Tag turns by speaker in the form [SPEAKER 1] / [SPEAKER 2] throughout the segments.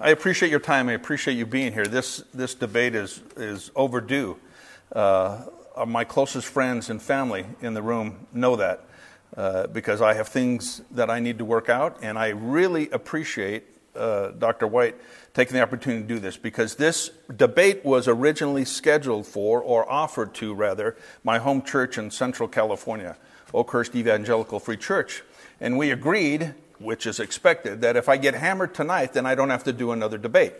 [SPEAKER 1] I appreciate your time. I appreciate you being here. This, this debate is, is overdue. Uh, my closest friends and family in the room know that uh, because I have things that I need to work out, and I really appreciate uh, Dr. White taking the opportunity to do this because this debate was originally scheduled for, or offered to rather, my home church in Central California, Oakhurst Evangelical Free Church. And we agreed which is expected, that if I get hammered tonight, then I don't have to do another debate.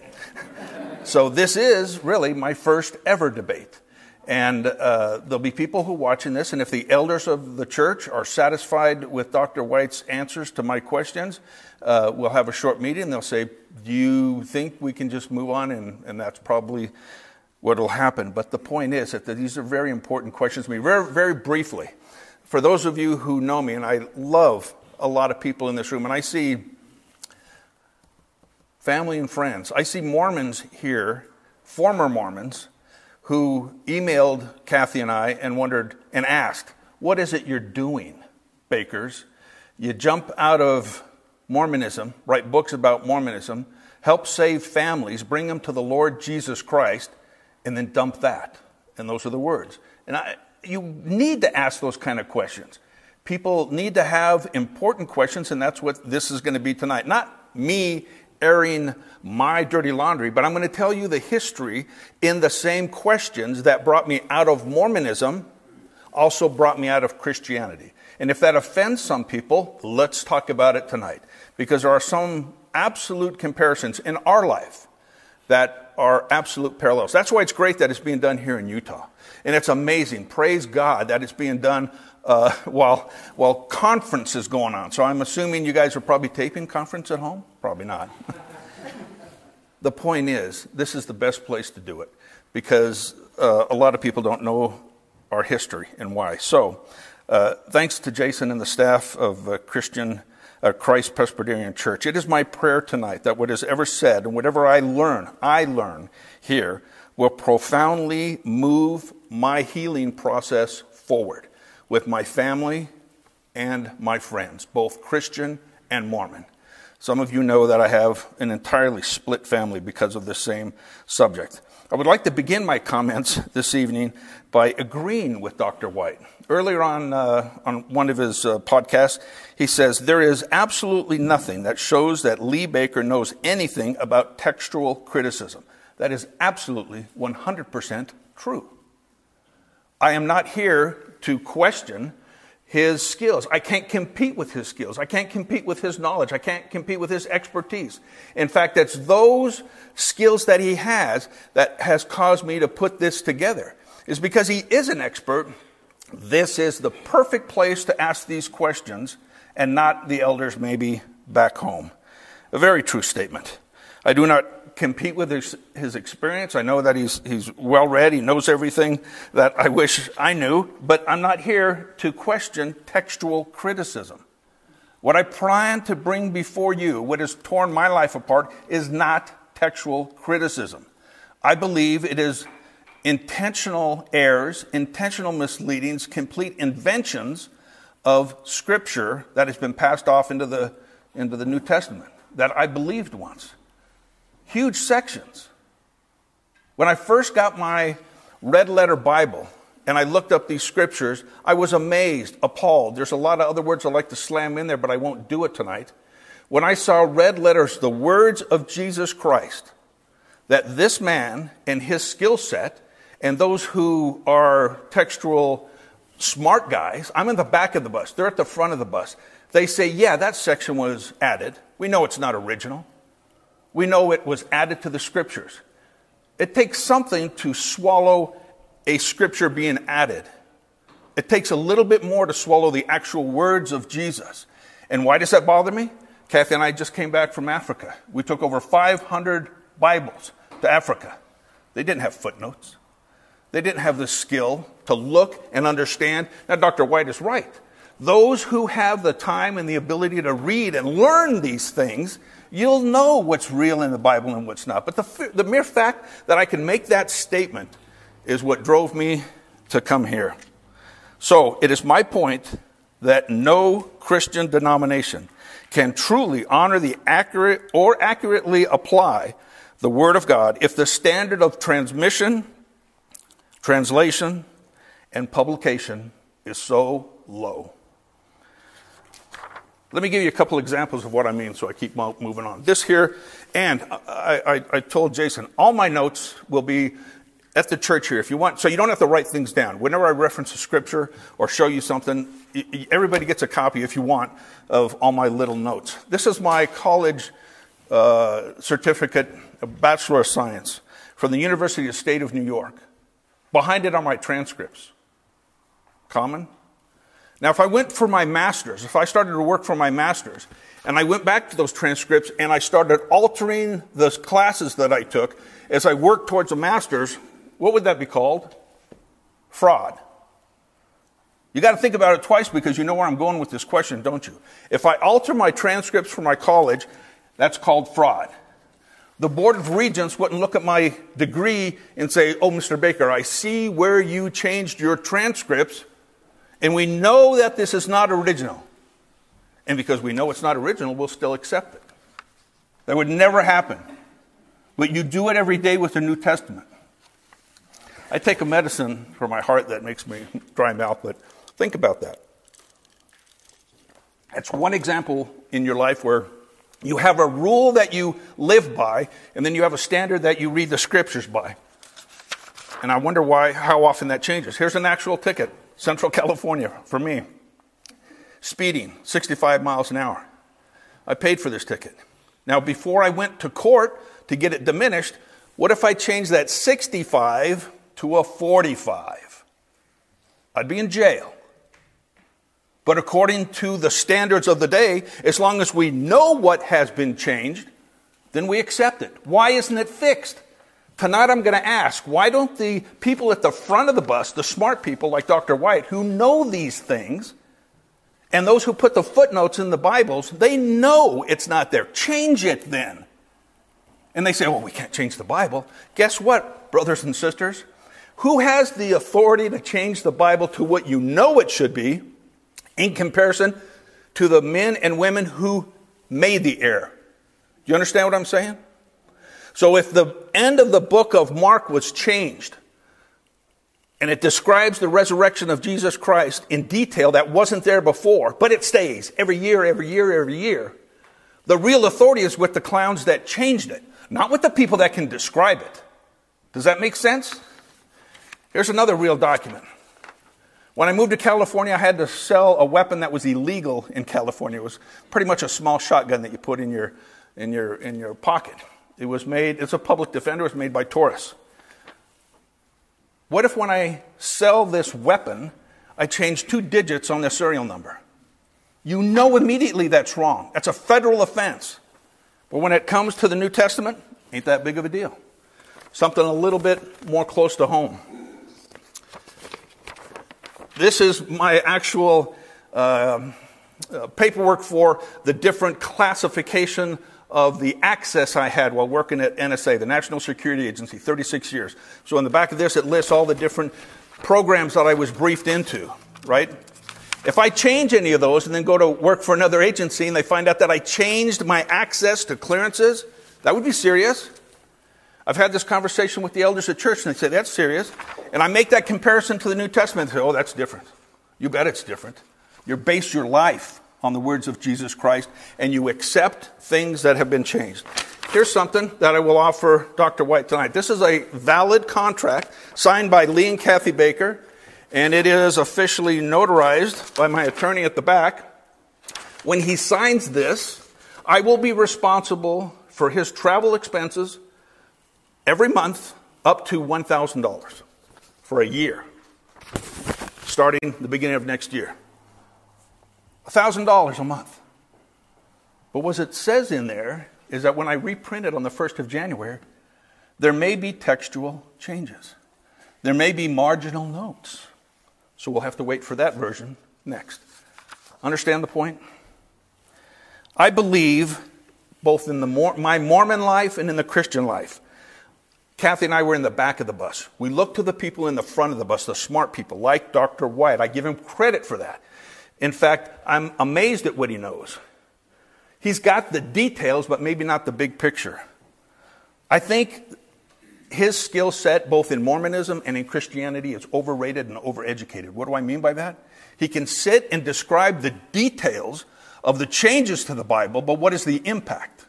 [SPEAKER 1] so this is really my first ever debate. And uh, there'll be people who are watching this, and if the elders of the church are satisfied with Dr. White's answers to my questions, uh, we'll have a short meeting. They'll say, Do you think we can just move on? And, and that's probably what will happen. But the point is that these are very important questions to me. Very, very briefly, for those of you who know me, and I love a lot of people in this room, and I see family and friends. I see Mormons here, former Mormons, who emailed Kathy and I and wondered and asked, What is it you're doing, Bakers? You jump out of Mormonism, write books about Mormonism, help save families, bring them to the Lord Jesus Christ, and then dump that. And those are the words. And I, you need to ask those kind of questions. People need to have important questions, and that's what this is going to be tonight. Not me airing my dirty laundry, but I'm going to tell you the history in the same questions that brought me out of Mormonism, also brought me out of Christianity. And if that offends some people, let's talk about it tonight. Because there are some absolute comparisons in our life that are absolute parallels. That's why it's great that it's being done here in Utah. And it's amazing. Praise God that it's being done uh, while, while conference is going on. So I'm assuming you guys are probably taping conference at home? Probably not. the point is, this is the best place to do it because uh, a lot of people don't know our history and why. So, uh, thanks to Jason and the staff of uh, Christian uh, Christ Presbyterian Church, it is my prayer tonight that what is ever said and whatever I learn, I learn here, will profoundly move my healing process forward with my family and my friends, both Christian and Mormon. Some of you know that I have an entirely split family because of this same subject. I would like to begin my comments this evening by agreeing with Dr. White. Earlier on, uh, on one of his uh, podcasts, he says, There is absolutely nothing that shows that Lee Baker knows anything about textual criticism. That is absolutely 100% true. I am not here to question his skills. I can't compete with his skills. I can't compete with his knowledge. I can't compete with his expertise. In fact, it's those skills that he has that has caused me to put this together. Is because he is an expert. This is the perfect place to ask these questions and not the elders maybe back home. A very true statement. I do not compete with his, his experience. I know that he's, he's well read, he knows everything that I wish I knew, but I'm not here to question textual criticism. What I plan to bring before you, what has torn my life apart, is not textual criticism. I believe it is intentional errors, intentional misleadings, complete inventions of Scripture that has been passed off into the, into the New Testament that I believed once huge sections. When I first got my red letter Bible and I looked up these scriptures, I was amazed, appalled. There's a lot of other words I'd like to slam in there, but I won't do it tonight. When I saw red letters, the words of Jesus Christ, that this man and his skill set, and those who are textual smart guys, I'm in the back of the bus, they're at the front of the bus. They say, yeah, that section was added. We know it's not original we know it was added to the scriptures. It takes something to swallow a scripture being added. It takes a little bit more to swallow the actual words of Jesus. And why does that bother me? Kathy and I just came back from Africa. We took over 500 Bibles to Africa. They didn't have footnotes. They didn't have the skill to look and understand. Now, Dr. White is right. Those who have the time and the ability to read and learn these things you'll know what's real in the Bible and what's not. But the, the mere fact that I can make that statement is what drove me to come here. So it is my point that no Christian denomination can truly honor the accurate or accurately apply the Word of God if the standard of transmission, translation, and publication is so low. Let me give you a couple examples of what I mean so I keep moving on. This here, and I, I, I, told Jason, all my notes will be at the church here if you want, so you don't have to write things down. Whenever I reference a scripture or show you something, everybody gets a copy if you want of all my little notes. This is my college uh, certificate, Bachelor of Science from the University of State of New York. Behind it are my transcripts. Common? Now, if I went for my master's, if I started to work for my master's, and I went back to those transcripts and I started altering the classes that I took as I worked towards a master's, what would that be called? Fraud. You got to think about it twice because you know where I'm going with this question, don't you? If I alter my transcripts for my college, that's called fraud. The Board of Regents wouldn't look at my degree and say, Oh, Mr. Baker, I see where you changed your transcripts, and we know that this is not original. And because we know it's not original, we'll still accept it. That would never happen. But you do it every day with the New Testament. I take a medicine for my heart that makes me dry mouth, but think about that. That's one example in your life where you have a rule that you live by, and then you have a standard that you read the scriptures by. And I wonder why, how often that changes. Here's an actual ticket, Central California, for me. Speeding, 65 miles an hour. I paid for this ticket. Now, before I went to court to get it diminished, what if I changed that 65 to a 45. I'd be in jail. But according to the standards of the day, as long as we know what has been changed, then we accept it. Why isn't it fixed? Tonight I'm going to ask, why don't the people at the front of the bus, the smart people like Dr. White, who know these things, and those who put the footnotes in the Bibles, they know it's not there. Change it then. And they say, well, we can't change the Bible. Guess what, brothers and sisters? Who has the authority to change the Bible to what you know it should be in comparison to the men and women who made the error? Do you understand what I'm saying? So if the end of the book of Mark was changed, and it describes the resurrection of Jesus Christ in detail that wasn't there before, but it stays every year, every year, every year. The real authority is with the clowns that changed it, not with the people that can describe it. Does that make sense? Here's another real document. When I moved to California, I had to sell a weapon that was illegal in California. It was pretty much a small shotgun that you put in your, in your, in your pocket. It was made, it's a public defender, it was made by Taurus. What if when I sell this weapon, I change two digits on the serial number? You know immediately that's wrong. That's a federal offense. But when it comes to the New Testament, ain't that big of a deal. Something a little bit more close to home. This is my actual uh, uh, paperwork for the different classification of the access I had while working at NSA, the National Security Agency, 36 years. So in the back of this, it lists all the different programs that I was briefed into, right? If I change any of those and then go to work for another agency and they find out that I changed my access to clearances, that would be serious. I've had this conversation with the elders at church, and they say, That's serious. And I make that comparison to the New Testament and say, Oh, that's different. You bet it's different. You base your life on the words of Jesus Christ, and you accept things that have been changed. Here's something that I will offer Dr. White tonight. This is a valid contract signed by Lee and Kathy Baker, and it is officially notarized by my attorney at the back. When he signs this, I will be responsible for his travel expenses every month up to $1,000 for a year, starting the beginning of next year. $1,000 a month. But what it says in there is that when I reprint it on the 1st of January, there may be textual changes. There may be marginal notes. So we'll have to wait for that version next. Understand the point? I believe both in the, my Mormon life and in the Christian life Kathy and I were in the back of the bus. We looked to the people in the front of the bus, the smart people, like Dr. White. I give him credit for that. In fact, I'm amazed at what he knows. He's got the details, but maybe not the big picture. I think his skill set, both in Mormonism and in Christianity, is overrated and overeducated. What do I mean by that? He can sit and describe the details of the changes to the Bible, but what is the impact?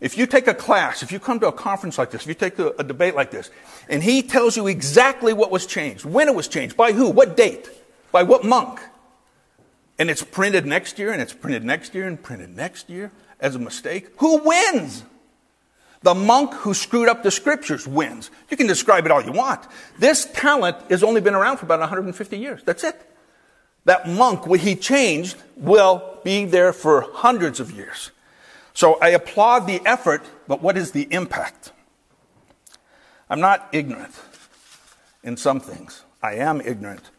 [SPEAKER 1] If you take a class, if you come to a conference like this, if you take a, a, debate like this, and he tells you exactly what was changed, when it was changed, by who, what date, by what monk, and it's printed next year, and it's printed next year, and printed next year as a mistake, who wins? The monk who screwed up the scriptures wins. You can describe it all you want. This talent has only been around for about 150 years. That's it. That monk, what he changed, will be there for hundreds of years. So I applaud the effort, but what is the impact? I'm not ignorant in some things. I am ignorant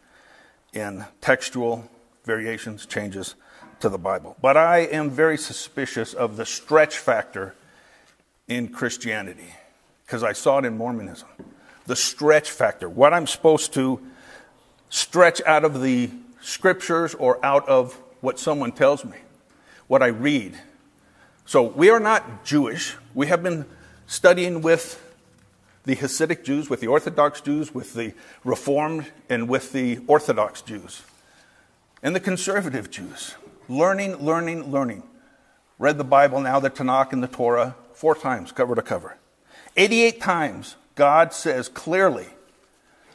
[SPEAKER 1] in textual variations, changes to the Bible. But I am very suspicious of the stretch factor in Christianity because I saw it in Mormonism. The stretch factor, what I'm supposed to stretch out of the scriptures or out of what someone tells me, what I read. So we are not Jewish. We have been studying with the Hasidic Jews, with the Orthodox Jews, with the Reformed, and with the Orthodox Jews, and the conservative Jews. Learning, learning, learning. Read the Bible now, the Tanakh and the Torah, four times, cover to cover. 88 times, God says clearly,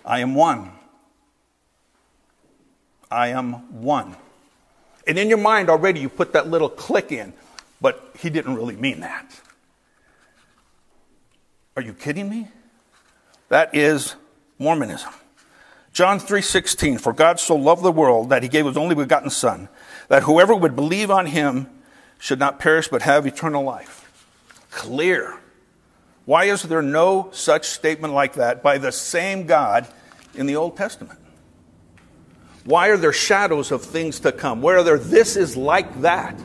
[SPEAKER 1] I am one. I am one. And in your mind already, you put that little click in, but he didn't really mean that. Are you kidding me? That is Mormonism. John 3:16 For God so loved the world that he gave his only begotten son that whoever would believe on him should not perish but have eternal life clear. Why is there no such statement like that by the same God in the Old Testament? Why are there shadows of things to come? Where are there this is like that?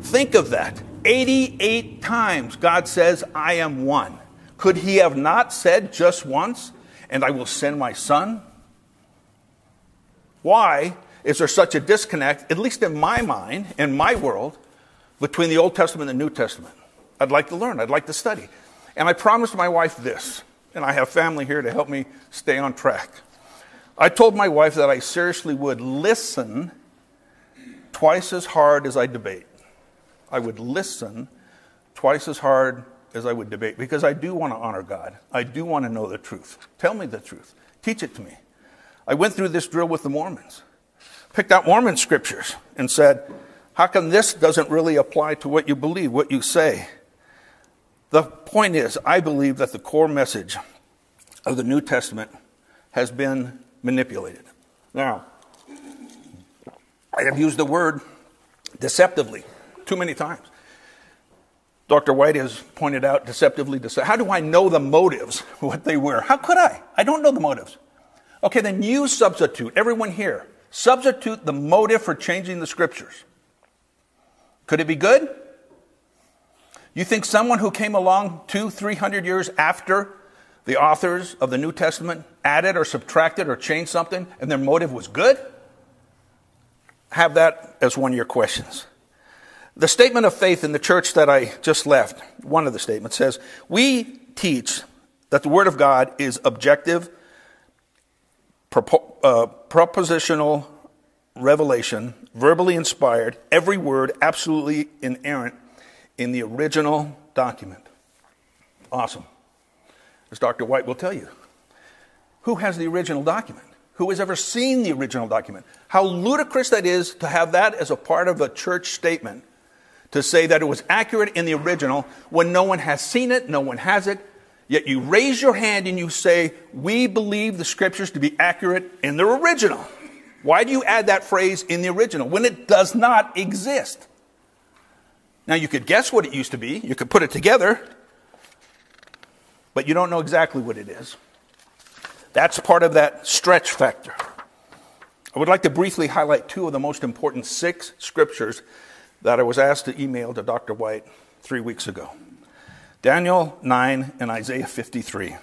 [SPEAKER 1] Think of that. 88 times God says, I am one. Could he have not said just once, and I will send my son? Why is there such a disconnect, at least in my mind, in my world, between the Old Testament and the New Testament? I'd like to learn, I'd like to study. And I promised my wife this, and I have family here to help me stay on track. I told my wife that I seriously would listen twice as hard as I debate. I would listen twice as hard as I would debate because I do want to honor God. I do want to know the truth. Tell me the truth. Teach it to me. I went through this drill with the Mormons, picked out Mormon scriptures, and said, How come this doesn't really apply to what you believe, what you say? The point is, I believe that the core message of the New Testament has been manipulated. Now, I have used the word deceptively too many times. Dr. White has pointed out deceptively. Dece- How do I know the motives, what they were? How could I? I don't know the motives. Okay, then you substitute, everyone here, substitute the motive for changing the scriptures. Could it be good? You think someone who came along two, three hundred years after the authors of the New Testament added or subtracted or changed something and their motive was good? Have that as one of your questions. The statement of faith in the church that I just left, one of the statements says, We teach that the Word of God is objective, propo- uh, propositional revelation, verbally inspired, every word absolutely inerrant in the original document. Awesome. As Dr. White will tell you. Who has the original document? Who has ever seen the original document? How ludicrous that is to have that as a part of a church statement to say that it was accurate in the original when no one has seen it, no one has it. Yet you raise your hand and you say, We believe the scriptures to be accurate in their original. Why do you add that phrase in the original when it does not exist? Now, you could guess what it used to be, you could put it together, but you don't know exactly what it is. That's part of that stretch factor. I would like to briefly highlight two of the most important six scriptures that I was asked to email to Dr. White three weeks ago Daniel 9 and Isaiah 53.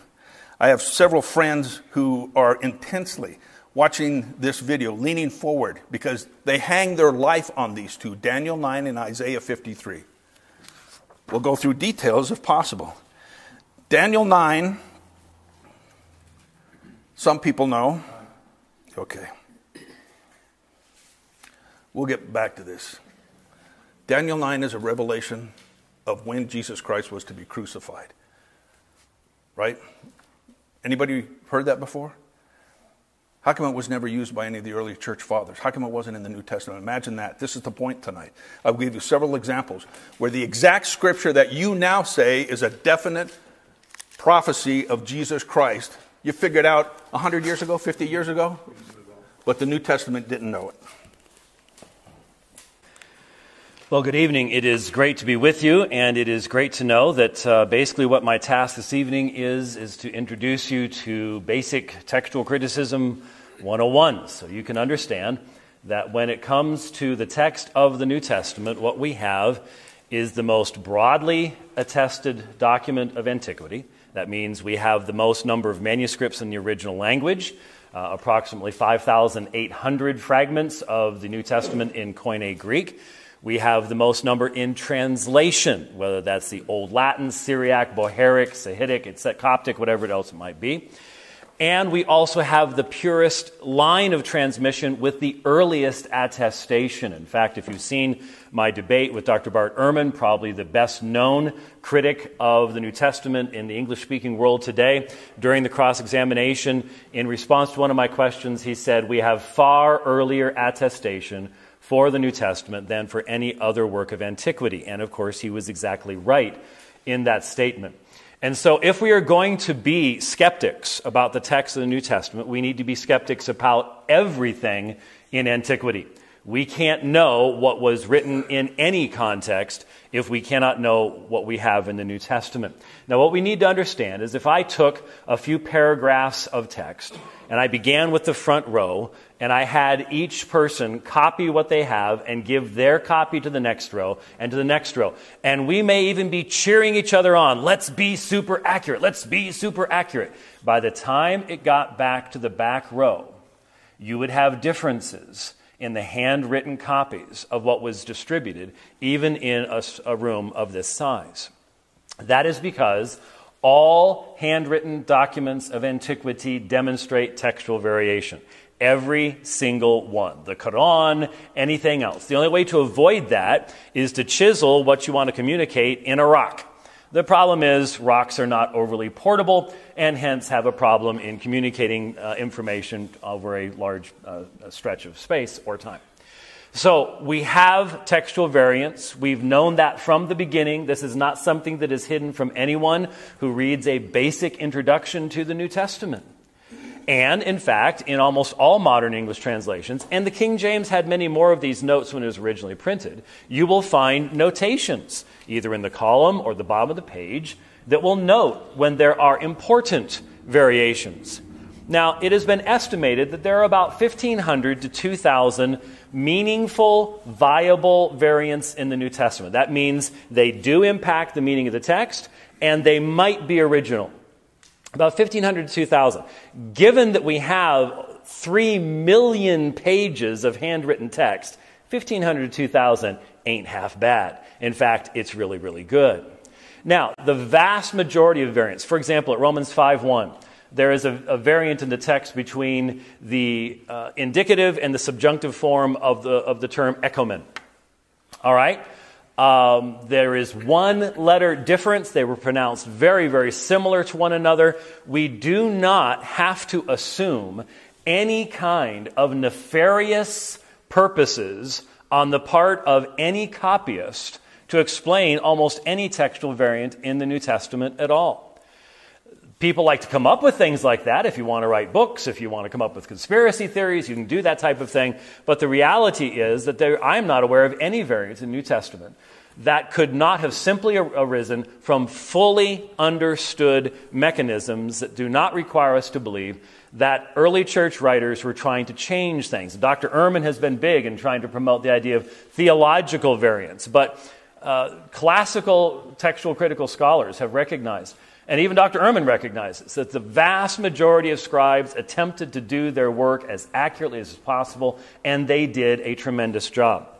[SPEAKER 1] I have several friends who are intensely watching this video, leaning forward, because they hang their life on these two Daniel 9 and Isaiah 53. We'll go through details if possible. Daniel 9, some people know. Okay. We'll get back to this. Daniel 9 is a revelation of when Jesus Christ was to be crucified. Right? Anybody heard that before? How come it was never used by any of the early church fathers? How come it wasn't in the New Testament? Imagine that. This is the point tonight. I'll give you several examples where the exact scripture that you now say is a definite prophecy of Jesus Christ, you figured out 100 years ago, 50 years ago, but the New Testament didn't know it.
[SPEAKER 2] Well, good evening. It is great to be with you, and it is great to know that uh, basically what my task this evening is is to introduce you to basic textual criticism 101, so you can understand that when it comes to the text of the New Testament, what we have is the most broadly attested document of antiquity. That means we have the most number of manuscripts in the original language. Uh, approximately 5,800 fragments of the New Testament in Koine Greek. We have the most number in translation, whether that's the Old Latin, Syriac, Bohairic, Sahidic, Coptic, whatever else it might be. And we also have the purest line of transmission with the earliest attestation. In fact, if you've seen my debate with Dr. Bart Ehrman, probably the best known critic of the New Testament in the English speaking world today, during the cross examination, in response to one of my questions, he said, We have far earlier attestation for the New Testament than for any other work of antiquity. And of course, he was exactly right in that statement. And so, if we are going to be skeptics about the text of the New Testament, we need to be skeptics about everything in antiquity. We can't know what was written in any context if we cannot know what we have in the New Testament. Now, what we need to understand is if I took a few paragraphs of text and I began with the front row and I had each person copy what they have and give their copy to the next row and to the next row. And we may even be cheering each other on. Let's be super accurate. Let's be super accurate. By the time it got back to the back row, you would have differences in the handwritten copies of what was distributed, even in a, a room of this size. That is because all handwritten documents of antiquity demonstrate textual variation. Every single one. The Quran, anything else. The only way to avoid that is to chisel what you want to communicate in a rock. The problem is rocks are not overly portable and hence have a problem in communicating uh, information over a large uh, stretch of space or time. So we have textual variants. We've known that from the beginning. This is not something that is hidden from anyone who reads a basic introduction to the New Testament. And, in fact, in almost all modern English translations, and the King James had many more of these notes when it was originally printed, you will find notations, either in the column or the bottom of the page, that will note when there are important variations. Now, it has been estimated that there are about 1,500 to 2,000 meaningful, viable variants in the New Testament. That means they do impact the meaning of the text, and they might be original about 1,500 to 2,000. Given that we have 3 million pages of handwritten text, 1,500 to 2,000 ain't half bad. In fact, it's really, really good. Now, the vast majority of variants, for example, at Romans 5 1, there is a, a, variant in the text between the uh, indicative and the subjunctive form of the, of the term echomen. All right? Um, there is one letter difference. They were pronounced very, very similar to one another. We do not have to assume any kind of nefarious purposes on the part of any copyist to explain almost any textual variant in the New Testament at all. People like to come up with things like that. If you want to write books, if you want to come up with conspiracy theories, you can do that type of thing. But the reality is that there, I'm not aware of any variants in the New Testament that could not have simply arisen from fully understood mechanisms that do not require us to believe that early church writers were trying to change things. Dr. Ehrman has been big in trying to promote the idea of theological variants, but uh, classical textual critical scholars have recognized, and even Dr. Ehrman recognizes, that the vast majority of scribes attempted to do their work as accurately as possible, and they did a tremendous job.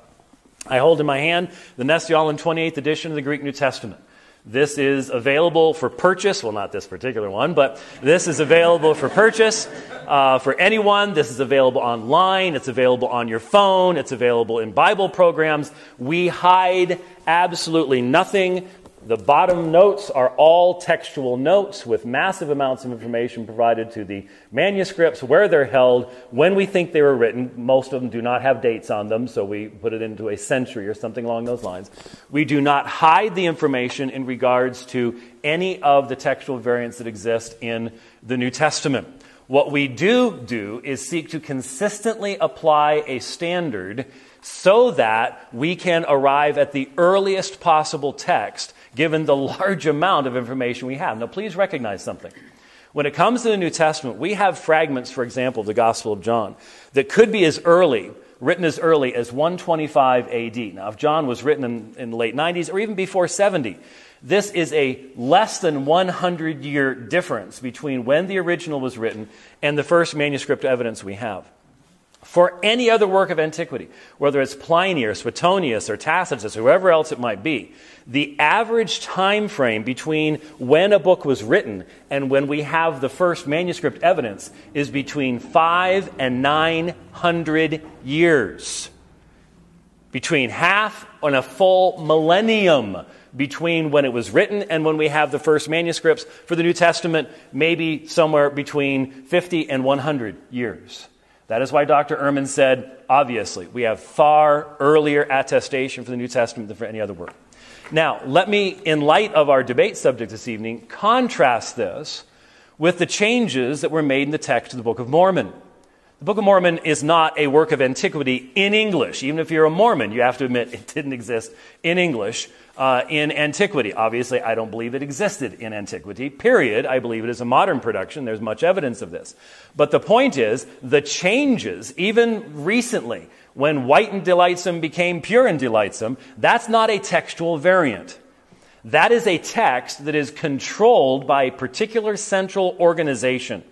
[SPEAKER 2] I hold in my hand the Nestle-Aland 28th edition of the Greek New Testament. This is available for purchase. Well, not this particular one, but this is available for purchase uh, for anyone. This is available online. It's available on your phone. It's available in Bible programs. We hide absolutely nothing. The bottom notes are all textual notes with massive amounts of information provided to the manuscripts, where they're held, when we think they were written. Most of them do not have dates on them, so we put it into a century or something along those lines. We do not hide the information in regards to any of the textual variants that exist in the New Testament. What we do do is seek to consistently apply a standard so that we can arrive at the earliest possible text given the large amount of information we have. Now, please recognize something. When it comes to the New Testament, we have fragments, for example, of the Gospel of John, that could be as early, written as early as 125 AD. Now, if John was written in, in the late 90s or even before 70, this is a less than 100 year difference between when the original was written and the first manuscript evidence we have for any other work of antiquity, whether it's Pliny or Suetonius or Tacitus, or whoever else it might be, the average time frame between when a book was written and when we have the first manuscript evidence is between five and nine hundred years. Between half and a full millennium between when it was written and when we have the first manuscripts for the New Testament, maybe somewhere between 50 and 100 years. That is why Dr. Ehrman said, obviously, we have far earlier attestation for the New Testament than for any other work. Now, let me, in light of our debate subject this evening, contrast this with the changes that were made in the text of the Book of Mormon. The Book of Mormon is not a work of antiquity in English. Even if you're a Mormon, you have to admit it didn't exist in English uh, in antiquity. Obviously, I don't believe it existed in antiquity, period. I believe it is a modern production. There's much evidence of this. But the point is, the changes, even recently, when white and delightsome became pure and delightsome, that's not a textual variant. That is a text that is controlled by a particular central organization.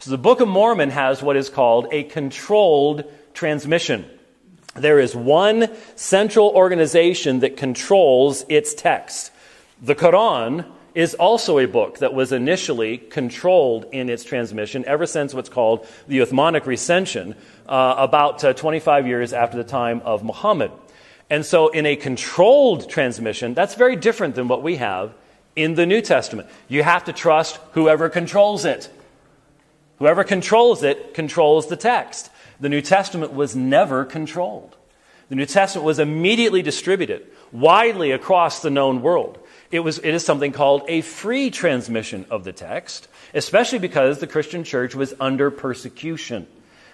[SPEAKER 2] So the Book of Mormon has what is called a controlled transmission. There is one central organization that controls its text. The Quran is also a book that was initially controlled in its transmission ever since what's called the Uthmanic recension, uh, about uh, 25 years after the time of Muhammad. And so, in a controlled transmission, that's very different than what we have in the New Testament. You have to trust whoever controls it. Whoever controls it controls the text. The New Testament was never controlled. The New Testament was immediately distributed widely across the known world. It, was, it is something called a free transmission of the text, especially because the Christian church was under persecution.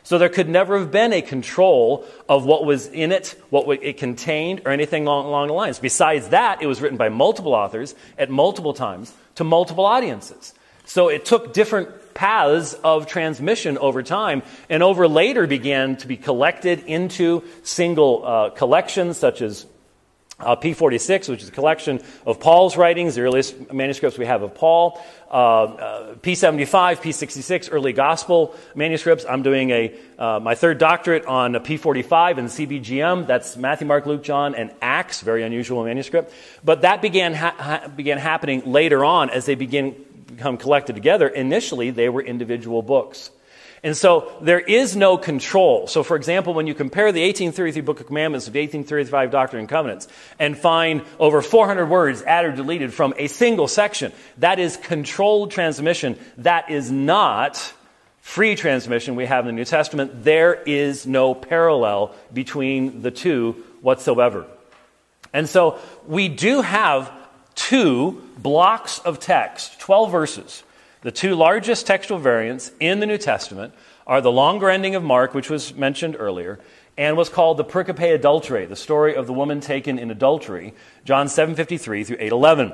[SPEAKER 2] So there could never have been a control of what was in it, what it contained, or anything along, along the lines. Besides that, it was written by multiple authors at multiple times to multiple audiences. So it took different paths of transmission over time, and over later began to be collected into single uh, collections, such as uh, P46, which is a collection of Paul's writings, the earliest manuscripts we have of Paul. Uh, uh P75, P66, early gospel manuscripts. I'm doing a, uh, my third doctorate on P45 and CBGM. That's Matthew, Mark, Luke, John, and Acts. Very unusual manuscript. But that began, ha- ha- began happening later on as they begin become collected together, initially they were individual books. And so there is no control. So, for example, when you compare the 1833 Book of Commandments with the 1835 Doctrine and Covenants and find over 400 words added or deleted from a single section, that is controlled transmission. That is not free transmission we have in the New Testament. There is no parallel between the two whatsoever. And so we do have two blocks of text, 12 verses. The two largest textual variants in the New Testament are the longer ending of Mark, which was mentioned earlier, and was called the pericope adulterae, the story of the woman taken in adultery, John 7:53 through 8:11.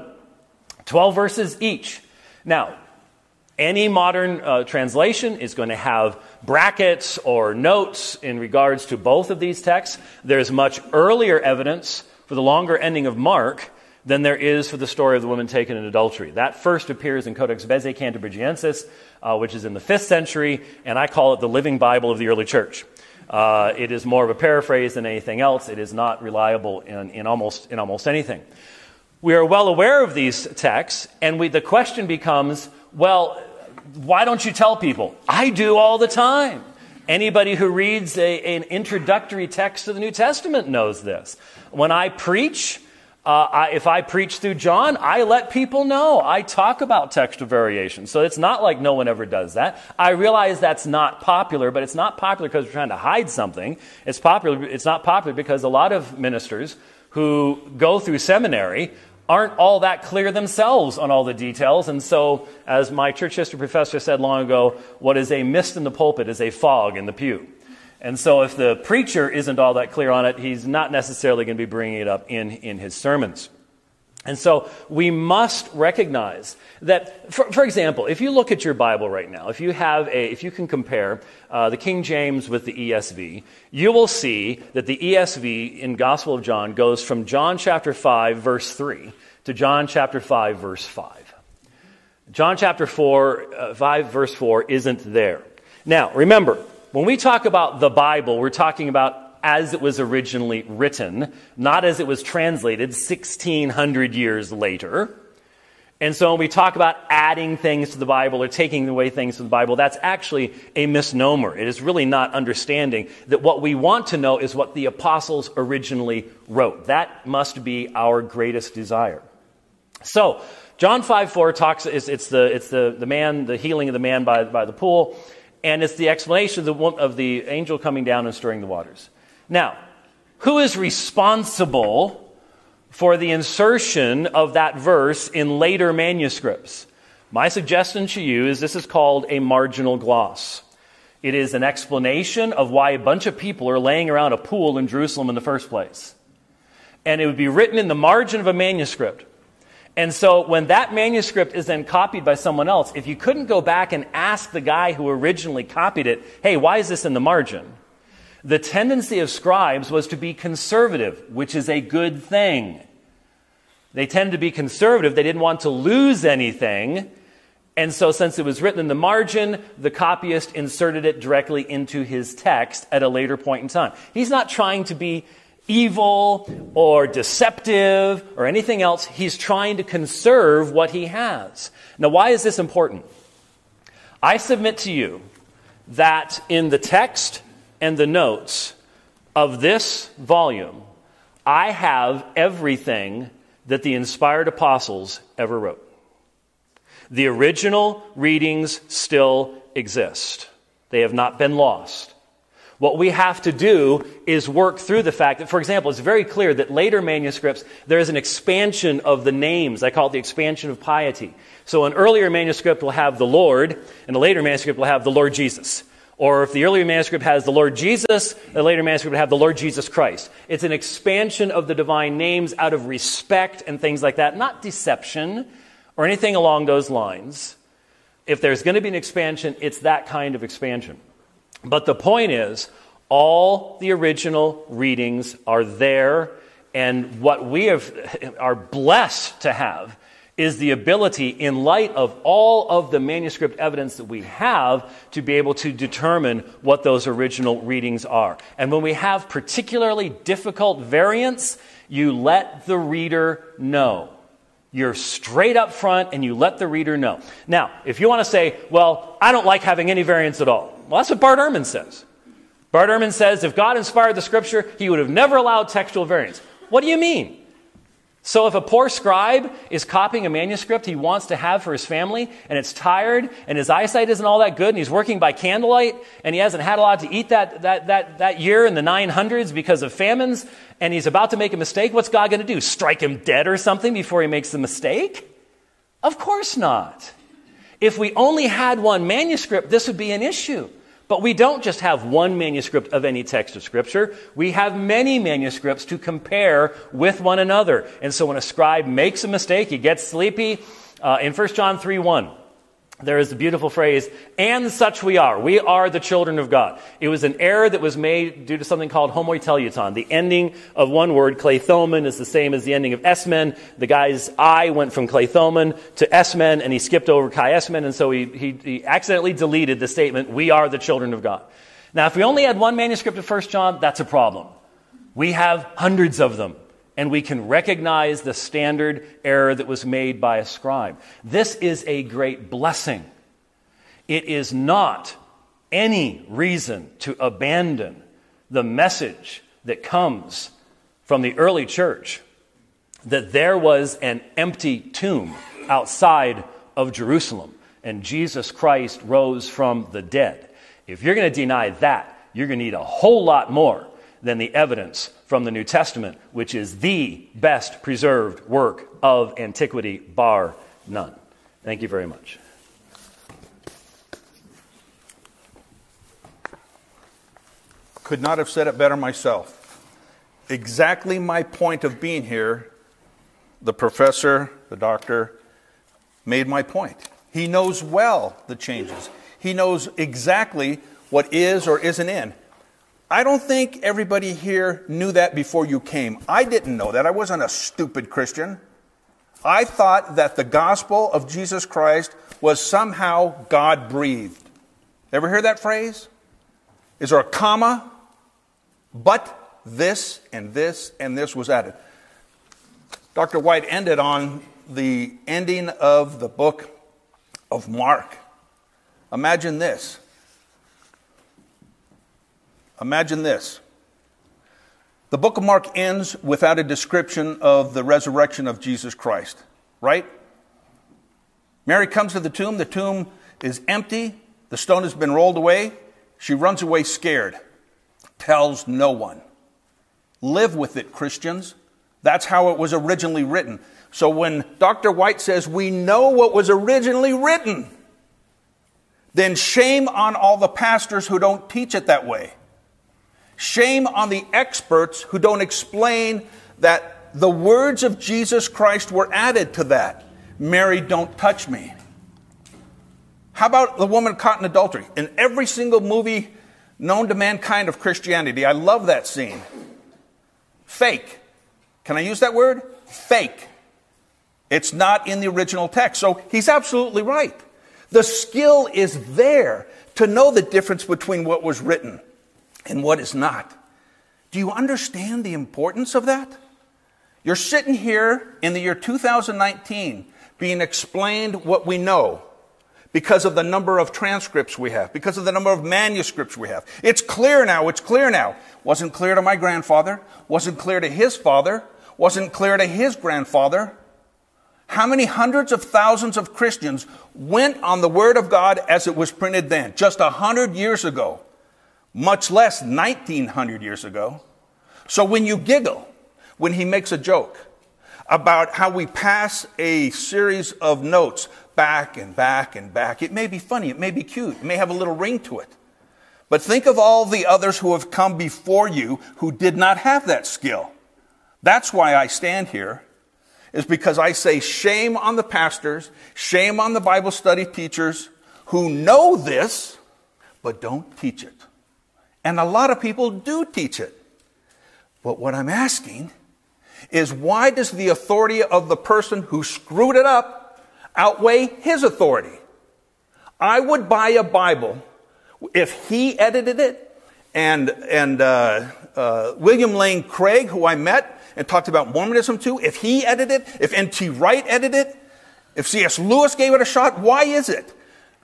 [SPEAKER 2] 12 verses each. Now, any modern uh, translation is going to have brackets or notes in regards to both of these texts. There's much earlier evidence for the longer ending of Mark than there is for the story of the woman taken in adultery. That first appears in Codex Bezae Cantabrigiensis, uh, which is in the 5th century, and I call it the living Bible of the early church. Uh, it is more of a paraphrase than anything else. It is not reliable in, in, almost, in almost anything. We are well aware of these texts, and we, the question becomes well, why don't you tell people? I do all the time. Anybody who reads a, an introductory text to the New Testament knows this. When I preach, uh, I, if I preach through John, I let people know. I talk about textual variation. So it's not like no one ever does that. I realize that's not popular, but it's not popular because we're trying to hide something. It's popular. It's not popular because a lot of ministers who go through seminary aren't all that clear themselves on all the details. And so, as my church history professor said long ago, what is a mist in the pulpit is a fog in the pew. And so, if the preacher isn't all that clear on it, he's not necessarily going to be bringing it up in, in his sermons. And so, we must recognize that, for, for example, if you look at your Bible right now, if you have a, if you can compare uh, the King James with the ESV, you will see that the ESV in Gospel of John goes from John chapter 5, verse 3, to John chapter 5, verse 5. John chapter 4, uh, 5, verse 4 isn't there. Now, remember, when we talk about the Bible, we're talking about as it was originally written, not as it was translated 1600 years later. And so when we talk about adding things to the Bible or taking away things from the Bible, that's actually a misnomer. It is really not understanding that what we want to know is what the apostles originally wrote. That must be our greatest desire. So, John 5 4 talks, it's, it's, the, it's the, the man, the healing of the man by, by the pool and it's the explanation of the, of the angel coming down and stirring the waters. Now, who is responsible for the insertion of that verse in later manuscripts? My suggestion to you is this is called a marginal gloss. It is an explanation of why a bunch of people are laying around a pool in Jerusalem in the first place. And it would be written in the margin of a manuscript. And so when that manuscript is then copied by someone else, if you couldn't go back and ask the guy who originally copied it, hey, why is this in the margin? The tendency of scribes was to be conservative, which is a good thing. They tended to be conservative. They didn't want to lose anything. And so, since it was written in the margin, the copyist inserted it directly into his text at a later point in time. He's not trying to be evil or deceptive or anything else. He's trying to conserve what he has. Now, why is this important? I submit to you that in the text and the notes of this volume, I have everything that the inspired apostles ever wrote. The original readings still exist, they have not been lost. What we have to do is work through the fact that, for example, it's very clear that later manuscripts, there is an expansion of the names. I call it the expansion of piety. So an earlier manuscript will have the Lord, and a later manuscript will have the Lord Jesus. Or if the earlier manuscript has the Lord Jesus, the later manuscript will have the Lord Jesus Christ. It's an expansion of the divine names out of respect and things like that, not deception or anything along those lines. If there's going to be an expansion, it's that kind of expansion. But the point is, all the original readings are there, and what we have, are blessed to have is the ability, in light of all of the manuscript evidence that we have, to be able to determine what those original readings are. And when we have particularly difficult variants, you let the reader know. You're straight up front and you let the reader know. Now, if you want to say, well, I don't like having any variants at all, well, that's what Bart Ehrman says. Bart Ehrman says if God inspired the scripture, he would have never allowed textual variants. What do you mean? So, if a poor scribe is copying a manuscript he wants to have for his family, and it's tired, and his eyesight isn't all that good, and he's working by candlelight, and he hasn't had a lot to eat that, that, that, that year in the 900s because of famines, and he's about to make a mistake, what's God going to do? Strike him dead or something before he makes the mistake? Of course not. If we only had one manuscript, this would be an issue. But we don't just have one manuscript of any text of Scripture. We have many manuscripts to compare with one another. And so when a scribe makes a mistake, he gets sleepy. Uh, in 1 John 3 1, there is the beautiful phrase, and such we are. We are the children of God. It was an error that was made due to something called homoteleuton. The ending of one word, klethomen, is the same as the ending of esmen. The guy's I went from klethomen to esmen, and he skipped over kai esmen, and so he, he, he accidentally deleted the statement, we are the children of God. Now, if we only had one manuscript of 1 John, that's a problem. We have hundreds of them and we can recognize the standard error that was made by a scribe. This is a great blessing. It is not any reason to abandon the message that comes from the early church that there was an empty tomb outside of Jerusalem and Jesus Christ rose from the dead. If you're going to deny that, you're going to need a whole lot more than the evidence from the New Testament, which is the best preserved work of antiquity, bar none. Thank you very much.
[SPEAKER 1] Could not have said it better myself. Exactly my point of being here, the professor, the doctor, made my point. He knows well the changes. He knows exactly what is or isn't in. I don't think everybody here knew that before you came. I didn't know that. I wasn't a stupid Christian. I thought that the gospel of Jesus Christ was somehow God breathed. Ever hear that phrase? Is there a comma? But this and this and this was added. Dr. White ended on the ending of the book of Mark. Imagine this Imagine this. The book of Mark ends without a description of the resurrection of Jesus Christ, right? Mary comes to the tomb. The tomb is empty. The stone has been rolled away. She runs away scared, tells no one. Live with it, Christians. That's how it was originally written. So when Dr. White says we know what was originally written, then shame on all the pastors who don't teach it that way. Shame on the experts who don't explain that the words of Jesus Christ were added to that. Mary, don't touch me. How about the woman caught in adultery? In every single movie known to mankind of Christianity, I love that scene. Fake. Can I use that word? Fake. It's not in the original text. So he's absolutely right. The skill is there to know the difference between what was written and what is not. Do you understand the importance of that? You're sitting here in the year 2019 being explained what we know because of the number of transcripts we have, because of the number of manuscripts we have. It's clear now, it's clear now. Wasn't clear to my grandfather, wasn't clear to his father, wasn't clear to his grandfather. How many hundreds of thousands of Christians went on the Word of God as it was printed then, just a hundred years ago? Much less 1900 years ago. So when you giggle, when he makes a joke about how we pass a series of notes back and back and back, it may be funny, it may be cute, it may have a little ring to it. But think of all the others who have come before you who did not have that skill. That's why I stand here, is because I say shame on the pastors, shame on the Bible study teachers who know this, but don't teach it. And a lot of people do teach it. But what I'm asking is why does the authority of the person who screwed it up outweigh his authority? I would buy a Bible if he edited it and, and uh, uh, William Lane Craig, who I met and talked about Mormonism too, if he edited it, if N.T. Wright edited it, if C.S. Lewis gave it a shot, why is it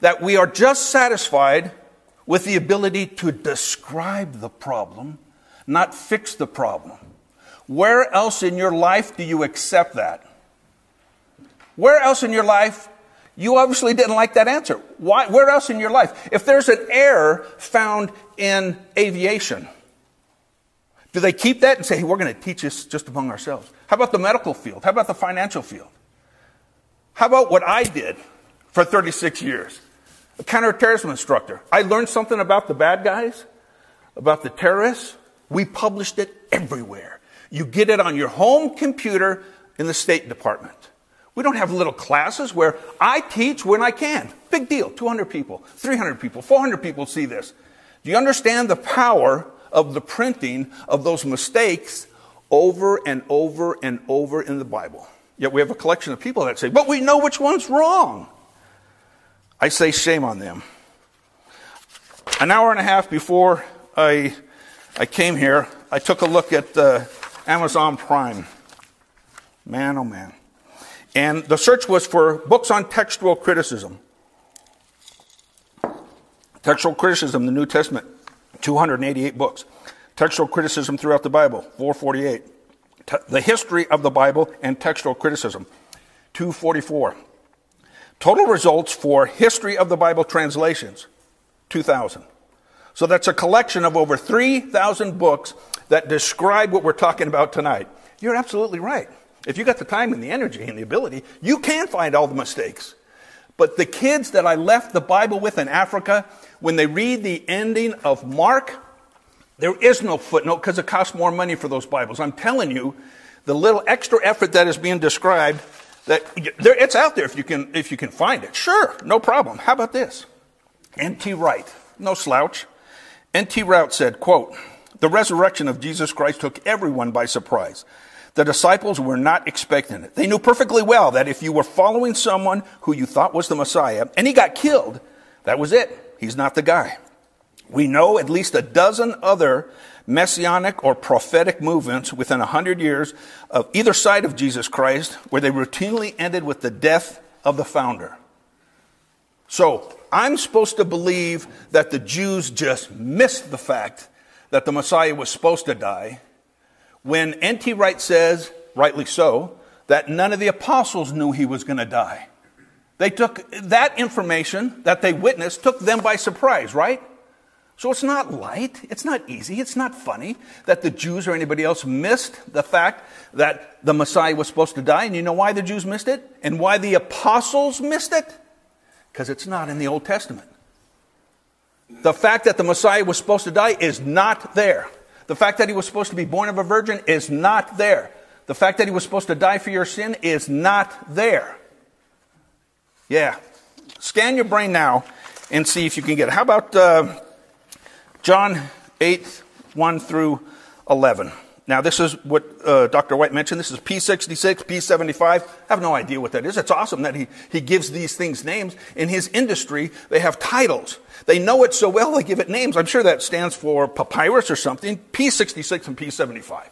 [SPEAKER 1] that we are just satisfied with the ability to describe the problem, not fix the problem. Where else in your life do you accept that? Where else in your life? You obviously didn't like that answer. Why, where else in your life? If there's an error found in aviation, do they keep that and say, hey, we're going to teach this just among ourselves? How about the medical field? How about the financial field? How about what I did for 36 years? A counterterrorism instructor. I learned something about the bad guys, about the terrorists. We published it everywhere. You get it on your home computer in the State Department. We don't have little classes where I teach when I can. Big deal. 200 people, 300 people, 400 people see this. Do you understand the power of the printing of those mistakes over and over and over in the Bible? Yet we have a collection of people that say, but we know which one's wrong. I say shame on them. An hour and a half before I, I came here, I took a look at uh, Amazon Prime. Man, oh man. And the search was for books on textual criticism. Textual criticism, the New Testament, 288 books. Textual criticism throughout the Bible, 448. Te- the history of the Bible and textual criticism, 244. Total results for history of the Bible translations, 2,000. So that's a collection of over 3,000 books that describe what we're talking about tonight. You're absolutely right. If you got the time and the energy and the ability, you can find all the mistakes. But the kids that I left the Bible with in Africa, when they read the ending of Mark, there is no footnote because it costs more money for those Bibles. I'm telling you, the little extra effort that is being described, that it's out there if you can if you can find it. Sure, no problem. How about this? N.T. Wright, no slouch. N.T. Wright said, quote, the resurrection of Jesus Christ took everyone by surprise. The disciples were not expecting it. They knew perfectly well that if you were following someone who you thought was the Messiah and he got killed, that was it. He's not the guy. We know at least a dozen other messianic or prophetic movements within a hundred years of either side of Jesus Christ where they routinely ended with the death of the founder. So I'm supposed to believe that the Jews just missed the fact that the Messiah was supposed to die when N.T. Wright says, rightly so, that none of the apostles knew he was going to die. They took that information that they witnessed, took them by surprise, right? So it's not light, it's not easy, it's not funny that the Jews or anybody else missed the fact that the Messiah was supposed to die. And you know why the Jews missed it? And why the apostles missed it? Because it's not in the Old Testament. The fact that the Messiah was supposed to die is not there. The fact that he was supposed to be born of a virgin is not there. The fact that he was supposed to die for your sin is not there. Yeah. Scan your brain now and see if you can get it. How about uh, John 8, 1 through 11? Now, this is what uh, Dr. White mentioned. This is P66, P75. I have no idea what that is. It's awesome that he, he gives these things names. In his industry, they have titles. They know it so well, they give it names. I'm sure that stands for papyrus or something. P66 and P75.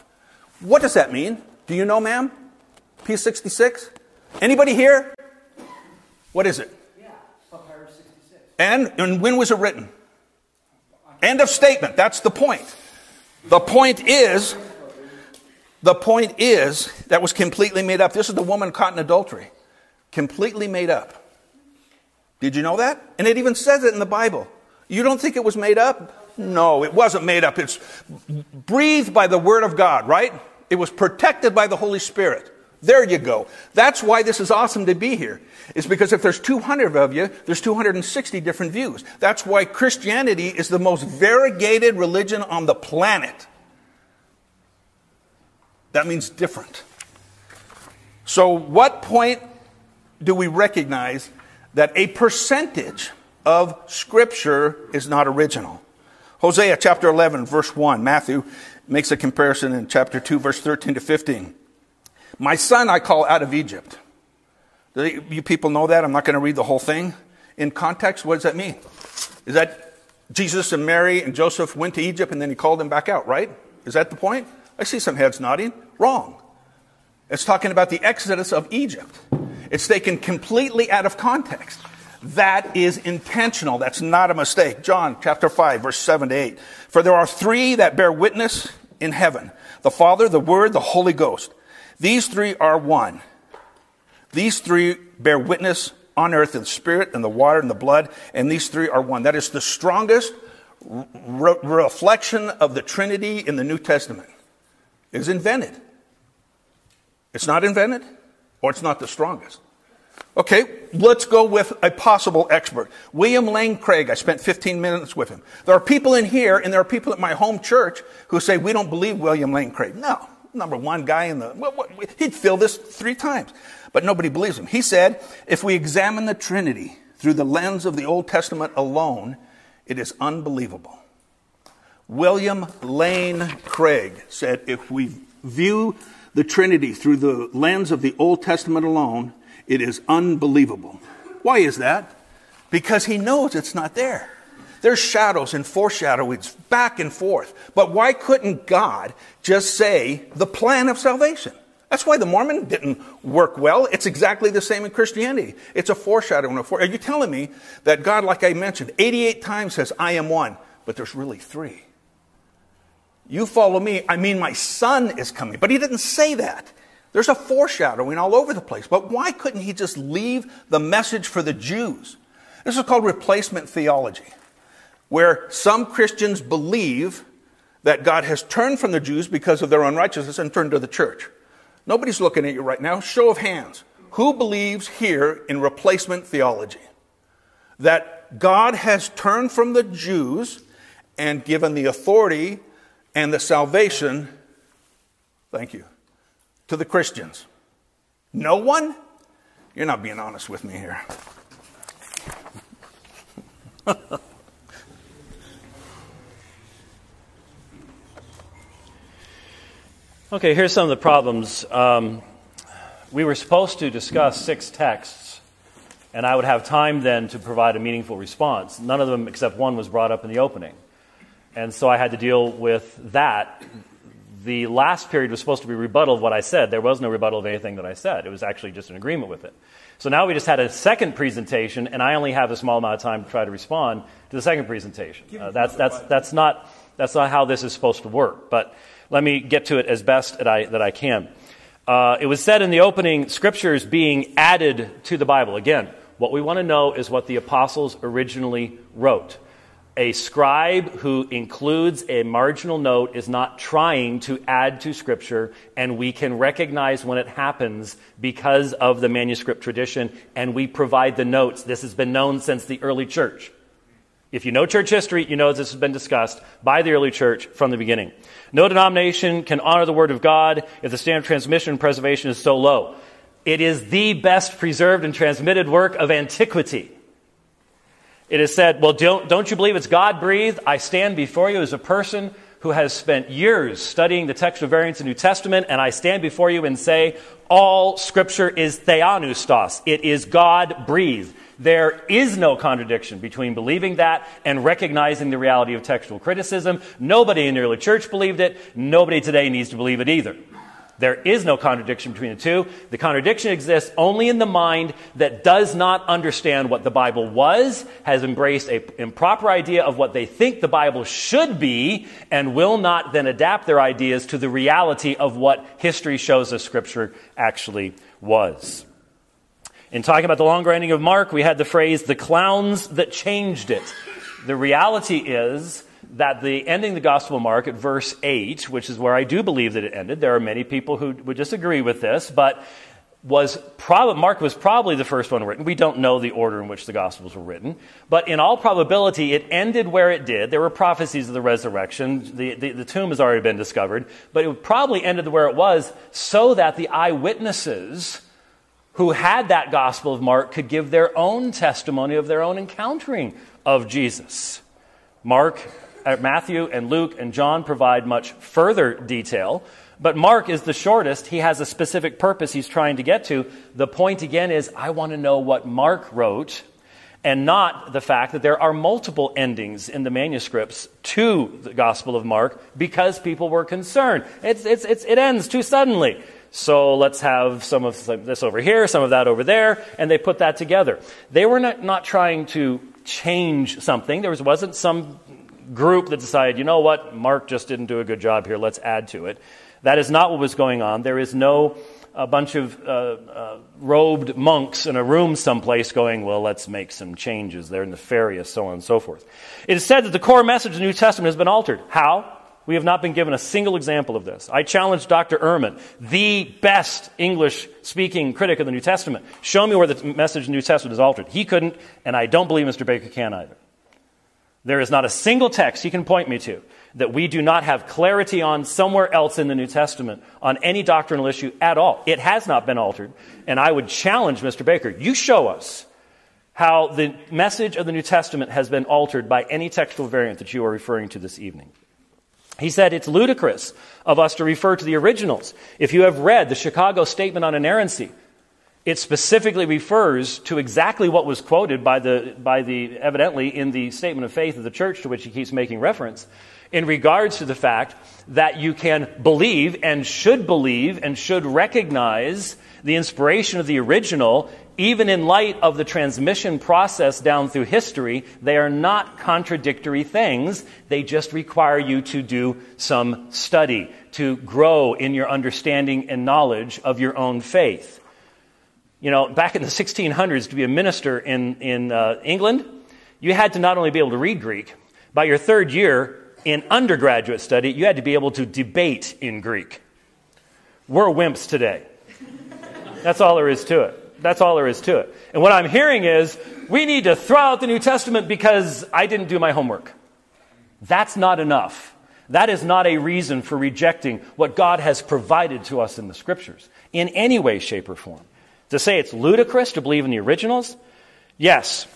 [SPEAKER 1] What does that mean? Do you know, ma'am? P66? Anybody here? What is it?
[SPEAKER 3] Yeah, papyrus 66.
[SPEAKER 1] And, and when was it written? End of statement. That's the point. The point is, the point is, that was completely made up. This is the woman caught in adultery. Completely made up. Did you know that? And it even says it in the Bible. You don't think it was made up? No, it wasn't made up. It's breathed by the Word of God, right? It was protected by the Holy Spirit. There you go. That's why this is awesome to be here. Is because if there's 200 of you, there's 260 different views. That's why Christianity is the most variegated religion on the planet. That means different. So, what point do we recognize that a percentage of Scripture is not original? Hosea chapter 11, verse 1. Matthew makes a comparison in chapter 2, verse 13 to 15. My son I call out of Egypt. You people know that? I'm not going to read the whole thing. In context, what does that mean? Is that Jesus and Mary and Joseph went to Egypt and then he called them back out, right? Is that the point? I see some heads nodding. Wrong. It's talking about the exodus of Egypt. It's taken completely out of context. That is intentional. That's not a mistake. John chapter 5, verse 7 to 8. For there are three that bear witness in heaven the Father, the Word, the Holy Ghost. These three are one. These three bear witness on earth the Spirit and the water and the blood, and these three are one. That is the strongest re- reflection of the Trinity in the New Testament. It is invented. It's not invented, or it's not the strongest. Okay, let's go with a possible expert. William Lane Craig. I spent 15 minutes with him. There are people in here, and there are people at my home church who say, we don't believe William Lane Craig. No, number one guy in the, he'd fill this three times. but nobody believes him. He said, if we examine the Trinity through the lens of the Old Testament alone, it is unbelievable. William Lane Craig said, if we view the Trinity through the lens of the Old Testament alone, it is unbelievable. Why is that? Because he knows it's not there. There's shadows and foreshadowings back and forth. But why couldn't God just say the plan of salvation? That's why the Mormon didn't work well. It's exactly the same in Christianity. It's a foreshadowing. Are you telling me that God, like I mentioned, 88 times says, I am one, but there's really three? You follow me, I mean, my son is coming. But he didn't say that. There's a foreshadowing all over the place. But why couldn't he just leave the message for the Jews? This is called replacement theology, where some Christians believe that God has turned from the Jews because of their unrighteousness and turned to the church. Nobody's looking at you right now. Show of hands. Who believes here in replacement theology? That God has turned from the Jews and given the authority and the salvation, thank you, to the Christians. No one? You're not being honest with me here.
[SPEAKER 2] okay, here's some of the problems. Um, we were supposed to discuss six texts, and I would have time then to provide a meaningful response. None of them, except one, was brought up in the opening. And so I had to deal with that. The last period was supposed to be rebuttal of what I said. There was no rebuttal of anything that I said. It was actually just an agreement with it. So now we just had a second presentation, and I only have a small amount of time to try to respond to the second presentation. Uh, that's, that's, that's, not, that's not how this is supposed to work. But let me get to it as best that I, that I can. Uh, it was said in the opening, scriptures being added to the Bible. Again, what we want to know is what the apostles originally wrote a scribe who includes a marginal note is not trying to add to Scripture, and we can recognize when it happens because of the manuscript tradition, and we provide the notes. This has been known since the early church. If you know church history, you know this has been discussed by the early church from the beginning. No denomination can honor the Word of God if the standard of transmission and preservation is so low. It is the best preserved and transmitted work of antiquity. It is said, Well, don't, don't you believe it's God breathed? I stand before you as a person who has spent years studying the textual variants of the New Testament, and I stand before you and say, All scripture is theopneustos. It is God breathed. There is no contradiction between believing that and recognizing the reality of textual criticism. Nobody in the early church believed it. Nobody today needs to believe it either. There is no contradiction between the two. The contradiction exists only in the mind that does not understand what the Bible was, has embraced an improper idea of what they think the Bible should be, and will not then adapt their ideas to the reality of what history shows us Scripture actually was. In talking about the longer ending of Mark, we had the phrase, the clowns that changed it. The reality is that the ending the Gospel of Mark at verse 8, which is where I do believe that it ended, there are many people who would disagree with this, but was prob- Mark was probably the first one written. We don't know the order in which the Gospels were written, but in all probability, it ended where it did. There were prophecies of the resurrection. The, the, the tomb has already been discovered, but it probably ended where it was so that the eyewitnesses who had that Gospel of Mark could give their own testimony of their own encountering of Jesus. Mark Uh, Matthew and Luke and John provide much further detail. But Mark is the shortest. He has a specific purpose he's trying to get to. The point again is I want to know what Mark wrote and not the fact that there are multiple endings in the manuscripts to the Gospel of Mark because people were concerned. It's, it's, it's, it ends too suddenly. So let's have some of this over here, some of that over there, and they put that together. They were not, not trying to change something. There was, wasn't some group that decided, you know what, Mark just didn't do a good job here, let's add to it. That is not what was going on. There is no a bunch of uh, uh, robed monks in a room someplace going, well, let's make some changes. They're nefarious, so on and so forth. It is said that the core message of the New Testament has been altered. How? We have not been given a single example of this. I challenged Dr. Ehrman, the best English speaking critic of the New Testament. Show me where the message of the New Testament is altered. He couldn't, and I don't believe Mr. Baker can either. There is not a single text he can point me to that we do not have clarity on somewhere else in the New Testament on any doctrinal issue at all. It has not been altered. And I would challenge Mr. Baker, you show us how the message of the New Testament has been altered by any textual variant that you are referring to this evening. He said it's ludicrous of us to refer to the originals. If you have read the Chicago Statement on Inerrancy, it specifically refers to exactly what was quoted by the, by the, evidently, in the statement of faith of the church to which he keeps making reference, in regards to the fact that you can believe and should believe and should recognize the inspiration of the original, even in light of the transmission process down through history. They are not contradictory things. They just require you to do some study, to grow in your understanding and knowledge of your own faith. You know, back in the 1600s, to be a minister in, in uh, England, you had to not only be able to read Greek, by your third year in undergraduate study, you had to be able to debate in Greek. We're wimps today. That's all there is to it. That's all there is to it. And what I'm hearing is we need to throw out the New Testament because I didn't do my homework. That's not enough. That is not a reason for rejecting what God has provided to us in the Scriptures in any way, shape, or form. To say it's ludicrous to believe in the originals? Yes.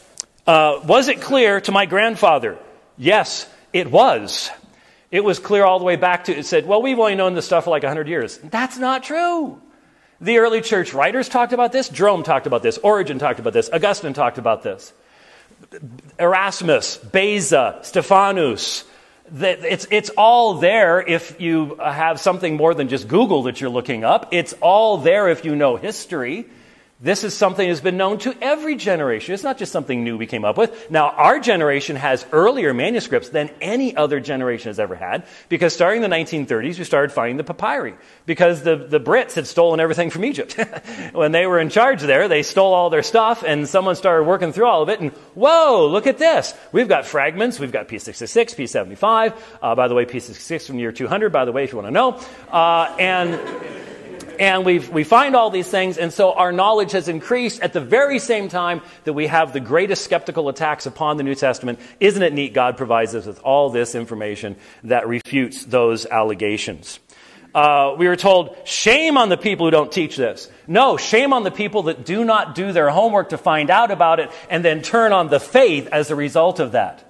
[SPEAKER 2] Uh, was it clear to my grandfather? Yes, it was. It was clear all the way back to, it said, well, we've only known this stuff for like 100 years. That's not true. The early church writers talked about this. Jerome talked about this. Origen talked about this. Augustine talked about this. Erasmus, Beza, Stephanus. It's, it's all there if you have something more than just Google that you're looking up. It's all there if you know history. This is something that's been known to every generation. It's not just something new we came up with. Now, our generation has earlier manuscripts than any other generation has ever had because starting in the 1930s, we started finding the papyri because the, the Brits had stolen everything from Egypt. when they were in charge there, they stole all their stuff and someone started working through all of it and whoa, look at this. We've got fragments. We've got P666, P75. Uh, by the way, P66 from the year 200, by the way, if you want to know. Uh, and and we we find all these things, and so our knowledge has increased at the very same time that we have the greatest skeptical attacks upon the New Testament. Isn't it neat? God provides us with all this information that refutes those allegations. Uh, we were told, shame on the people who don't teach this. No, shame on the people that do not do their homework to find out about it and then turn on the faith as a result of that.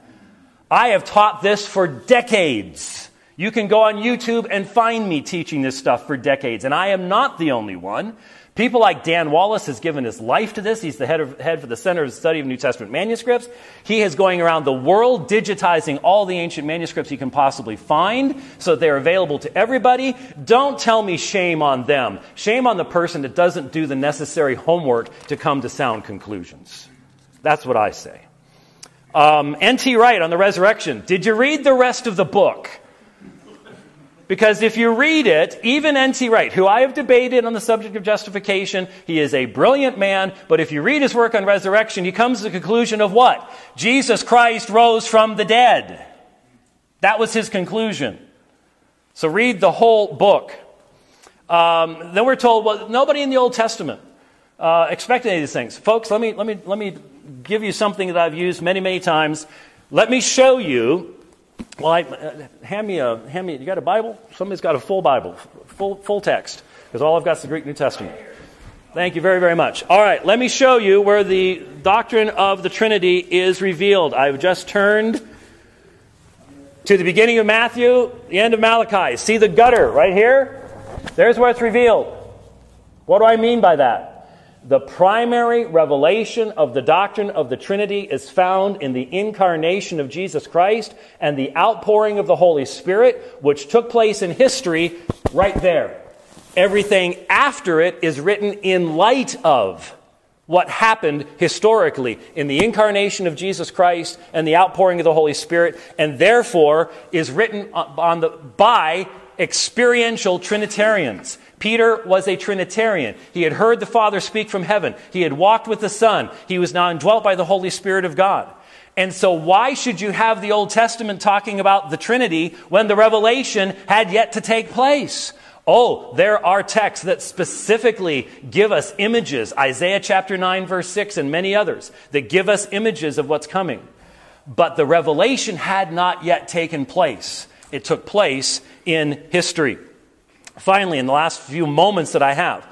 [SPEAKER 2] I have taught this for decades. You can go on YouTube and find me teaching this stuff for decades, and I am not the only one. People like Dan Wallace has given his life to this. He's the head, of, head for the Center of the Study of New Testament Manuscripts. He is going around the world digitizing all the ancient manuscripts he can possibly find so that they're available to everybody. Don't tell me shame on them. Shame on the person that doesn't do the necessary homework to come to sound conclusions. That's what I say. Um, N.T. Wright on the resurrection. Did you read the rest of the book? Because if you read it, even N.T. Wright, who I have debated on the subject of justification, he is a brilliant man, but if you read his work on resurrection, he comes to the conclusion of what? Jesus Christ rose from the dead. That was his conclusion. So read the whole book. Um, then we're told, well, nobody in the Old Testament uh, expected any of these things. Folks, let me, let, me, let me give you something that I've used many, many times. Let me show you well, I, uh, hand me a hand me. You got a Bible? Somebody's got a full Bible, full full text, because all I've got is the Greek New Testament. Thank you very very much. All right, let me show you where the doctrine of the Trinity is revealed. I've just turned to the beginning of Matthew, the end of Malachi. See the gutter right here? There's where it's revealed. What do I mean by that? The primary revelation of the doctrine of the Trinity is found in the incarnation of Jesus Christ and the outpouring of the Holy Spirit, which took place in history right there. Everything after it is written in light of what happened historically in the incarnation of Jesus Christ and the outpouring of the Holy Spirit, and therefore is written on the, by experiential Trinitarians. Peter was a Trinitarian. He had heard the Father speak from heaven. He had walked with the Son. He was now indwelt by the Holy Spirit of God. And so, why should you have the Old Testament talking about the Trinity when the revelation had yet to take place? Oh, there are texts that specifically give us images, Isaiah chapter 9, verse 6, and many others, that give us images of what's coming. but the revelation had not yet taken place. It took place in history. Finally, in the last few moments that I have,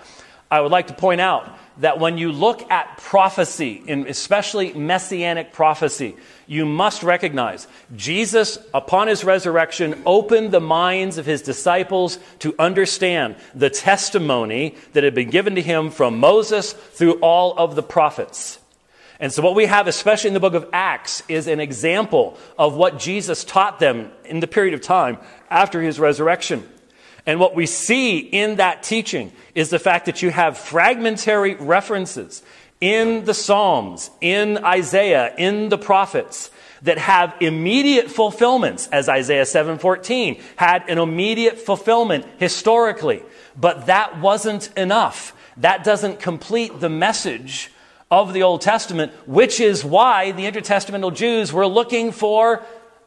[SPEAKER 2] I would like to point out that when you look at prophecy, especially messianic prophecy, you must recognize Jesus, upon his resurrection, opened the minds of his disciples to understand the testimony that had been given to him from Moses through all of the prophets. And so, what we have, especially in the book of Acts, is an example of what Jesus taught them in the period of time after his resurrection. And what we see in that teaching is the fact that you have fragmentary references in the Psalms, in Isaiah, in the prophets that have immediate fulfillments as Isaiah 7:14 had an immediate fulfillment historically. But that wasn't enough. That doesn't complete the message of the Old Testament which is why the intertestamental Jews were looking for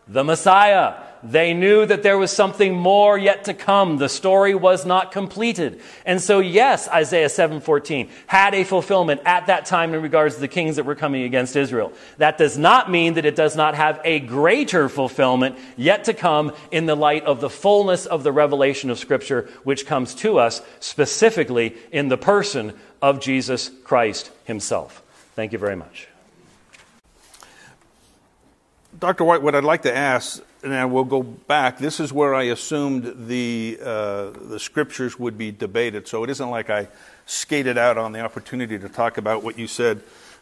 [SPEAKER 2] the Messiah they knew that there was something more yet to come. The story was not completed. And so, yes, Isaiah 7:14 had a fulfillment at that time in regards to the kings that were coming against Israel. That does not mean that it does not have a greater fulfillment yet to come in the light of the fullness of the revelation of Scripture, which comes to us specifically in the person of Jesus Christ himself. Thank you very much.
[SPEAKER 1] Dr. White, what I'd like to ask now we'll go back. This is where I assumed the uh, the scriptures would be debated. So it isn't like I skated out on the opportunity to talk about what you said.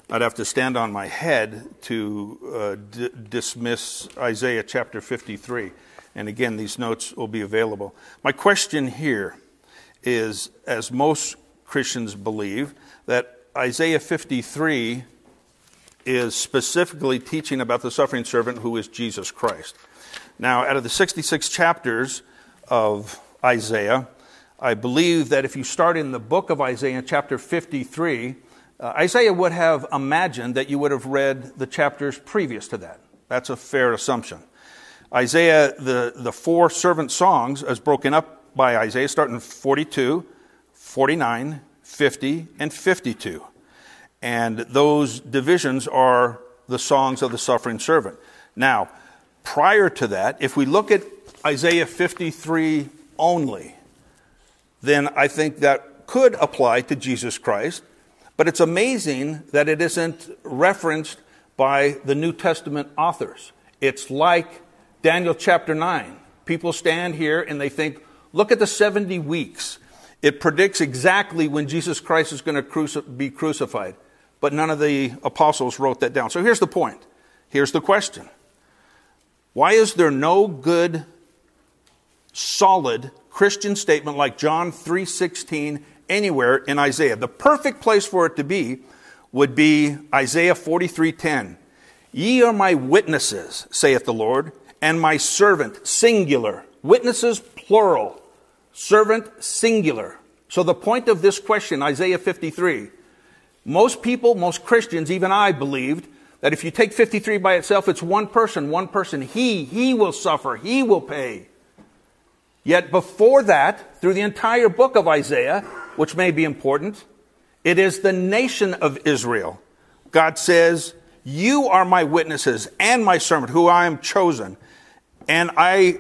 [SPEAKER 1] I'd have to stand on my head to uh, d- dismiss Isaiah chapter 53. And again, these notes will be available. My question here is, as most Christians believe, that Isaiah 53 is specifically teaching about the suffering servant who is Jesus Christ. Now, out of the 66 chapters of Isaiah, I believe that if you start in the book of Isaiah, chapter 53, uh, Isaiah would have imagined that you would have read the chapters previous to that. That's a fair assumption. Isaiah, the, the four servant songs, as broken up by Isaiah, start in 42, 49, 50, and 52. And those divisions are the songs of the suffering servant. Now, prior to that, if we look at Isaiah 53 only, then I think that could apply to Jesus Christ. But it's amazing that it isn't referenced by the New Testament authors. It's like Daniel chapter 9. People stand here and they think, look at the 70 weeks. It predicts exactly when Jesus Christ is going to be crucified. But none of the apostles wrote that down. So here's the point. Here's the question why is there no good, solid Christian statement like John 3:16 anywhere in Isaiah? The perfect place for it to be would be Isaiah 43:10. Ye are my witnesses, saith the Lord, and my servant, singular. Witnesses, plural. Servant, singular. So the point of this question, Isaiah 53, most people, most Christians, even I believed, that if you take 53 by itself, it's one person, one person. He, he will suffer, he will pay. Yet before that, through the entire book of Isaiah, which may be important, it is the nation of Israel. God says, You are my witnesses and my servant, who I am chosen. And I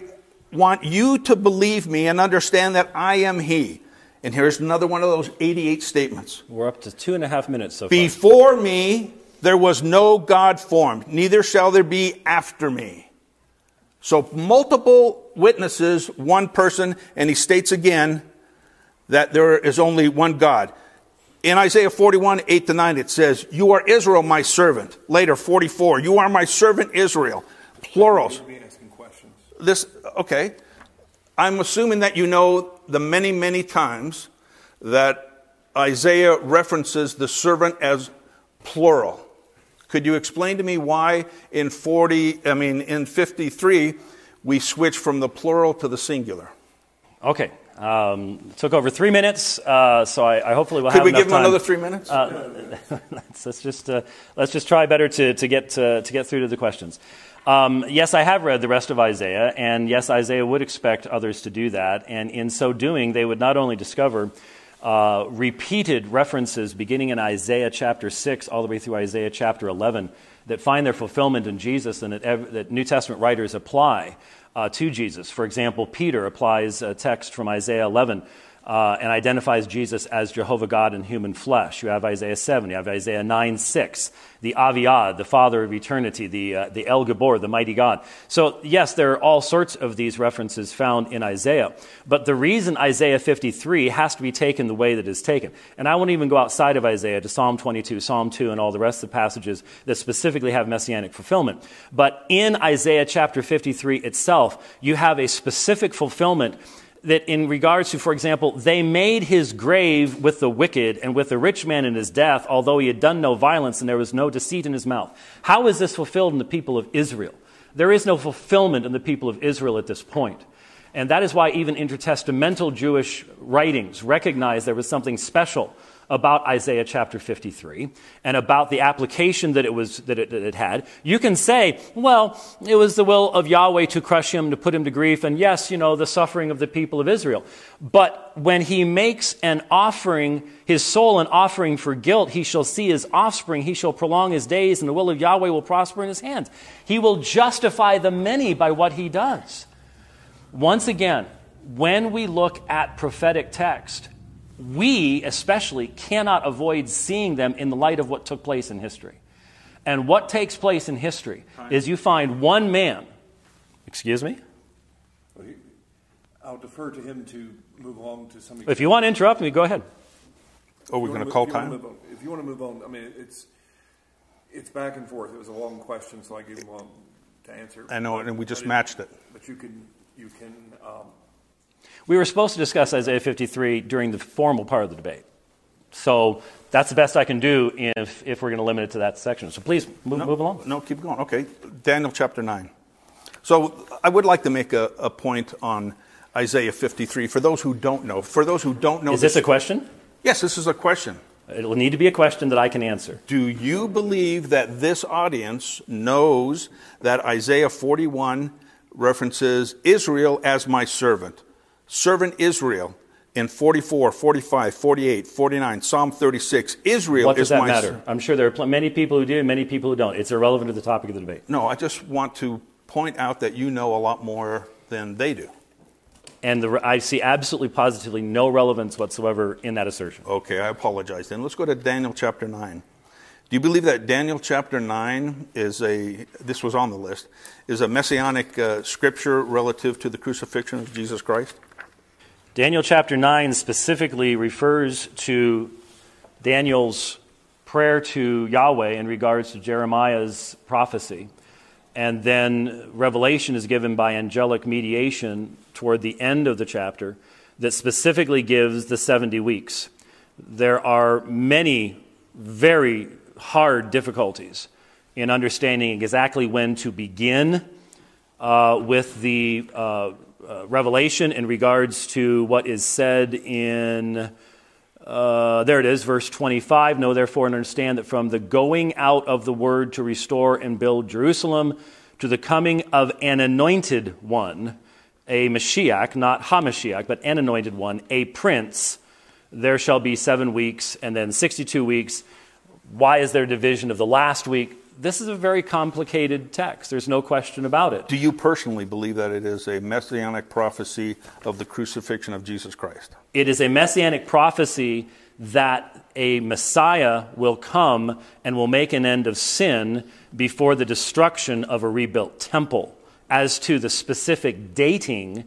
[SPEAKER 1] want you to believe me and understand that I am He. And here's another one of those 88 statements.
[SPEAKER 2] We're up to two and a half minutes so far.
[SPEAKER 1] Before me, there was no God formed, neither shall there be after me. So, multiple witnesses, one person, and he states again that there is only one God. In Isaiah 41, 8 to 9, it says, You are Israel, my servant. Later, 44, You are my servant Israel. Plurals. This, okay. I'm assuming that you know the many, many times that Isaiah references the servant as plural. Could you explain to me why in 40, I mean, in 53, we switch from the plural to the singular?
[SPEAKER 2] Okay. Um, took over three minutes, uh, so I, I, hopefully will
[SPEAKER 1] Could
[SPEAKER 2] have
[SPEAKER 1] we
[SPEAKER 2] enough
[SPEAKER 1] give him
[SPEAKER 2] time.
[SPEAKER 1] another three minutes?
[SPEAKER 2] Uh, let's, let's, just uh, let's just try better to, to get to, to get through to the questions. Um, yes, I have read the rest of Isaiah, and yes, Isaiah would expect others to do that, and in so doing, they would not only discover uh, repeated references beginning in Isaiah chapter 6 all the way through Isaiah chapter 11 that find their fulfillment in Jesus and that, ev- that New Testament writers apply uh, to Jesus. For example, Peter applies a text from Isaiah 11 uh, and identifies Jesus as Jehovah God in human flesh. You have Isaiah 7, you have Isaiah 9 6, the Aviad, the Father of eternity, the, uh, the El Gibbor, the mighty God. So, yes, there are all sorts of these references found in Isaiah. But the reason Isaiah 53 has to be taken the way that it's taken, and I won't even go outside of Isaiah to Psalm 22, Psalm 2, and all the rest of the passages that specifically have messianic fulfillment. But in Isaiah chapter 53 itself, you have a specific fulfillment that in regards to, for example, they made his grave with the wicked and with the rich man in his death, although he had done no violence and there was no deceit in his mouth. How is this fulfilled in the people of Israel? There is no fulfillment in the people of Israel at this point. And that is why even intertestamental Jewish writings recognize there was something special about Isaiah chapter 53 and about the application that it, was, that it, that it had, you can say, well, it was the will of Yahweh to crush him, to put him to grief, and yes, you know, the suffering of the people of Israel. But when he makes an offering, his soul an offering for guilt, he shall see his offspring, he shall prolong his days, and the will of Yahweh will prosper in his hands. He will justify the many by what he does. Once again, when we look at prophetic text, we especially cannot avoid seeing them in the light of what took place in history. And what takes place in history is you find one man, excuse me?
[SPEAKER 4] I'll defer to him to move along to some.
[SPEAKER 2] If you want to interrupt me, go ahead.
[SPEAKER 1] Oh, we're going to call
[SPEAKER 4] move- if you wanna
[SPEAKER 1] time?
[SPEAKER 4] move If you want to move on, I mean, it's, it's back and forth. It was a long question, so I gave him long to answer.
[SPEAKER 1] I know, and we
[SPEAKER 4] But
[SPEAKER 1] just
[SPEAKER 4] it-
[SPEAKER 1] matched it.
[SPEAKER 4] But you can, you can, um,
[SPEAKER 2] We were supposed to discuss Isaiah 53 during the formal part of the debate. So that's the best I can do if, if we're going to limit it to that section. So please move,
[SPEAKER 1] No,
[SPEAKER 2] move along.
[SPEAKER 1] No, keep going. Okay. Daniel chapter 9. So I would like to make a, a point on Isaiah 53 for those who don't know. For those who don't know
[SPEAKER 2] Is this a question?
[SPEAKER 1] Yes, this is a question.
[SPEAKER 2] It'll need to be a question that I can answer.
[SPEAKER 1] Do you believe that this audience knows that Isaiah 41 references Israel as my servant? Servant Israel in 44, 45, 48, 49, Psalm 36. Israel
[SPEAKER 2] What does
[SPEAKER 1] is
[SPEAKER 2] that
[SPEAKER 1] my
[SPEAKER 2] matter? I'm sure there are pl- many people who do and many people who don't. It's irrelevant to the topic of the debate.
[SPEAKER 1] No, I just want to point out that you know a lot more than they do.
[SPEAKER 2] And the, I see absolutely positively no relevance whatsoever in that assertion.
[SPEAKER 1] Okay, I apologize then. Let's go to Daniel chapter 9. Do you believe that Daniel chapter 9 is a, this was on the list, is a messianic uh, scripture relative to the crucifixion of Jesus Christ?
[SPEAKER 2] Daniel chapter 9 specifically refers to Daniel's prayer to Yahweh in regards to Jeremiah's prophecy. And then revelation is given by angelic mediation toward the end of the chapter that specifically gives the 70 weeks. There are many very hard difficulties in understanding exactly when to begin uh, with the uh, revelation in regards to what is said in, uh, there it is, verse 25. Know therefore and understand that from the going out of the word to restore and build Jerusalem to the coming of an anointed one, a Mashiach, not HaMashiach, but an anointed one, a prince, there shall be seven weeks and then 62 weeks. Why is there division of the last week? This is a very complicated text. There's no question about it.
[SPEAKER 1] Do you personally believe that it is a messianic prophecy of the crucifixion of Jesus Christ?
[SPEAKER 2] It is a messianic prophecy that a Messiah will come and will make an end of sin before the destruction of a rebuilt temple. As to the specific dating,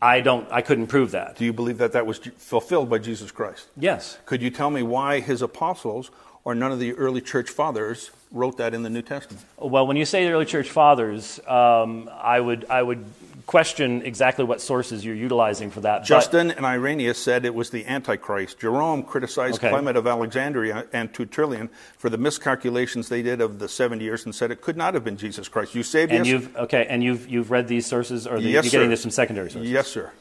[SPEAKER 2] I don't I couldn't prove that.
[SPEAKER 1] Do you believe that that was fulfilled by Jesus Christ?
[SPEAKER 2] Yes.
[SPEAKER 1] Could you tell me why his apostles or none of the early church fathers wrote that in the New Testament?
[SPEAKER 2] Well, when you say the early church fathers, um, I would I would question exactly what sources you're utilizing for that. but-
[SPEAKER 1] Justin and Irenaeus said it was the Antichrist. Jerome criticized
[SPEAKER 2] Okay.
[SPEAKER 1] Clement of Alexandria and Tertullian for the miscalculations they did of the seven years and said it could not have been Jesus Christ. Eusebius?
[SPEAKER 2] and you've okay, and you've you've read these sources, or the,
[SPEAKER 1] yes,
[SPEAKER 2] you're getting
[SPEAKER 1] sir.
[SPEAKER 2] this from secondary sources.
[SPEAKER 1] Yes, sir.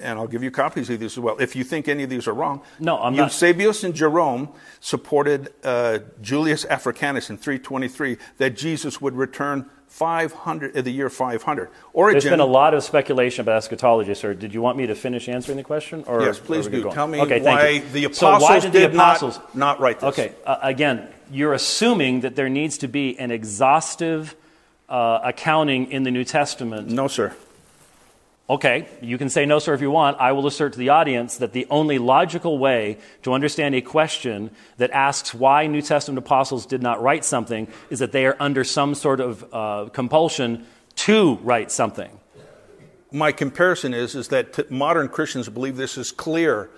[SPEAKER 1] And I'll give you copies of these as well. If you think any of these are wrong,
[SPEAKER 2] No, I'm not-
[SPEAKER 1] Eusebius and Jerome supported uh, Julius Africanus in 323 that Jesus would return 500 in the year 500. Origen,
[SPEAKER 2] There's been a lot of speculation about eschatology, sir. Did you want me to finish answering the question? Or
[SPEAKER 1] Yes, please do. Tell me
[SPEAKER 2] okay,
[SPEAKER 1] why the
[SPEAKER 2] So why
[SPEAKER 1] apostles
[SPEAKER 2] did the
[SPEAKER 1] did not-
[SPEAKER 2] apostles
[SPEAKER 1] not write this.
[SPEAKER 2] Okay, uh, again, you're assuming that there needs to be an exhaustive uh, accounting in the New Testament
[SPEAKER 1] no, sir.
[SPEAKER 2] Okay, you can say no, sir, if you want. I will assert to the audience that the only logical way to understand a question that asks why New Testament apostles did not write something is that they are under some sort of uh, compulsion to write something.
[SPEAKER 1] My comparison is is that modern Christians believe this is clear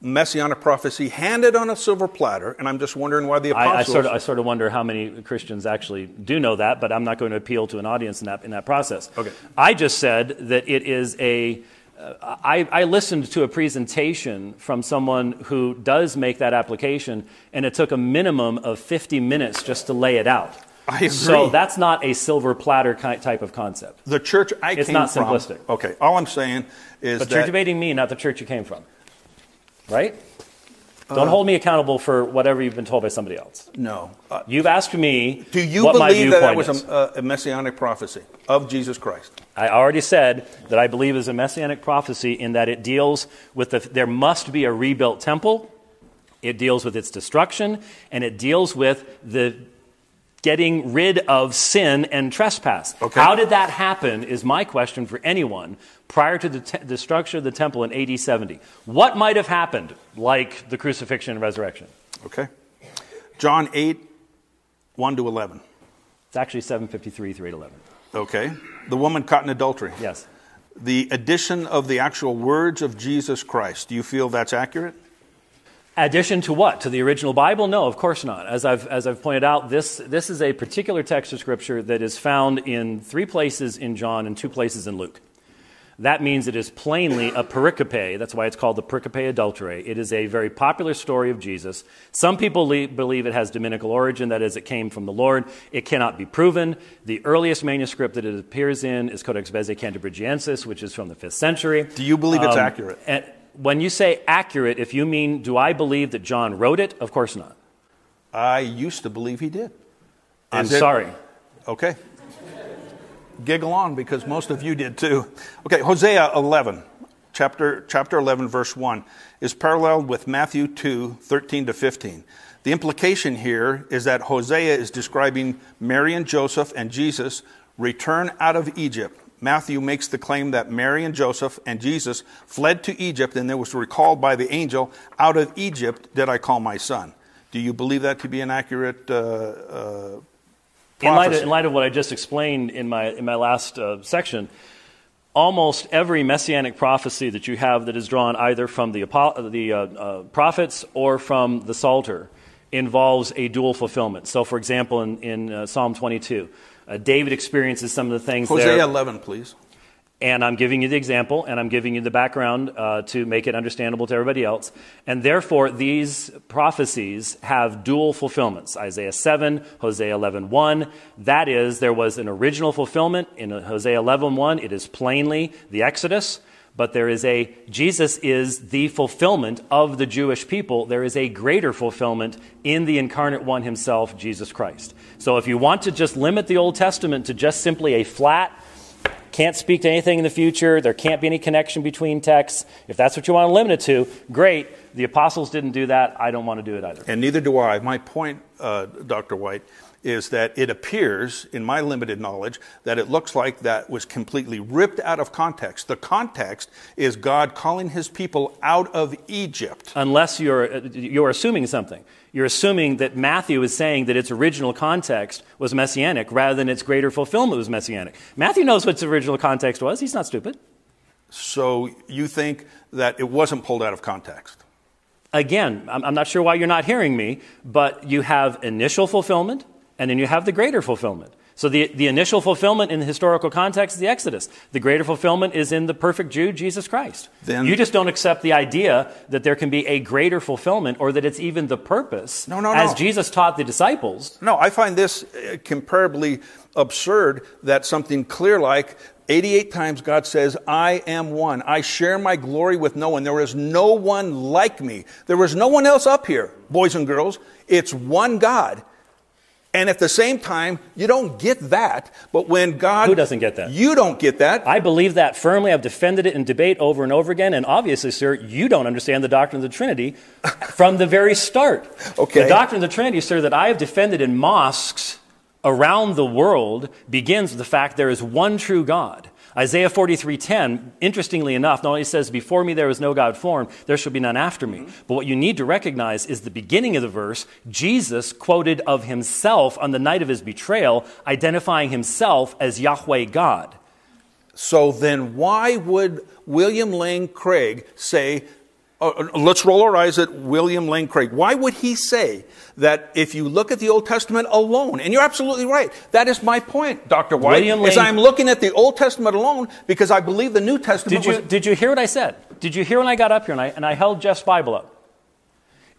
[SPEAKER 1] messianic prophecy handed on a silver platter, and I'm just wondering why the
[SPEAKER 2] I, I,
[SPEAKER 1] apostles.
[SPEAKER 2] sort of, I sort of wonder how many Christians actually do know that, but I'm not going to appeal to an audience in that, in that process.
[SPEAKER 1] Okay.
[SPEAKER 2] I just said that it is a. Uh, I, I listened to a presentation from someone who does make that application, and it took a minimum of 50 minutes just to lay it out.
[SPEAKER 1] I agree.
[SPEAKER 2] So that's not a silver platter type of concept.
[SPEAKER 1] the church I
[SPEAKER 2] It's
[SPEAKER 1] came from.
[SPEAKER 2] It's not
[SPEAKER 1] from.
[SPEAKER 2] simplistic.
[SPEAKER 1] Okay, all I'm saying is
[SPEAKER 2] But
[SPEAKER 1] that
[SPEAKER 2] you're debating me, not the church you came from. Right? Don't hold me accountable for whatever you've been told by somebody else.
[SPEAKER 1] no. Uh,
[SPEAKER 2] You've asked me
[SPEAKER 1] do you
[SPEAKER 2] what my
[SPEAKER 1] believe that that
[SPEAKER 2] viewpoint
[SPEAKER 1] was
[SPEAKER 2] is.
[SPEAKER 1] a, a messianic prophecy of Jesus Christ?
[SPEAKER 2] I already said that I believe is a messianic prophecy in that it deals with the, there must be a rebuilt temple, it deals with its destruction, and it deals with the getting rid of sin and trespass.
[SPEAKER 1] Okay.
[SPEAKER 2] How did that happen is my question for anyone prior to the te- destruction of the temple in AD 70. What might have happened like the crucifixion and resurrection?
[SPEAKER 1] Okay. John 8, 1 to 11.
[SPEAKER 2] It's actually 753 through 811.
[SPEAKER 1] Okay. The woman caught in adultery.
[SPEAKER 2] Yes.
[SPEAKER 1] The addition of the actual words of Jesus Christ. Do you feel that's accurate?
[SPEAKER 2] Addition to what? To the original Bible? No, of course not. As I've, as I've pointed out, this, this is a particular text of Scripture that is found in three places in John and two places in Luke. That means it is plainly a pericope. That's why it's called the pericope adulterae. It is a very popular story of Jesus. Some people le- believe it has dominical origin, that is, it came from the Lord. It cannot be proven. The earliest manuscript that it appears in is Codex Bezae Cantabrigiensis, which is from the 5th century.
[SPEAKER 1] Do you believe it's
[SPEAKER 2] Um,
[SPEAKER 1] accurate?
[SPEAKER 2] And when you say accurate, if you mean, do I believe that John wrote it? Of course not.
[SPEAKER 1] I used to believe he did.
[SPEAKER 2] I'm
[SPEAKER 1] Is it-
[SPEAKER 2] sorry.
[SPEAKER 1] Okay. Giggle on because most of you did too. Okay, Hosea 11, chapter, chapter 11, verse 1, is paralleled with Matthew 2, 13 to 15. The implication here is that Hosea is describing Mary and Joseph and Jesus return out of Egypt. Matthew makes the claim that Mary and Joseph and Jesus fled to Egypt and they was recalled by the angel, out of Egypt did I call my son. Do you believe that to be an accurate uh, uh,
[SPEAKER 2] In light, of,
[SPEAKER 1] prophecy?
[SPEAKER 2] in light of what I just explained in my, in my last uh, section, almost every messianic prophecy that you have that is drawn either from the, the uh, uh, prophets or from the Psalter involves a dual fulfillment. So, for example, in, in uh, Psalm 22, uh, David experiences some of the things
[SPEAKER 1] Hosea
[SPEAKER 2] there.
[SPEAKER 1] 11, please.
[SPEAKER 2] And I'm giving you the example, and I'm giving you the background uh, to make it understandable to everybody else. And therefore, these prophecies have dual fulfillments. Isaiah 7, Hosea 11, 1. That is, there was an original fulfillment in Hosea 11, 1. It is plainly the Exodus. But there is a, Jesus is the fulfillment of the Jewish people. There is a greater fulfillment in the incarnate one himself, Jesus Christ. So if you want to just limit the Old Testament to just simply a flat, can't speak to anything in the future. There can't be any connection between texts. If that's what you want to limit it to, great. The apostles didn't do that. I don't want to do it either.
[SPEAKER 1] And neither do I. My point, uh, Dr. White, is that it appears, in my limited knowledge, that it looks like that was completely ripped out of context. The context is God calling his people out of Egypt.
[SPEAKER 2] Unless you're, you're assuming something. You're assuming that Matthew is saying that its original context was messianic rather than its greater fulfillment was messianic. Matthew knows what its original context was. He's not stupid.
[SPEAKER 1] So you think that it wasn't pulled out of context?
[SPEAKER 2] Again, I'm I'm not sure why you're not hearing me, but you have initial fulfillment and then you have the greater fulfillment. So the, the initial fulfillment in the historical context is the Exodus. The greater fulfillment is in the perfect Jew, Jesus Christ.
[SPEAKER 1] Then-
[SPEAKER 2] you just don't accept the idea that there can be a greater fulfillment or that it's even the purpose.
[SPEAKER 1] No, no,
[SPEAKER 2] As
[SPEAKER 1] no.
[SPEAKER 2] Jesus taught the disciples.
[SPEAKER 1] No, I find this uh, comparably absurd that something clear like 88 times God says, I am one. I share my glory with no one. There is no one like me. There is no one else up here, boys and girls. It's one God. And at the same time, you don't get that. But when God.
[SPEAKER 2] Who doesn't get that?
[SPEAKER 1] You don't get that.
[SPEAKER 2] I believe that firmly. I've defended it in debate over and over again. And obviously, sir, you don't understand the doctrine of the Trinity from the very start.
[SPEAKER 1] Okay.
[SPEAKER 2] The doctrine of the Trinity, sir, that I have defended in mosques around the world begins with the fact there is one true God. Isaiah 43:10, interestingly enough, not only says, "Before me there was no God formed; there shall be none after me." Mm-hmm. But what you need to recognize is the beginning of the verse. Jesus quoted of himself on the night of his betrayal, identifying himself as Yahweh God.
[SPEAKER 1] So then, why would William Lane Craig say, uh, let's roll our eyes at William Lane Craig. Why would he say that if you look at the Old Testament alone, and you're absolutely right, that is my point, Dr. White,
[SPEAKER 2] William
[SPEAKER 1] is
[SPEAKER 2] Lane-
[SPEAKER 1] I'm looking at the Old Testament alone because I believe the New Testament
[SPEAKER 2] Did you,
[SPEAKER 1] was.
[SPEAKER 2] did you hear what I said? Did you hear when I got up here and I, and I held Jeff's Bible up?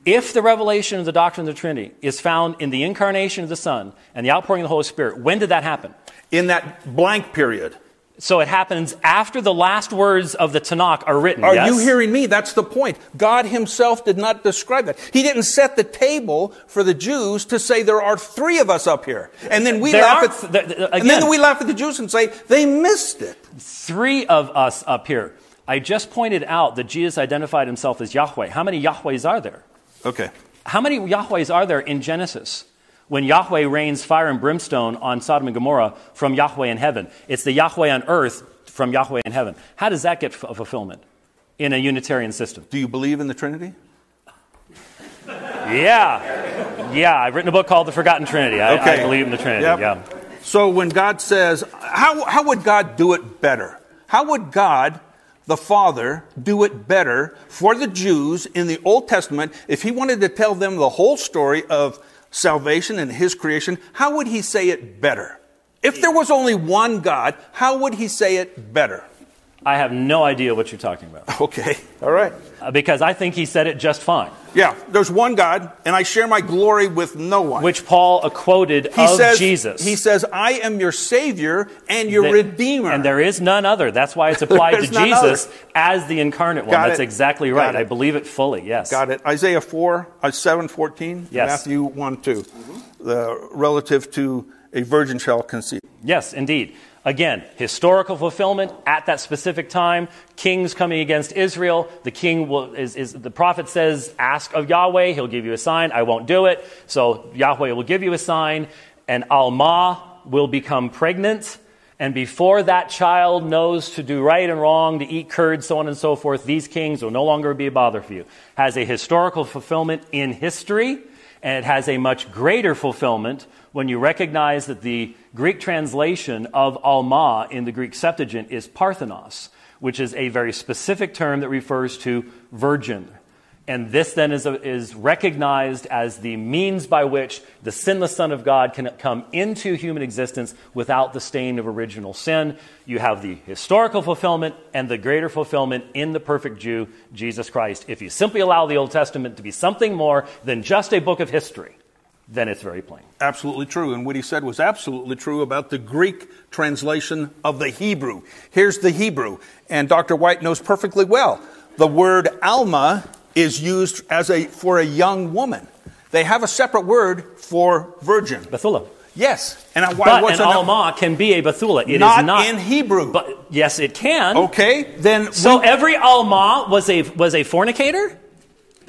[SPEAKER 2] If the revelation of the doctrine of the Trinity is found in the incarnation of the Son and the outpouring of the Holy Spirit, when did that happen?
[SPEAKER 1] in that blank period.
[SPEAKER 2] So it happens after the last words of the Tanakh are written.
[SPEAKER 1] Are
[SPEAKER 2] yes?
[SPEAKER 1] you hearing me? That's the point. God himself did not describe that. He didn't set the table for the Jews to say there are three of us up here. And then we
[SPEAKER 2] There
[SPEAKER 1] laugh
[SPEAKER 2] are-
[SPEAKER 1] at
[SPEAKER 2] th- th-
[SPEAKER 1] and then we laugh at the Jews and say they missed it.
[SPEAKER 2] Three of us up here. I just pointed out that Jesus identified himself as Yahweh. How many Yahwehs are there?
[SPEAKER 1] Okay.
[SPEAKER 2] How many Yahwehs are there in Genesis? When Yahweh rains fire and brimstone on Sodom and Gomorrah from Yahweh in heaven, it's the Yahweh on earth from Yahweh in heaven. How does that get f- fulfillment in a Unitarian system?
[SPEAKER 1] Do you believe in the Trinity?
[SPEAKER 2] Yeah, yeah. I've written a book called The Forgotten Trinity. I, I believe in the Trinity.
[SPEAKER 1] Yep.
[SPEAKER 2] Yeah.
[SPEAKER 1] So when God says, how, how would God do it better? How would God, the Father, do it better for the Jews in the Old Testament if He wanted to tell them the whole story of salvation and His creation? How would He say it better? If there was only one God, how would He say it better?
[SPEAKER 2] I have no idea what you're talking about
[SPEAKER 1] Okay, all right.
[SPEAKER 2] Uh, because I think he said it just fine.
[SPEAKER 1] Yeah, there's one God, and I share my glory with no one.
[SPEAKER 2] Which Paul quoted
[SPEAKER 1] he
[SPEAKER 2] of
[SPEAKER 1] says,
[SPEAKER 2] Jesus.
[SPEAKER 1] He says, I am your Savior and your
[SPEAKER 2] That-
[SPEAKER 1] Redeemer.
[SPEAKER 2] And there is none other. That's why it's applied to Jesus
[SPEAKER 1] other.
[SPEAKER 2] as the incarnate one.
[SPEAKER 1] Got
[SPEAKER 2] That's
[SPEAKER 1] it.
[SPEAKER 2] exactly right. I believe it fully. Yes.
[SPEAKER 1] Got it. Isaiah 4, uh, 7, 14,
[SPEAKER 2] Yes.
[SPEAKER 1] Matthew 1, 2, the, relative to a virgin shall conceive.
[SPEAKER 2] Yes, indeed. Again, historical fulfillment at that specific time. Kings coming against Israel. The king will is, is the prophet says, "Ask of Yahweh; He'll give you a sign." I won't do it, so Yahweh will give you a sign, and Alma will become pregnant. And before that child knows to do right and wrong, to eat curds, so on and so forth, these kings will no longer be a bother for you. Has a historical fulfillment in history, and it has a much greater fulfillment when you recognize that the Greek translation of Alma in the Greek Septuagint is Parthenos, which is a very specific term that refers to virgin. And this then is, a, is recognized as the means by which the sinless Son of God can come into human existence without the stain of original sin. You have the historical fulfillment and the greater fulfillment in the perfect Jew, Jesus Christ. If you simply allow the Old Testament to be something more than just a book of history, then it's very plain.
[SPEAKER 1] Absolutely true. And what he said was absolutely true about the Greek translation of the Hebrew. Here's the Hebrew. And Dr. White knows perfectly well. The word Alma is used as a, for a young woman. They have a separate word for virgin.
[SPEAKER 2] Bethula.
[SPEAKER 1] Yes. And why
[SPEAKER 2] But
[SPEAKER 1] what's
[SPEAKER 2] an Alma can be a Bethula. It is
[SPEAKER 1] not,
[SPEAKER 2] not
[SPEAKER 1] in Hebrew.
[SPEAKER 2] But yes, it can.
[SPEAKER 1] okay, then
[SPEAKER 2] So
[SPEAKER 1] we-
[SPEAKER 2] every Alma was a was a fornicator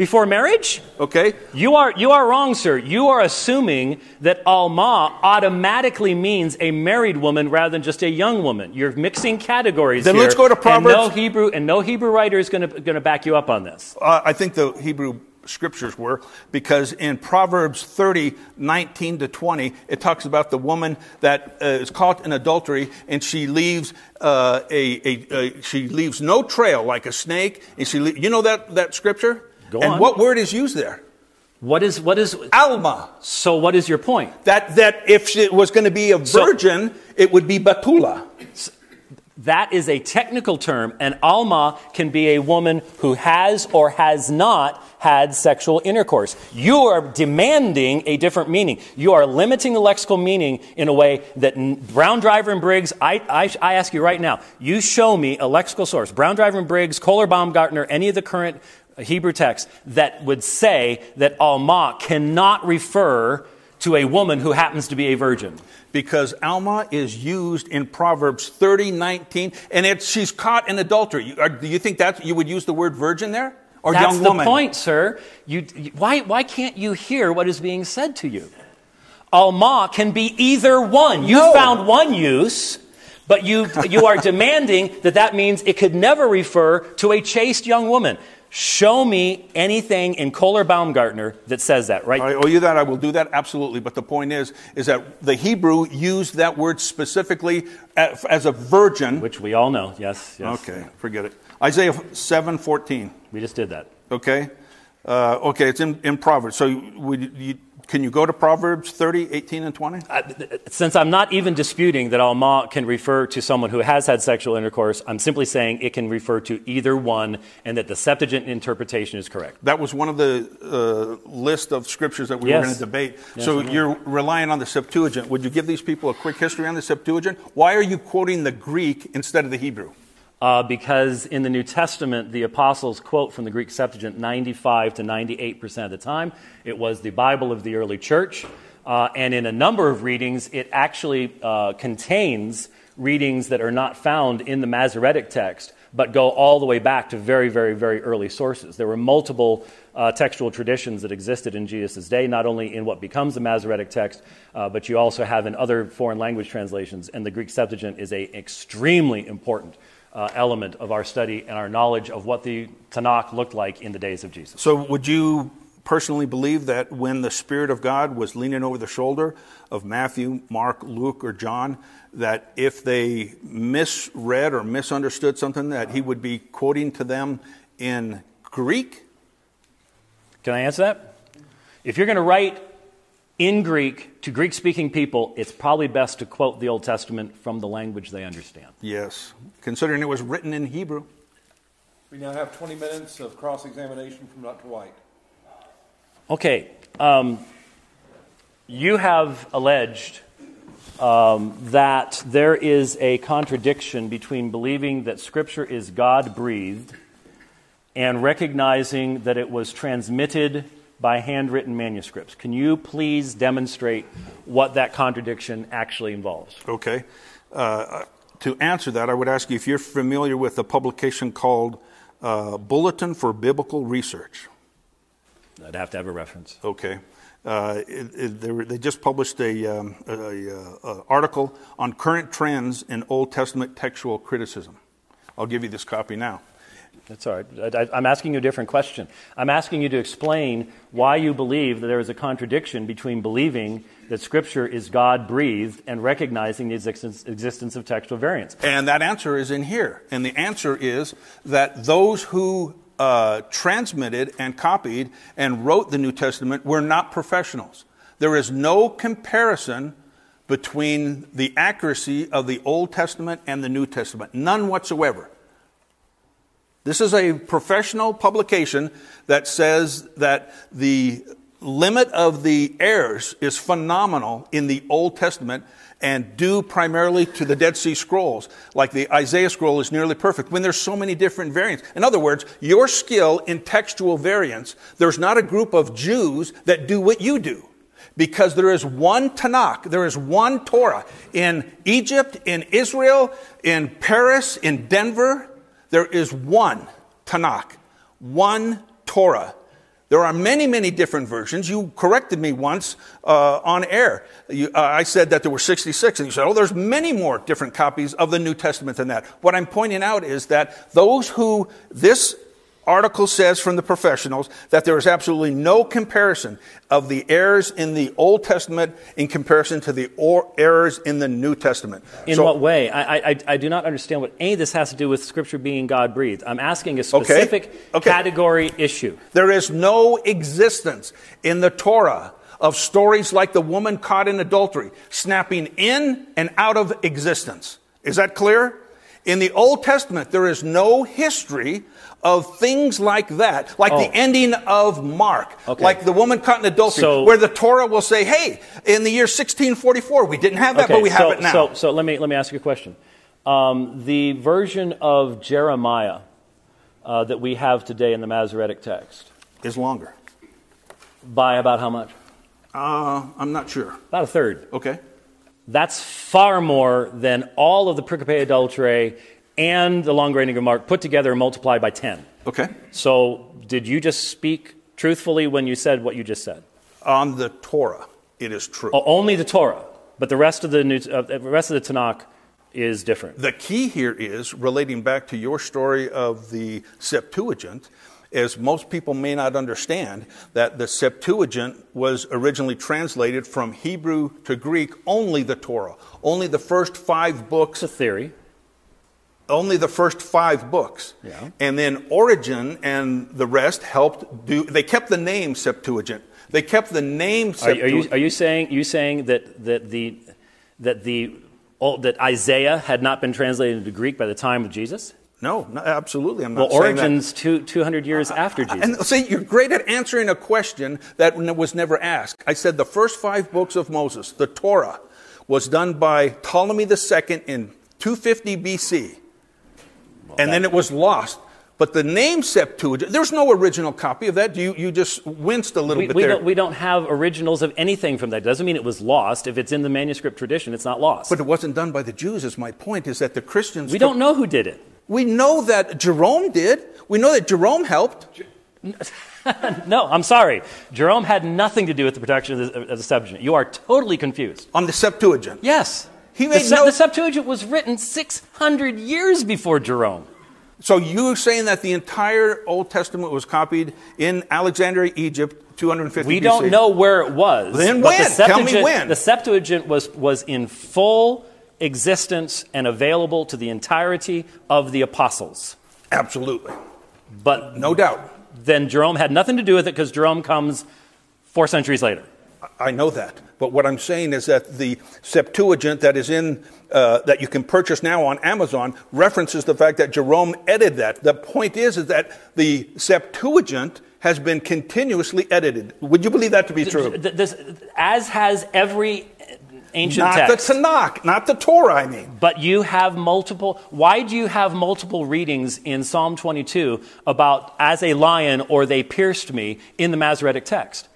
[SPEAKER 2] before marriage.
[SPEAKER 1] okay.
[SPEAKER 2] You are you are wrong, sir. You are assuming that Alma automatically means a married woman rather than just a young woman. You're mixing categories.
[SPEAKER 1] Then
[SPEAKER 2] here,
[SPEAKER 1] let's go to Proverbs.
[SPEAKER 2] And no Hebrew and no Hebrew writer is going to going to back you up on this.
[SPEAKER 1] Uh, I think the Hebrew scriptures were because in Proverbs 30, 19 to 20, it talks about the woman that uh, is caught in adultery and she leaves uh, a, a, a she leaves no trail like a snake. And she, le- you know that, that scripture?
[SPEAKER 2] Go
[SPEAKER 1] and
[SPEAKER 2] on.
[SPEAKER 1] what word is used there?
[SPEAKER 2] What is, what is,
[SPEAKER 1] Alma.
[SPEAKER 2] so what is your point?
[SPEAKER 1] That, that if it was going to be a
[SPEAKER 2] So-
[SPEAKER 1] virgin, it would be Batula.
[SPEAKER 2] That is a technical term, and Alma can be a woman who has or has not had sexual intercourse. You are demanding a different meaning. You are limiting the lexical meaning in a way that Brown, Driver, and Briggs, I, I, I ask you right now, you show me a lexical source, Brown, Driver, and Briggs, Kohler, Baumgartner, any of the current Hebrew text, that would say that Alma cannot refer to a woman who happens to be a virgin.
[SPEAKER 1] Because Alma is used in Proverbs 30, 19, and it's, she's caught in adultery. You, are, do you think that you would use the word virgin there? Or
[SPEAKER 2] That's
[SPEAKER 1] young woman?
[SPEAKER 2] That's the point, sir. You, you- why, why can't you hear what is being said to you? Alma can be either one. You
[SPEAKER 1] No.
[SPEAKER 2] found one use, but you, you are demanding that that means it could never refer to a chaste young woman. Show me anything in Kohler Baumgartner that says that, right?
[SPEAKER 1] I owe you that. I will do that absolutely. But the point is, is that the Hebrew used that word specifically as, as a virgin.
[SPEAKER 2] Which we all know. Yes, yes.
[SPEAKER 1] Okay, forget it. Isaiah seven fourteen.
[SPEAKER 2] We just did that.
[SPEAKER 1] Okay, uh, okay, it's in, in Proverbs. So would you, can you go to Proverbs 30, 18, and twenty?
[SPEAKER 2] Since I'm not even disputing that Alma can refer to someone who has had sexual intercourse, I'm simply saying it can refer to either one and that the Septuagint interpretation is correct.
[SPEAKER 1] That was one of the uh, list of scriptures that we
[SPEAKER 2] Yes.
[SPEAKER 1] were going to debate.
[SPEAKER 2] Yes,
[SPEAKER 1] so
[SPEAKER 2] I know.
[SPEAKER 1] you're relying on the Septuagint. Would you give these people a quick history on the Septuagint? Why are you quoting the Greek instead of the Hebrew?
[SPEAKER 2] Uh, because in the New Testament, the apostles quote from the Greek Septuagint 95 to 98% of the time. It was the Bible of the early church. Uh, and in a number of readings, it actually uh, contains readings that are not found in the Masoretic text, but go all the way back to very, very, very early sources. There were multiple uh, textual traditions that existed in Jesus' day, not only in what becomes the Masoretic text, uh, but you also have in other foreign language translations. And the Greek Septuagint is a extremely important uh, element of our study and our knowledge of what the Tanakh looked like in the days of Jesus.
[SPEAKER 1] So, would you personally believe that when the Spirit of God was leaning over the shoulder of Matthew, Mark, Luke, or John, that if they misread or misunderstood something, that he would be quoting to them in Greek?
[SPEAKER 2] Can I answer that? If you're going to write in Greek to Greek speaking people, it's probably best to quote the Old Testament from the language they understand.
[SPEAKER 1] Yes, considering it was written in Hebrew.
[SPEAKER 4] We now have 20 minutes of cross-examination from Dr. White.
[SPEAKER 2] Okay, um, you have alleged um, that there is a contradiction between believing that Scripture is God breathed and recognizing that it was transmitted by handwritten manuscripts. Can you please demonstrate what that contradiction actually involves?
[SPEAKER 1] Okay. Uh, to answer that, I would ask you if you're familiar with a publication called uh, Bulletin for Biblical Research.
[SPEAKER 2] I'd have to have a reference.
[SPEAKER 1] Okay. Uh, it, it, they, were, they just published a, um, a, a, a article on current trends in Old Testament textual criticism. I'll give you this copy now.
[SPEAKER 2] That's all right. I, I'm asking you a different question. I'm asking you to explain why you believe that there is a contradiction between believing that Scripture is God breathed and recognizing the existence, existence of textual variants.
[SPEAKER 1] And that answer is in here. And the answer is that those who uh, transmitted and copied and wrote the New Testament were not professionals. There is no comparison between the accuracy of the Old Testament and the New Testament, none whatsoever. This is a professional publication that says that the limit of the errors is phenomenal in the Old Testament and due primarily to the Dead Sea Scrolls. Like the Isaiah scroll is nearly perfect when there's so many different variants. In other words, your skill in textual variants, there's not a group of Jews that do what you do. Because there is one Tanakh, there is one Torah. In Egypt, in Israel, in Paris, in Denver, there is one Tanakh, one Torah. There are many, many different versions. You corrected me once uh, on air. You, uh, I said that there were 66, and you said, oh, there's many more different copies of the New Testament than that. What I'm pointing out is that those who this article says from the professionals that there is absolutely no comparison of the errors in the Old Testament in comparison to the or- errors in the New Testament.
[SPEAKER 2] In
[SPEAKER 1] So-
[SPEAKER 2] what way? I, I, I do not understand what any of this has to do with Scripture being God breathed. I'm asking a specific
[SPEAKER 1] Okay.
[SPEAKER 2] category issue.
[SPEAKER 1] There is no existence in the Torah of stories like the woman caught in adultery, snapping in and out of existence. Is that clear? In the Old Testament, there is no history of things like that, like the
[SPEAKER 2] Oh.
[SPEAKER 1] ending of Mark,
[SPEAKER 2] Okay.
[SPEAKER 1] like the woman caught in adultery,
[SPEAKER 2] So-
[SPEAKER 1] where the Torah will say, hey, in the year 1644, we didn't have that, but we have it now.
[SPEAKER 2] So, so let, me, let me ask you a question. Um, the version of Jeremiah uh, that we have today in the Masoretic text,
[SPEAKER 1] is longer.
[SPEAKER 2] by about how much?
[SPEAKER 1] Uh, I'm not sure.
[SPEAKER 2] About a third.
[SPEAKER 1] Okay.
[SPEAKER 2] That's far more than all of the Pericope Adulterae and the long reigning of Mark put together and multiplied by 10.
[SPEAKER 1] Okay.
[SPEAKER 2] So, did you just speak truthfully when you said what you just said?
[SPEAKER 1] On the Torah, it is true.
[SPEAKER 2] O- only the Torah, but the rest of the, New, uh, the rest of the Tanakh is different.
[SPEAKER 1] The key here is relating back to your story of the Septuagint, as most people may not understand that the Septuagint was originally translated from Hebrew to Greek only the Torah, only the first five books,
[SPEAKER 2] It's a theory.
[SPEAKER 1] Only the first five books.
[SPEAKER 2] Yeah.
[SPEAKER 1] And then Origen and the rest helped do, they kept the name Septuagint. They kept the name
[SPEAKER 2] Are, are you, are you saying, you saying that, that, the, that, the, that Isaiah had not been translated into Greek by the time of Jesus?
[SPEAKER 1] no, no, absolutely. I'm
[SPEAKER 2] Well,
[SPEAKER 1] not saying that.
[SPEAKER 2] Origen's two, 200 years after Jesus.
[SPEAKER 1] And see, you're great at answering a question that was never asked. I said the first five books of Moses, the Torah, was done by Ptolemy II in 250 BC. And then it was lost. But the name Septuagint, there's no original copy of that. You, you just winced a little
[SPEAKER 2] we,
[SPEAKER 1] bit
[SPEAKER 2] we
[SPEAKER 1] there.
[SPEAKER 2] don't, we don't have originals of anything from that. It Doesn't mean it was lost. If it's in the manuscript tradition, it's not lost.
[SPEAKER 1] but it wasn't done by the Jews, is my point, is that the Christians.
[SPEAKER 2] we
[SPEAKER 1] took-
[SPEAKER 2] don't know who did it.
[SPEAKER 1] We know that Jerome did. We know that Jerome helped.
[SPEAKER 2] No, I'm sorry. Jerome had nothing to do with the production of the, of the Septuagint. You are totally confused.
[SPEAKER 1] On the Septuagint.
[SPEAKER 2] Yes.
[SPEAKER 1] He
[SPEAKER 2] the,
[SPEAKER 1] made
[SPEAKER 2] Se-
[SPEAKER 1] no-
[SPEAKER 2] the Septuagint was written 600 years before Jerome.
[SPEAKER 1] So you're saying that the entire Old Testament was copied in Alexandria, Egypt, 250
[SPEAKER 2] We
[SPEAKER 1] BC?
[SPEAKER 2] don't know where it was.
[SPEAKER 1] Then when?
[SPEAKER 2] The
[SPEAKER 1] Tell me
[SPEAKER 2] Septuagint,
[SPEAKER 1] when.
[SPEAKER 2] The Septuagint was, was in full existence and available to the entirety of the apostles.
[SPEAKER 1] Absolutely.
[SPEAKER 2] But
[SPEAKER 1] No doubt.
[SPEAKER 2] then Jerome had nothing to do with it because Jerome comes four centuries later.
[SPEAKER 1] I know that. But what I'm saying is that the Septuagint that is in, uh, that you can purchase now on Amazon references the fact that Jerome edited that. The point is, is that the Septuagint has been continuously edited. Would you believe that to be true?
[SPEAKER 2] Th- This, as has every ancient
[SPEAKER 1] Not
[SPEAKER 2] text.
[SPEAKER 1] the Tanakh, not the Torah, I mean.
[SPEAKER 2] But you have multiple. Why do you have multiple readings in Psalm 22 about as a lion or they pierced me in the Masoretic text?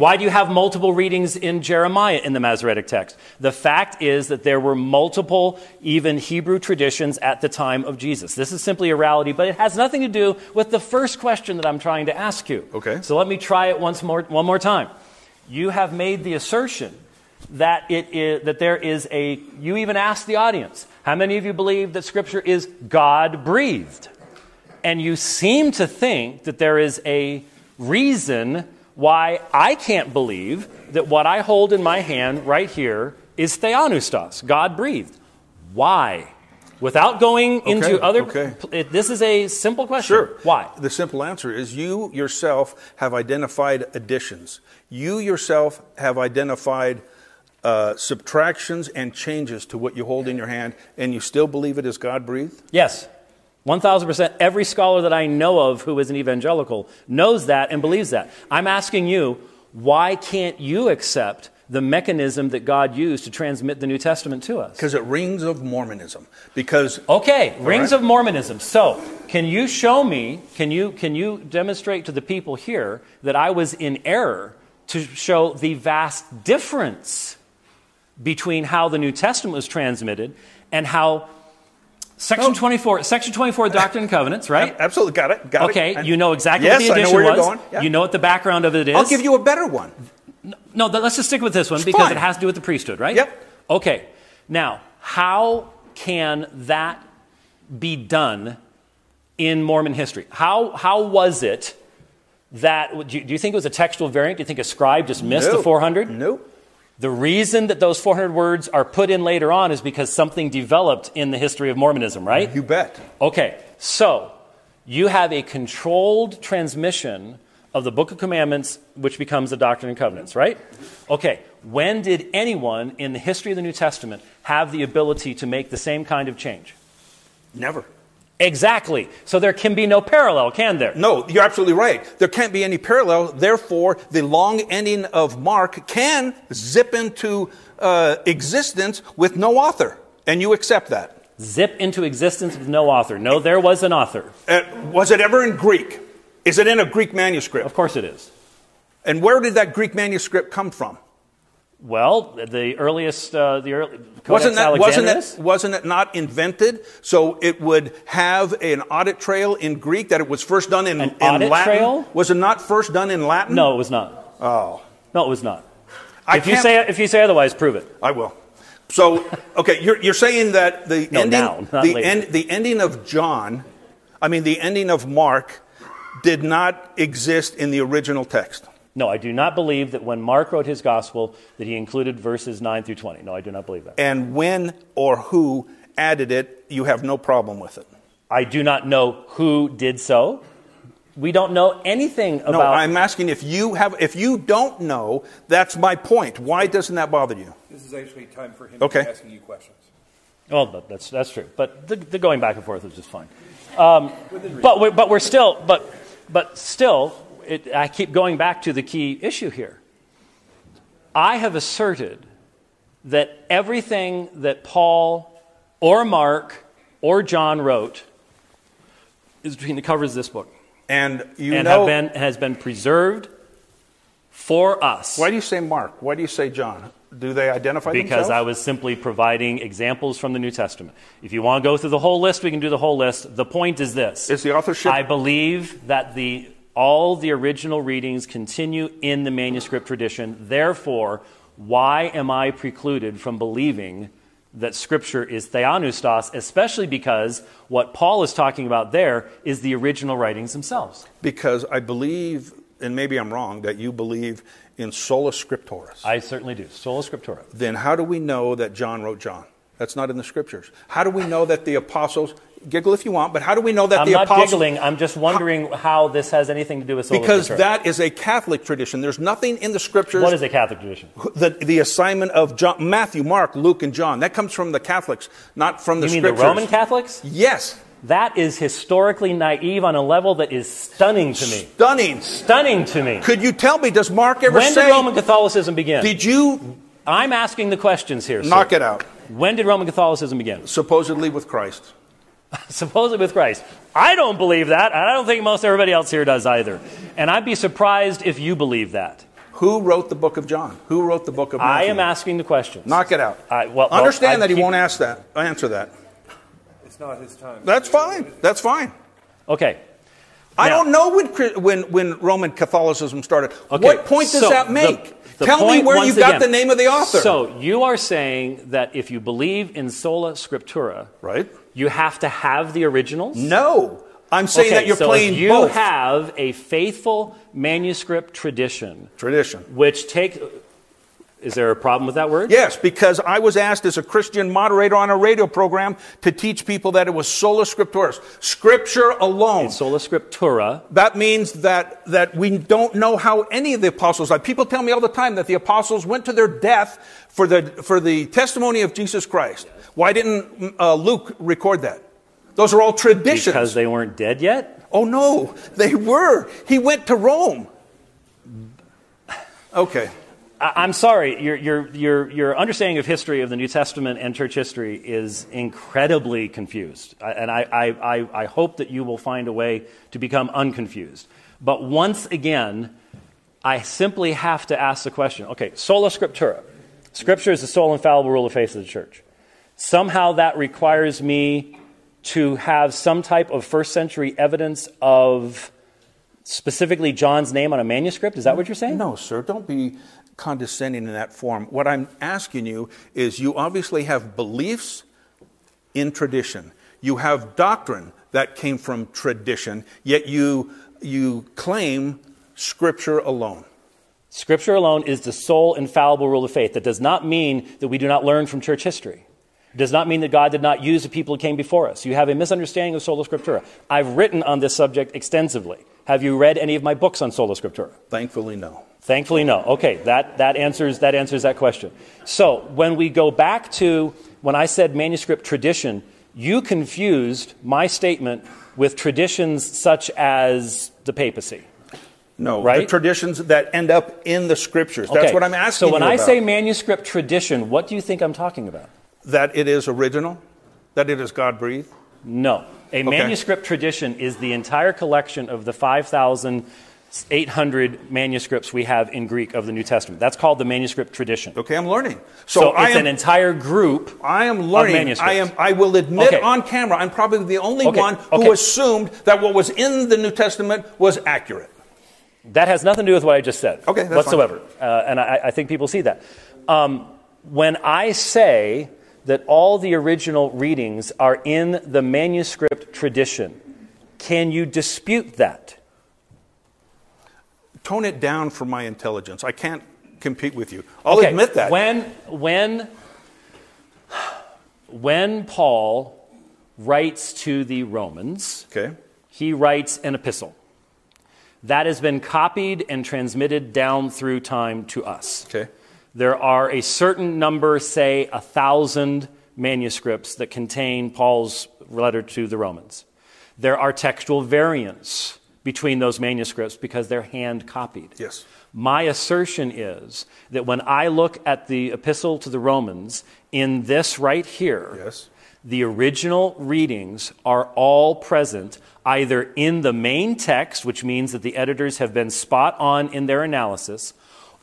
[SPEAKER 2] Why do you have multiple readings in Jeremiah in the Masoretic text? The fact is that there were multiple, even Hebrew traditions at the time of Jesus. This is simply a reality, but it has nothing to do with the first question that I'm trying to ask you.
[SPEAKER 1] Okay.
[SPEAKER 2] So let me try it once more, one more time. You have made the assertion that it is, that there is a. You even asked the audience, how many of you believe that Scripture is God breathed? And you seem to think that there is a reason why I can't believe that what I hold in my hand right here is theopneustos, God breathed. Why? Without going into other.
[SPEAKER 1] okay.
[SPEAKER 2] it- this is a simple question.
[SPEAKER 1] Sure.
[SPEAKER 2] Why?
[SPEAKER 1] The simple answer is you yourself have identified additions. You yourself have identified uh, subtractions and changes to what you hold in your hand, and you still believe it is God breathed?
[SPEAKER 2] Yes. 1000%. Every scholar that I know of who is an evangelical knows that and believes that. I'm asking you, why can't you accept the mechanism that God used to transmit the New Testament to us?
[SPEAKER 1] Because it rings of Mormonism. Because
[SPEAKER 2] Okay, rings
[SPEAKER 1] right.
[SPEAKER 2] of Mormonism. So, can you show me, can you, can you demonstrate to the people here that I was in error to show the vast difference between how the New Testament was transmitted and how Section 24, Section 24 Doctrine and Covenants, right?
[SPEAKER 1] absolutely got it. Got it.
[SPEAKER 2] Okay,
[SPEAKER 1] it.
[SPEAKER 2] you know exactly
[SPEAKER 1] yes,
[SPEAKER 2] what the
[SPEAKER 1] I know where
[SPEAKER 2] was.
[SPEAKER 1] you're going. Yeah.
[SPEAKER 2] You know what the background of it is.
[SPEAKER 1] I'll give you a better one.
[SPEAKER 2] No, let's just stick with this one
[SPEAKER 1] It's
[SPEAKER 2] because
[SPEAKER 1] fine.
[SPEAKER 2] it has to do with the priesthood, right?
[SPEAKER 1] Yep.
[SPEAKER 2] Okay. Now, how can that be done in Mormon history. How, how was it that, do you, do you think it was a textual variant? Do you think a scribe just missed the 400?
[SPEAKER 1] Nope.
[SPEAKER 2] The reason that those 400 words are put in later on is because something developed in the history of Mormonism, right?
[SPEAKER 1] You bet.
[SPEAKER 2] Okay, so you have a controlled transmission of the Book of Commandments, which becomes the Doctrine and Covenants, right? Okay, when did anyone in the history of the New Testament have the ability to make the same kind of change?
[SPEAKER 1] Never.
[SPEAKER 2] Exactly. So there can be no parallel, can there?
[SPEAKER 1] No, you're absolutely right. There can't be any parallel. Therefore, the long ending of Mark can zip into uh, existence with no author. And you accept that.
[SPEAKER 2] Zip into existence with no author. No, there was an author.
[SPEAKER 1] Uh, was it ever in Greek? Is it in a Greek manuscript?
[SPEAKER 2] Of course it is.
[SPEAKER 1] And where did that Greek manuscript come from?
[SPEAKER 2] Well, the earliest, uh, the early, Codex
[SPEAKER 1] Wasn't that wasn't it wasn't it not invented so it would have an audit trail in Greek that it was first done in,
[SPEAKER 2] An
[SPEAKER 1] in
[SPEAKER 2] audit
[SPEAKER 1] Latin?
[SPEAKER 2] trail?
[SPEAKER 1] Was it not first done in Latin?
[SPEAKER 2] No, it was not.
[SPEAKER 1] Oh,
[SPEAKER 2] No, it was not.
[SPEAKER 1] I
[SPEAKER 2] if you say if you say otherwise, prove it.
[SPEAKER 1] I will. So, okay, you're, you're saying that the
[SPEAKER 2] No,
[SPEAKER 1] ending,
[SPEAKER 2] now,
[SPEAKER 1] the, end, the ending of John, I mean, the ending of Mark, did not exist in the original text.
[SPEAKER 2] No, I do not believe that when Mark wrote his gospel that he included verses 9 through 20. No, I do not believe that.
[SPEAKER 1] And when or who added it, you have no problem with it.
[SPEAKER 2] I do not know who did so. We don't know anything about
[SPEAKER 1] No, I'm asking if you have, if you don't know, that's my point. Why doesn't that bother you?
[SPEAKER 4] This is actually time for him
[SPEAKER 1] Okay.
[SPEAKER 4] to be asking you questions.
[SPEAKER 2] Well, but that's that's true. But the, the going back and forth is just fine. Um, but we're, but we're still but but still, it, I keep going back to the key issue here. I have asserted that everything that Paul or Mark or John wrote is between the covers of this book
[SPEAKER 1] And you
[SPEAKER 2] and
[SPEAKER 1] know,
[SPEAKER 2] have been, has been preserved for us.
[SPEAKER 1] why do you say Mark? Why do you say John? Do they identify
[SPEAKER 2] Because
[SPEAKER 1] themselves?
[SPEAKER 2] I was simply providing examples from the New Testament. If you want to go through the whole list, we can do the whole list. The point is this
[SPEAKER 1] Is the authorship-
[SPEAKER 2] I believe that the, all the original readings continue in the manuscript tradition. Therefore, why am I precluded from believing that Scripture is theopneustos, especially because what Paul is talking about there is the original writings themselves?
[SPEAKER 1] because I believe, and maybe I'm wrong, that you believe in sola scripturis.
[SPEAKER 2] I certainly do. Sola Scriptura.
[SPEAKER 1] then how do we know that John wrote John? That's not in the scriptures. How do we know that the apostles, giggle if you want, but how do we know that
[SPEAKER 2] I'm
[SPEAKER 1] the
[SPEAKER 2] not giggling. I'm just wondering how this has anything to do with sola
[SPEAKER 1] Because that is a Catholic tradition. There's nothing in the scriptures.
[SPEAKER 2] What is a Catholic tradition?
[SPEAKER 1] the, the assignment of John, Matthew, Mark, Luke, and John. That comes from the Catholics, not from the
[SPEAKER 2] You mean
[SPEAKER 1] scriptures.
[SPEAKER 2] the Roman Catholics?
[SPEAKER 1] Yes.
[SPEAKER 2] That is historically naive on a level that is stunning to me.
[SPEAKER 1] Stunning.
[SPEAKER 2] Stunning to me.
[SPEAKER 1] Could you tell me, does Mark ever
[SPEAKER 2] When
[SPEAKER 1] say,
[SPEAKER 2] did Roman Catholicism begin?
[SPEAKER 1] did you
[SPEAKER 2] I'm asking the questions here. sir.
[SPEAKER 1] knock it out?
[SPEAKER 2] When did Roman Catholicism begin?
[SPEAKER 1] Supposedly with Christ.
[SPEAKER 2] Supposedly with Christ. I don't believe that, and I don't think most everybody else here does either. And I'd be surprised if you believe that.
[SPEAKER 1] Who wrote the book of John? Who wrote the book of Matthew?
[SPEAKER 2] I am asking the questions.
[SPEAKER 1] Knock it out.
[SPEAKER 2] I- well- well,
[SPEAKER 1] Understand
[SPEAKER 2] I
[SPEAKER 1] that he
[SPEAKER 2] keep-
[SPEAKER 1] won't ask that. Answer that.
[SPEAKER 4] It's not his time.
[SPEAKER 1] That's fine. That's fine.
[SPEAKER 2] Okay.
[SPEAKER 1] I
[SPEAKER 2] Now-
[SPEAKER 1] don't know when, when, when Roman Catholicism started.
[SPEAKER 2] Okay,
[SPEAKER 1] What point does
[SPEAKER 2] so
[SPEAKER 1] that make?
[SPEAKER 2] the
[SPEAKER 1] Tell me where you got
[SPEAKER 2] again-
[SPEAKER 1] the name of the author.
[SPEAKER 2] So you are saying that if you believe in sola scriptura,
[SPEAKER 1] right?
[SPEAKER 2] you have to have the originals?
[SPEAKER 1] No. I'm saying
[SPEAKER 2] Okay,
[SPEAKER 1] that you're
[SPEAKER 2] so
[SPEAKER 1] playing
[SPEAKER 2] if you
[SPEAKER 1] both.
[SPEAKER 2] have a faithful manuscript tradition,
[SPEAKER 1] Tradition.
[SPEAKER 2] which take. Is there a problem with that word?
[SPEAKER 1] Yes, because I was asked as a Christian moderator on a radio program to teach people that it was sola scriptura, scripture alone.
[SPEAKER 2] Sola scriptura.
[SPEAKER 1] That means that, that we don't know how any of the apostles died. People tell me all the time that the apostles went to their death for the, for the testimony of Jesus Christ. Why didn't uh, Luke record that? Those are all traditions.
[SPEAKER 2] Because they weren't dead yet?
[SPEAKER 1] oh no, they were. He went to Rome. Okay.
[SPEAKER 2] I'm sorry, your, your, your, your understanding of history of the New Testament and church history is incredibly confused. And I, I, I, I hope that you will find a way to become unconfused. But once again, I simply have to ask the question okay, sola scriptura. Scripture is the sole infallible rule of faith of the church. Somehow that requires me to have some type of first century evidence of specifically John's name on a manuscript. Is that what you're saying?
[SPEAKER 1] No, sir, don't be condescending in that form. What I'm asking you is you obviously have beliefs in tradition, you have doctrine that came from tradition, yet you, you claim Scripture alone.
[SPEAKER 2] Scripture alone is the sole infallible rule of faith. That does not mean that we do not learn from church history. It does not mean that God did not use the people who came before us. You have a misunderstanding of sola scriptura. I've written on this subject extensively. Have you read any of my books on sola scriptura?
[SPEAKER 1] Thankfully, no.
[SPEAKER 2] Thankfully, no. Okay, that, that, answers, that answers that question. So, when we go back to when I said manuscript tradition, you confused my statement with traditions such as the papacy.
[SPEAKER 1] No,
[SPEAKER 2] Right?
[SPEAKER 1] the traditions that end up in the scriptures. That's
[SPEAKER 2] Okay,
[SPEAKER 1] what I'm asking
[SPEAKER 2] So, when I say manuscript tradition, what do you think I'm talking about?
[SPEAKER 1] that it is original, that it is God breathed.
[SPEAKER 2] No. A manuscript tradition is the entire collection of the 5,800 manuscripts we have in Greek of the New Testament. That's called the manuscript tradition.
[SPEAKER 1] Okay, I'm learning.
[SPEAKER 2] So,
[SPEAKER 1] So,
[SPEAKER 2] it's
[SPEAKER 1] am,
[SPEAKER 2] an entire group.
[SPEAKER 1] I am learning.
[SPEAKER 2] manuscripts.
[SPEAKER 1] I am. I will admit
[SPEAKER 2] Okay.
[SPEAKER 1] on camera, I'm probably the only
[SPEAKER 2] Okay,
[SPEAKER 1] one who
[SPEAKER 2] okay.
[SPEAKER 1] assumed that what was in the New Testament was accurate.
[SPEAKER 2] That has nothing to do with what I just said
[SPEAKER 1] Okay, that's
[SPEAKER 2] whatsoever. Uh, and I, I think people see that. Um, when I say that all the original readings are in the manuscript tradition, can you dispute that?
[SPEAKER 1] Tone it down for my intelligence. I can't compete with you. I'll
[SPEAKER 2] Okay,
[SPEAKER 1] admit that.
[SPEAKER 2] When, when, when Paul writes to the Romans,
[SPEAKER 1] okay.
[SPEAKER 2] he writes an epistle. That has been copied and transmitted down through time to us.
[SPEAKER 1] Okay.
[SPEAKER 2] There are a certain number, say a thousand manuscripts that contain Paul's letter to the Romans. There are textual variants between those manuscripts because they're hand copied.
[SPEAKER 1] Yes.
[SPEAKER 2] My assertion is that when I look at the epistle to the Romans in this right here,
[SPEAKER 1] Yes.
[SPEAKER 2] the original readings are all present either in the main text, which means that the editors have been spot on in their analysis,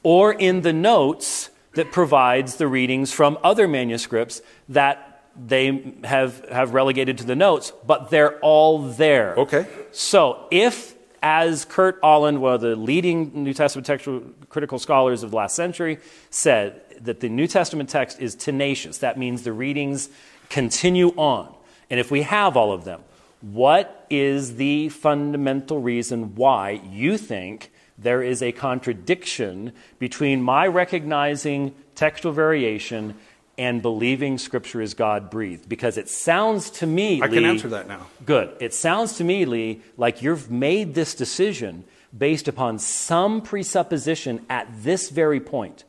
[SPEAKER 2] or in the notes that provides the readings from other manuscripts that they have, have relegated to the notes, but they're all there.
[SPEAKER 1] Okay.
[SPEAKER 2] So if, as Kurt Aland, one of the leading New Testament textual critical scholars of the last century, said that the New Testament text is tenacious, that means the readings continue on. And if we have all of them, what is the fundamental reason why you think there is a contradiction between my recognizing textual variation and believing Scripture is God breathed? Because it sounds to me,
[SPEAKER 1] I can answer that now.
[SPEAKER 2] Good. It sounds to me, Lee, like you've made this decision based upon some presupposition at this very point.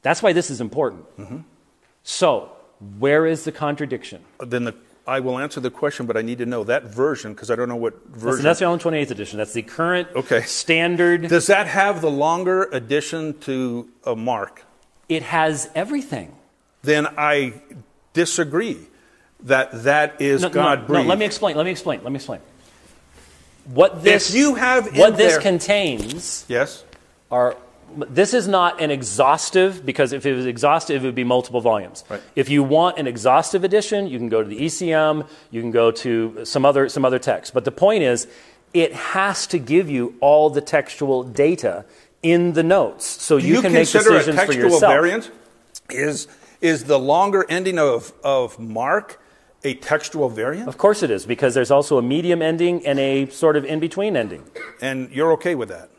[SPEAKER 2] That's why this is important.
[SPEAKER 1] Mm-hmm.
[SPEAKER 2] So, where is the contradiction?
[SPEAKER 1] Then the, I will answer the question, but I need to know that version because I don't know what version.
[SPEAKER 2] that's the only 28th edition. That's the current
[SPEAKER 1] Okay.
[SPEAKER 2] standard.
[SPEAKER 1] Does that have the longer addition to a mark?
[SPEAKER 2] it has everything.
[SPEAKER 1] Then I disagree that that is
[SPEAKER 2] No, no,
[SPEAKER 1] God
[SPEAKER 2] no,
[SPEAKER 1] breathed.
[SPEAKER 2] let me explain. Let me explain. Let me explain. What this,
[SPEAKER 1] If you have in
[SPEAKER 2] what this
[SPEAKER 1] there-
[SPEAKER 2] contains
[SPEAKER 1] Yes.
[SPEAKER 2] are this is not an exhaustive because if it was exhaustive it would be multiple volumes
[SPEAKER 1] Right.
[SPEAKER 2] if you want an exhaustive edition you can go to the ecm you can go to some other some other text but the point is it has to give you all the textual data in the notes so
[SPEAKER 1] Do
[SPEAKER 2] you, can make decisions for
[SPEAKER 1] textual
[SPEAKER 2] yourself
[SPEAKER 1] variant? Is is the longer ending of, of Mark a textual variant?
[SPEAKER 2] of course it is because there's also a medium ending and a sort of in between ending
[SPEAKER 1] And you're okay with that?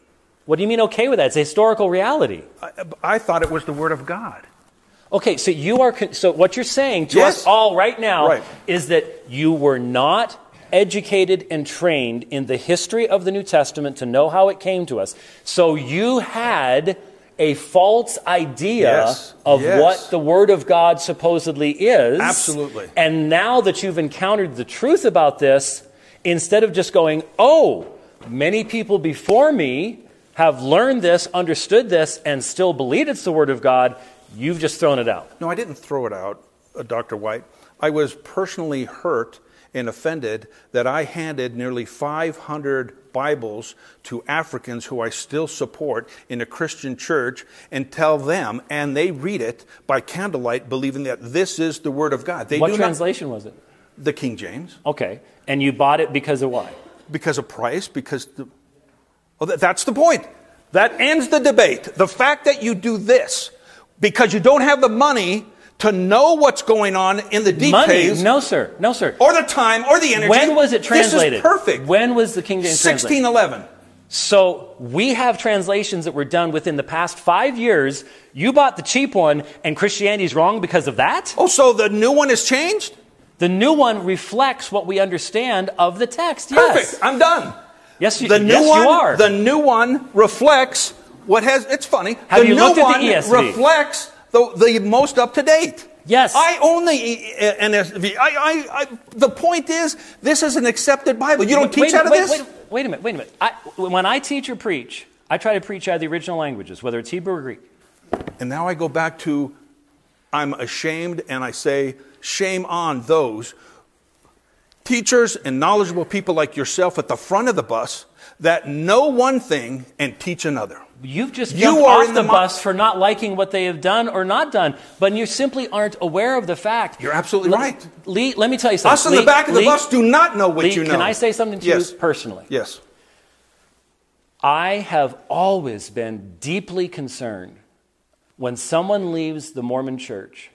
[SPEAKER 2] what do you mean okay with that it's a historical reality
[SPEAKER 1] I, I thought it was the Word of God.
[SPEAKER 2] Okay, so you are con- so what you're saying to
[SPEAKER 1] Yes.
[SPEAKER 2] us all right now
[SPEAKER 1] Right.
[SPEAKER 2] is that you were not educated and trained in the history of the New Testament to know how it came to us. So you had a false idea
[SPEAKER 1] Yes.
[SPEAKER 2] of
[SPEAKER 1] Yes.
[SPEAKER 2] what the Word of God supposedly is.
[SPEAKER 1] Absolutely.
[SPEAKER 2] And now that you've encountered the truth about this, instead of just going, oh, many people before me have learned this, understood this, and still believe it's the Word of God, you've just thrown it out.
[SPEAKER 1] No, I didn't throw it out, uh, Dr. White. I was personally hurt and offended that I handed nearly 500 Bibles to Africans who I still support in a Christian church and tell them, and they read it by candlelight, believing that this is the Word of God. They
[SPEAKER 2] what translation was it?
[SPEAKER 1] not the King James
[SPEAKER 2] Okay. And you bought it because of why?
[SPEAKER 1] because of price, because the, oh, well, that's the point. That ends the debate. The fact that you do this because you don't have the money to know what's going on in the
[SPEAKER 2] Money?
[SPEAKER 1] details,
[SPEAKER 2] No, sir. No, sir.
[SPEAKER 1] or the time, or the energy.
[SPEAKER 2] When was it translated?
[SPEAKER 1] This is perfect.
[SPEAKER 2] When was the King James translated?
[SPEAKER 1] 1611.
[SPEAKER 2] So we have translations that were done within the past five years. You bought the cheap one, and Christianity's wrong because of that?
[SPEAKER 1] Oh, so the new one has changed?
[SPEAKER 2] The new one reflects what we understand of the text. Yes.
[SPEAKER 1] Perfect. I'm done.
[SPEAKER 2] Yes, you,
[SPEAKER 1] The new
[SPEAKER 2] yes,
[SPEAKER 1] one,
[SPEAKER 2] you are.
[SPEAKER 1] the new one reflects what has. It's funny.
[SPEAKER 2] Have
[SPEAKER 1] the
[SPEAKER 2] you
[SPEAKER 1] new
[SPEAKER 2] looked at
[SPEAKER 1] one
[SPEAKER 2] the ESV?
[SPEAKER 1] reflects the, the most up to date.
[SPEAKER 2] Yes.
[SPEAKER 1] I own the NSV. I, I, I, the point is, this is an accepted Bible. You don't
[SPEAKER 2] Wait-
[SPEAKER 1] teach
[SPEAKER 2] wait,
[SPEAKER 1] out of
[SPEAKER 2] wait,
[SPEAKER 1] this.
[SPEAKER 2] Wait, wait a minute. Wait a minute. I, when I teach or preach, I try to preach out of the original languages, whether it's Hebrew or Greek.
[SPEAKER 1] And now I go back to, I'm ashamed, and I say, shame on those teachers and knowledgeable people like yourself at the front of the bus that know one thing and teach another.
[SPEAKER 2] You've just
[SPEAKER 1] You
[SPEAKER 2] jumped
[SPEAKER 1] are
[SPEAKER 2] off the,
[SPEAKER 1] the mo-
[SPEAKER 2] bus for not liking what they have done or not done, but you simply aren't aware of the fact.
[SPEAKER 1] You're absolutely
[SPEAKER 2] Let-
[SPEAKER 1] right.
[SPEAKER 2] Lee, let me tell you something.
[SPEAKER 1] Us in the back of the
[SPEAKER 2] Lee-
[SPEAKER 1] bus do not know what
[SPEAKER 2] Lee,
[SPEAKER 1] you know.
[SPEAKER 2] Can I say something to
[SPEAKER 1] yes.
[SPEAKER 2] you personally?
[SPEAKER 1] Yes.
[SPEAKER 2] I have always been deeply concerned when someone leaves the Mormon church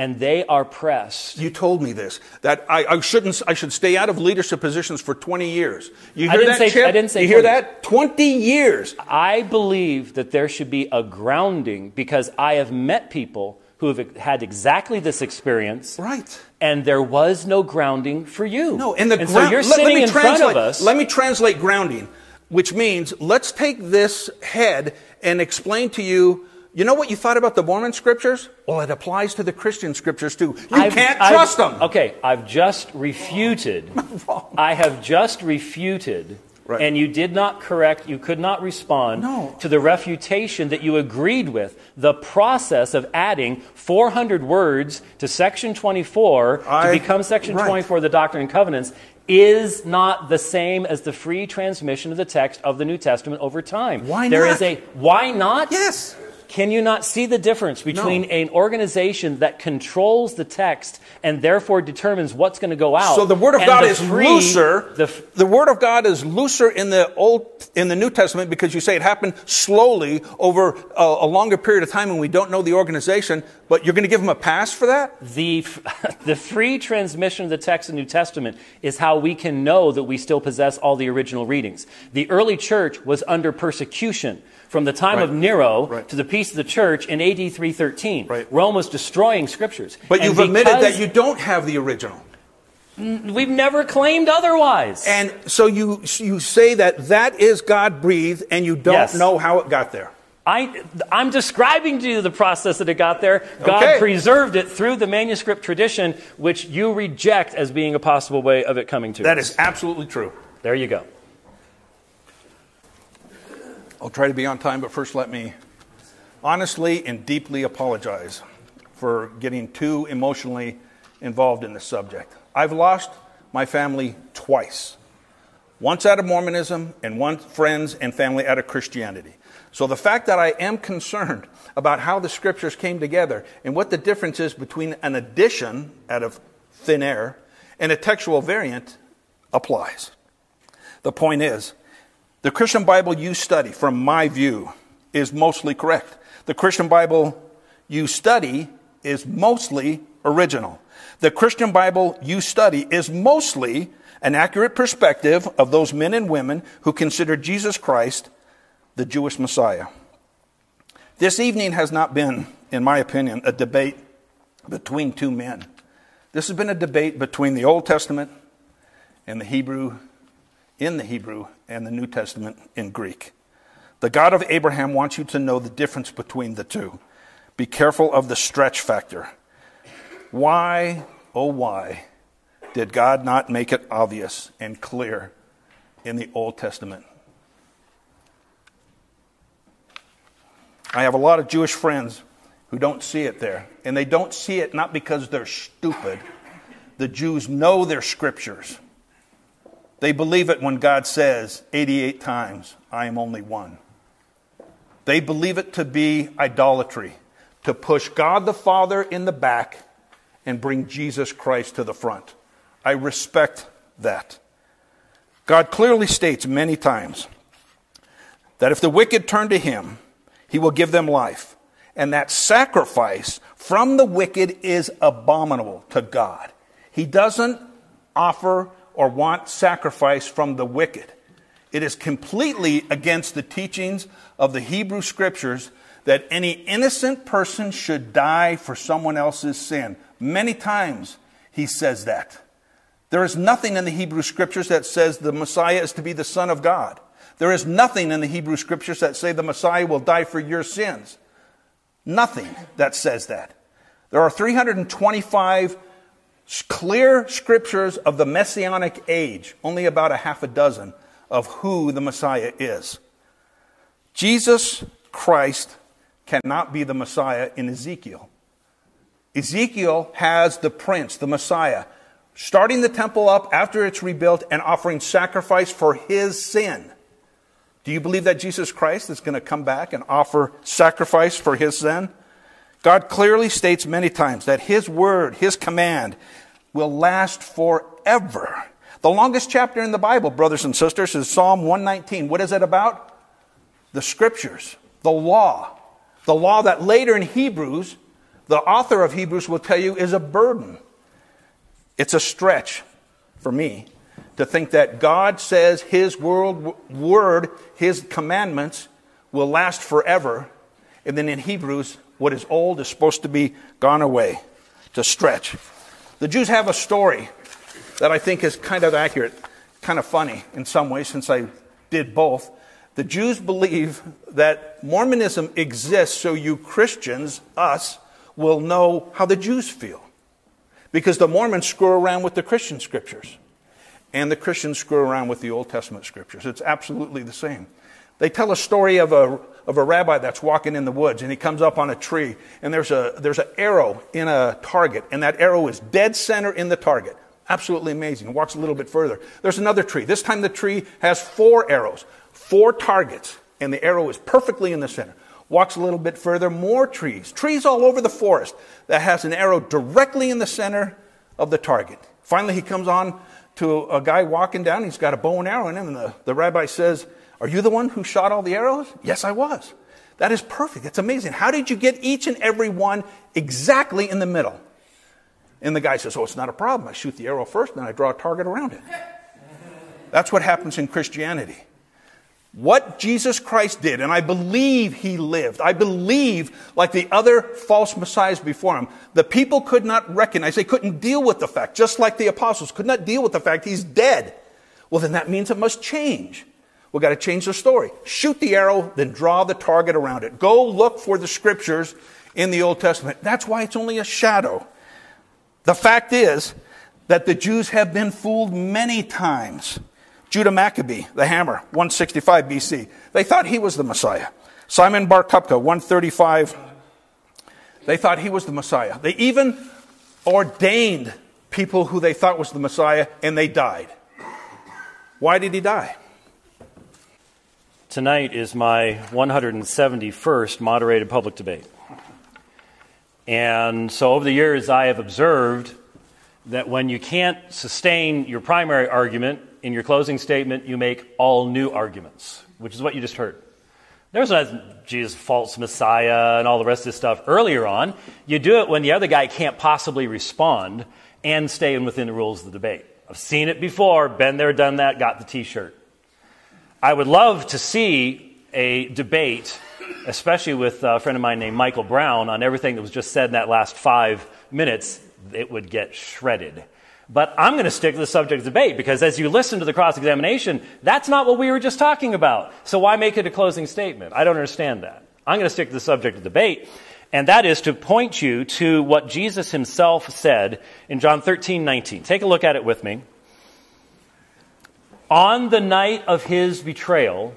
[SPEAKER 2] and they are pressed.
[SPEAKER 1] You told me this that I, I shouldn't. I should stay out of leadership positions for 20 years. You
[SPEAKER 2] I
[SPEAKER 1] hear
[SPEAKER 2] didn't
[SPEAKER 1] that,
[SPEAKER 2] say-
[SPEAKER 1] Chip?
[SPEAKER 2] I didn't say that
[SPEAKER 1] You hear that? 20 years.
[SPEAKER 2] I believe that there should be a grounding because I have met people who have had exactly this experience.
[SPEAKER 1] Right.
[SPEAKER 2] And there was no grounding for you.
[SPEAKER 1] No, and the
[SPEAKER 2] so you're
[SPEAKER 1] let- let
[SPEAKER 2] sitting
[SPEAKER 1] me
[SPEAKER 2] in front of us.
[SPEAKER 1] Let me translate grounding, which means let's take this head and explain to you. You know what you thought about the Mormon scriptures? Well, it applies to the Christian scriptures too. You
[SPEAKER 2] I've-
[SPEAKER 1] can't
[SPEAKER 2] I've-
[SPEAKER 1] trust them.
[SPEAKER 2] Okay, I've just refuted. I have just refuted.
[SPEAKER 1] Right.
[SPEAKER 2] And you did not correct, you could not respond
[SPEAKER 1] No.
[SPEAKER 2] to the refutation that you agreed with. The process of adding 400 words to section 24
[SPEAKER 1] I-
[SPEAKER 2] to become section
[SPEAKER 1] right.
[SPEAKER 2] 24 of the Doctrine and Covenants is not the same as the free transmission of the text of the New Testament over time.
[SPEAKER 1] Why
[SPEAKER 2] There
[SPEAKER 1] not?
[SPEAKER 2] is a why not?
[SPEAKER 1] Yes.
[SPEAKER 2] Can you not see the difference between an organization that controls the text and therefore determines what's going to go out?
[SPEAKER 1] So the Word of God is
[SPEAKER 2] free-
[SPEAKER 1] looser.
[SPEAKER 2] the f-
[SPEAKER 1] the Word of God is looser in the Old, in the New Testament because you say it happened slowly over a, a longer period of time, and we don't know the organization. But you're going to give them a pass for that?
[SPEAKER 2] the, f- the free transmission of the text in the New Testament is how we can know that we still possess all the original readings. The early church was under persecution from the time of Nero
[SPEAKER 1] Right.
[SPEAKER 2] to the peace of the church in AD 313.
[SPEAKER 1] Right.
[SPEAKER 2] Rome was destroying scriptures.
[SPEAKER 1] But
[SPEAKER 2] And
[SPEAKER 1] you've admitted that you don't have the original.
[SPEAKER 2] We've never claimed otherwise.
[SPEAKER 1] And so you, you say that that is God breathed, and you don't
[SPEAKER 2] Yes.
[SPEAKER 1] know how it got there.
[SPEAKER 2] I, I'm describing to you the process that it got there. God
[SPEAKER 1] Okay.
[SPEAKER 2] preserved it through the manuscript tradition, which you reject as being a possible way of it coming to
[SPEAKER 1] That
[SPEAKER 2] us.
[SPEAKER 1] is absolutely true.
[SPEAKER 2] There you go.
[SPEAKER 1] I'll try to be on time, but first let me honestly and deeply apologize for getting too emotionally involved in this subject. I've lost my family twice once out of Mormonism, and once friends and family out of Christianity. So the fact that I am concerned about how the scriptures came together and what the difference is between an addition out of thin air and a textual variant applies. The point is, the Christian Bible you study, from my view, is mostly correct. The Christian Bible you study is mostly original. The Christian Bible you study is mostly an accurate perspective of those men and women who consider Jesus Christ the Jewish Messiah. This evening has not been, in my opinion, a debate between two men. This has been a debate between the Old Testament and the Hebrew, in the Hebrew, and the New Testament in Greek. The God of Abraham wants you to know the difference between the two. Be careful of the stretch factor. Why, oh, why, did God not make it obvious and clear in the Old Testament? I have a lot of Jewish friends who don't see it there. And they don't see it not because they're stupid. The Jews know their scriptures. They believe it when God says 88 times, I am only one. They believe it to be idolatry, to push God the Father in the back and bring Jesus Christ to the front. I respect that. God clearly states many times that if the wicked turn to him, he will give them life. And that sacrifice from the wicked is abominable to God. He doesn't offer or want sacrifice from the wicked. It is completely against the teachings of the Hebrew scriptures that any innocent person should die for someone else's sin. Many times he says that. There is nothing in the Hebrew scriptures that says the Messiah is to be the Son of God. There is nothing in the Hebrew scriptures that say the Messiah will die for your sins. Nothing that says that. There are 325 clear scriptures of the messianic age, only about a half a dozen of who the Messiah is. Jesus Christ cannot be the Messiah in Ezekiel. Ezekiel has the prince, the Messiah, starting the temple up after it's rebuilt and offering sacrifice for his sin. Do you believe that Jesus Christ is going to come back and offer sacrifice for his sin? God clearly states many times that His word, His command, will last forever. The longest chapter in the Bible, brothers and sisters, is Psalm 119. What is it about? The scriptures, the law. The law that later in Hebrews, the author of Hebrews will tell you is a burden. It's a stretch for me to think that God says His word, word His commandments will last forever. And then in Hebrews, what is old is supposed to be gone away, to stretch. The Jews have a story that I think is kind of accurate, kind of funny in some ways, since I did both. The Jews believe that Mormonism exists so you Christians, us, will know how the Jews feel. Because the Mormons screw around with the Christian scriptures, and the Christians screw around with the Old Testament scriptures. It's absolutely the same. They tell a story of a, of a rabbi that's walking in the woods and he comes up on a tree and there's, a, there's an arrow in a target and that arrow is dead center in the target. Absolutely amazing. Walks a little bit further. There's another tree. This time the tree has four arrows, four targets, and the arrow is perfectly in the center. Walks a little bit further, more trees. Trees all over the forest that has an arrow directly in the center of the target. Finally, he comes on to a guy walking down. He's got a bow and arrow in him, and the, the rabbi says, are you the one who shot all the arrows? Yes, I was. That is perfect. That's amazing. How did you get each and every one exactly in the middle? And the guy says, Oh, it's not a problem. I shoot the arrow first, and then I draw a target around it. That's what happens in Christianity. What Jesus Christ did, and I believe he lived, I believe, like the other false messiahs before him, the people could not recognize, they couldn't deal with the fact, just like the apostles could not deal with the fact he's dead. Well, then that means it must change. We've got to change the story. Shoot the arrow, then draw the target around it. Go look for the scriptures in the Old Testament. That's why it's only a shadow. The fact is that the Jews have been fooled many times. Judah Maccabee, the hammer, 165 BC. They thought he was the Messiah. Simon Bar Kokhba, 135. They thought he was the Messiah. They even ordained people who they thought was the Messiah, and they died. Why did he die?
[SPEAKER 2] Tonight is my 171st moderated public debate. And so over the years, I have observed that when you can't sustain your primary argument in your closing statement, you make all new arguments, which is what you just heard. There's no Jesus false Messiah and all the rest of this stuff earlier on. You do it when the other guy can't possibly respond and stay within the rules of the debate. I've seen it before, been there, done that, got the t shirt. I would love to see a debate, especially with a friend of mine named Michael Brown, on everything that was just said in that last five minutes. It would get shredded. But I'm going to stick to the subject of debate because as you listen to the cross examination, that's not what we were just talking about. So why make it a closing statement? I don't understand that. I'm going to stick to the subject of debate, and that is to point you to what Jesus himself said in John 13, 19. Take a look at it with me on the night of his betrayal,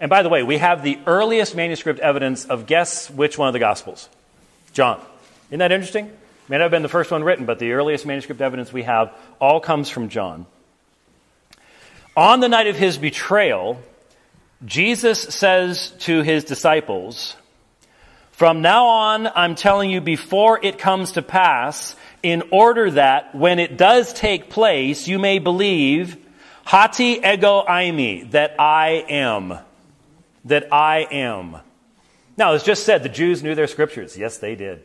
[SPEAKER 2] and by the way, we have the earliest manuscript evidence of guess which one of the Gospels? John. Isn't that interesting? May not have been the first one written, but the earliest manuscript evidence we have all comes from John. On the night of his betrayal, Jesus says to his disciples, From now on, I'm telling you before it comes to pass, in order that when it does take place, you may believe Hoti ego eimi, that I am. That I am. Now, as just said, the Jews knew their scriptures. Yes, they did.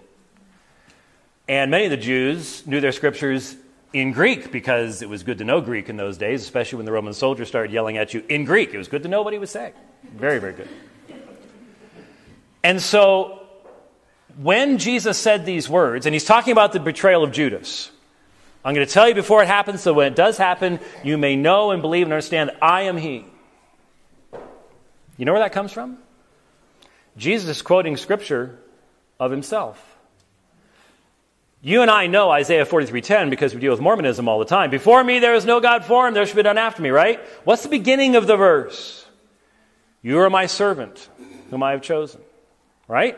[SPEAKER 2] And many of the Jews knew their scriptures in Greek because it was good to know Greek in those days, especially when the Roman soldiers started yelling at you in Greek. It was good to know what he was saying. Very, very good. And so when Jesus said these words, and he's talking about the betrayal of Judas, I'm going to tell you before it happens, so when it does happen, you may know and believe and understand that I am He. You know where that comes from? Jesus is quoting scripture of himself. You and I know Isaiah 43:10 because we deal with Mormonism all the time. Before me there is no God formed, there should be none after me, right? What's the beginning of the verse? You are my servant, whom I have chosen. Right?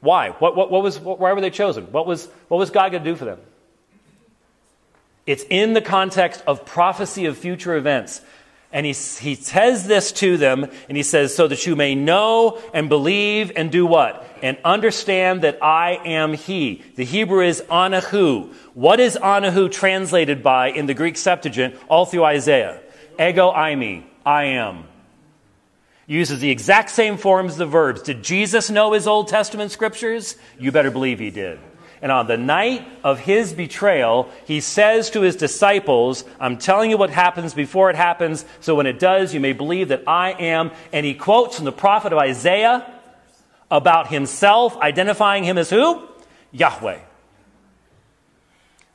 [SPEAKER 2] Why? What, what, what was, why were they chosen? What was, what was God going to do for them? It's in the context of prophecy of future events. And he, he says this to them, and he says, So that you may know and believe and do what? And understand that I am He. The Hebrew is ani hu. What is ani hu translated by in the Greek Septuagint all through Isaiah? Ego eimi. I am. Uses the exact same forms of the verbs. Did Jesus know his Old Testament scriptures? You better believe he did. And on the night of his betrayal, he says to his disciples, I'm telling you what happens before it happens, so when it does, you may believe that I am. And he quotes from the prophet of Isaiah about himself, identifying him as who? Yahweh.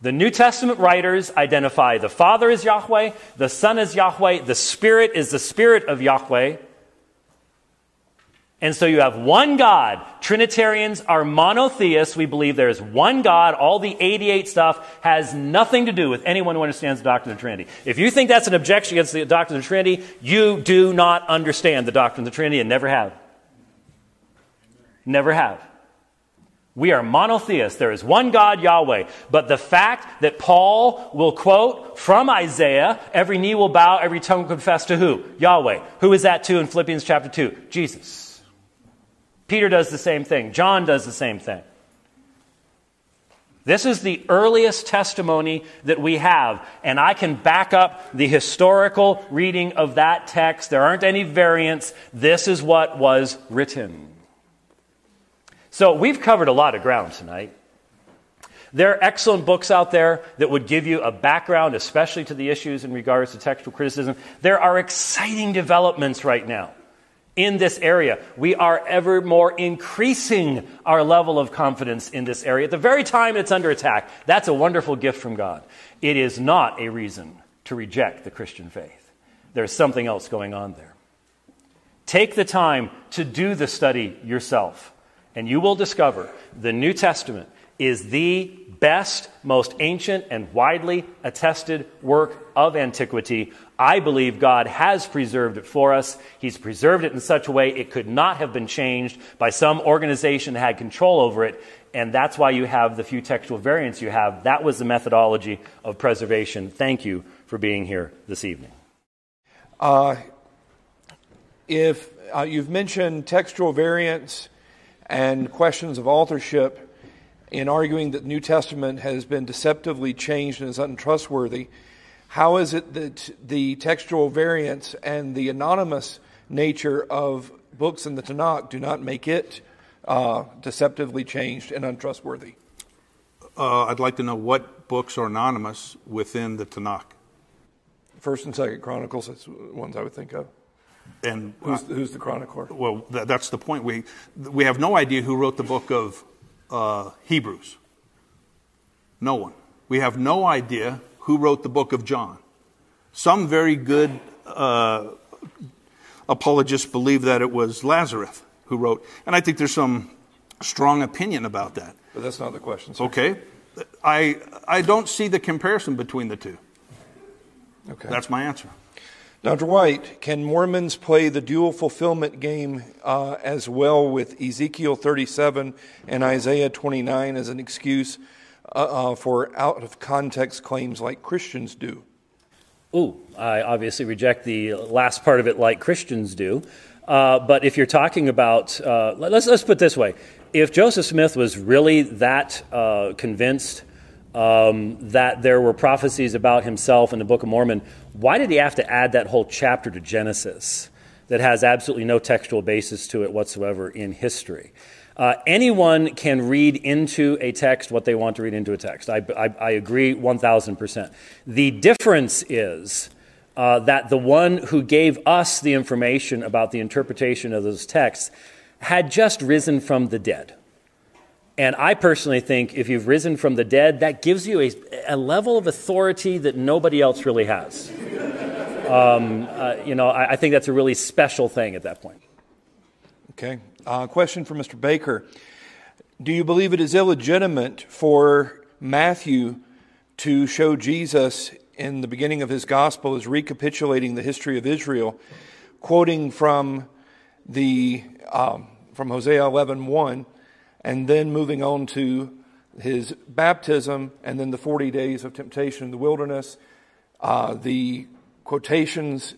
[SPEAKER 2] The New Testament writers identify the Father as Yahweh, the Son as Yahweh, the Spirit is the Spirit of Yahweh. And so you have one God. Trinitarians are monotheists. We believe there is one God. All the 88 stuff has nothing to do with anyone who understands the doctrine of the Trinity. If you think that's an objection against the doctrine of the Trinity, you do not understand the doctrine of the Trinity and never have. Never have. We are monotheists. There is one God, Yahweh. But the fact that Paul will quote from Isaiah, every knee will bow, every tongue will confess to who? Yahweh. Who is that to in Philippians chapter 2? Jesus. Peter does the same thing. John does the same thing. This is the earliest testimony that we have, and I can back up the historical reading of that text. There aren't any variants. This is what was written. So we've covered a lot of ground tonight. There are excellent books out there that would give you a background, especially to the issues in regards to textual criticism. There are exciting developments right now in this area. We are ever more increasing our level of confidence in this area at the very time it's under attack. That's a wonderful gift from God. It is not a reason to reject the Christian faith. There's something else going on there. Take the time to do the study yourself, and you will discover the New Testament is the best, most ancient, and widely attested work of antiquity. I believe God has preserved it for us. He's preserved it in such a way it could not have been changed by some organization that had control over it. And that's why you have the few textual variants you have. That was the methodology of preservation. Thank you for being here this evening.
[SPEAKER 5] Uh, if uh, you've mentioned textual variants and questions of authorship, in arguing that the New Testament has been deceptively changed and is untrustworthy, how is it that the textual variants and the anonymous nature of books in the Tanakh do not make it uh, deceptively changed and untrustworthy?
[SPEAKER 1] Uh, I'd like to know what books are anonymous within the Tanakh.
[SPEAKER 5] First and Second Chronicles, that's ones I would think of.
[SPEAKER 1] And
[SPEAKER 5] who's, who's the chronicler?
[SPEAKER 1] Well, that, that's the point. We we have no idea who wrote the book of uh, Hebrews? No one. We have no idea who wrote the book of John. Some very good uh, apologists believe that it was Lazarus who wrote, and I think there's some strong opinion about that.
[SPEAKER 5] But that's not the question. Sir.
[SPEAKER 1] Okay. I, I don't see the comparison between the two.
[SPEAKER 5] Okay.
[SPEAKER 1] That's my answer.
[SPEAKER 5] Dr. White, can Mormons play the dual fulfillment game uh, as well with Ezekiel 37 and Isaiah 29 as an excuse uh, uh, for out of context claims like Christians do?
[SPEAKER 2] Ooh, I obviously reject the last part of it like Christians do. Uh, but if you're talking about, uh, let's, let's put this way if Joseph Smith was really that uh, convinced um, that there were prophecies about himself in the Book of Mormon, why did he have to add that whole chapter to Genesis that has absolutely no textual basis to it whatsoever in history? Uh, anyone can read into a text what they want to read into a text. I, I, I agree 1000%. The difference is uh, that the one who gave us the information about the interpretation of those texts had just risen from the dead. And I personally think if you've risen from the dead, that gives you a, a level of authority that nobody else really has. Um, uh, you know, I, I, think that's a really special thing at that point.
[SPEAKER 5] Okay. Uh, question for Mr. Baker. Do you believe it is illegitimate for Matthew to show Jesus in the beginning of his gospel as recapitulating the history of Israel, quoting from the um, from Hosea 11:1, 1, and then moving on to his baptism and then the 40 days of temptation in the wilderness, uh, the quotations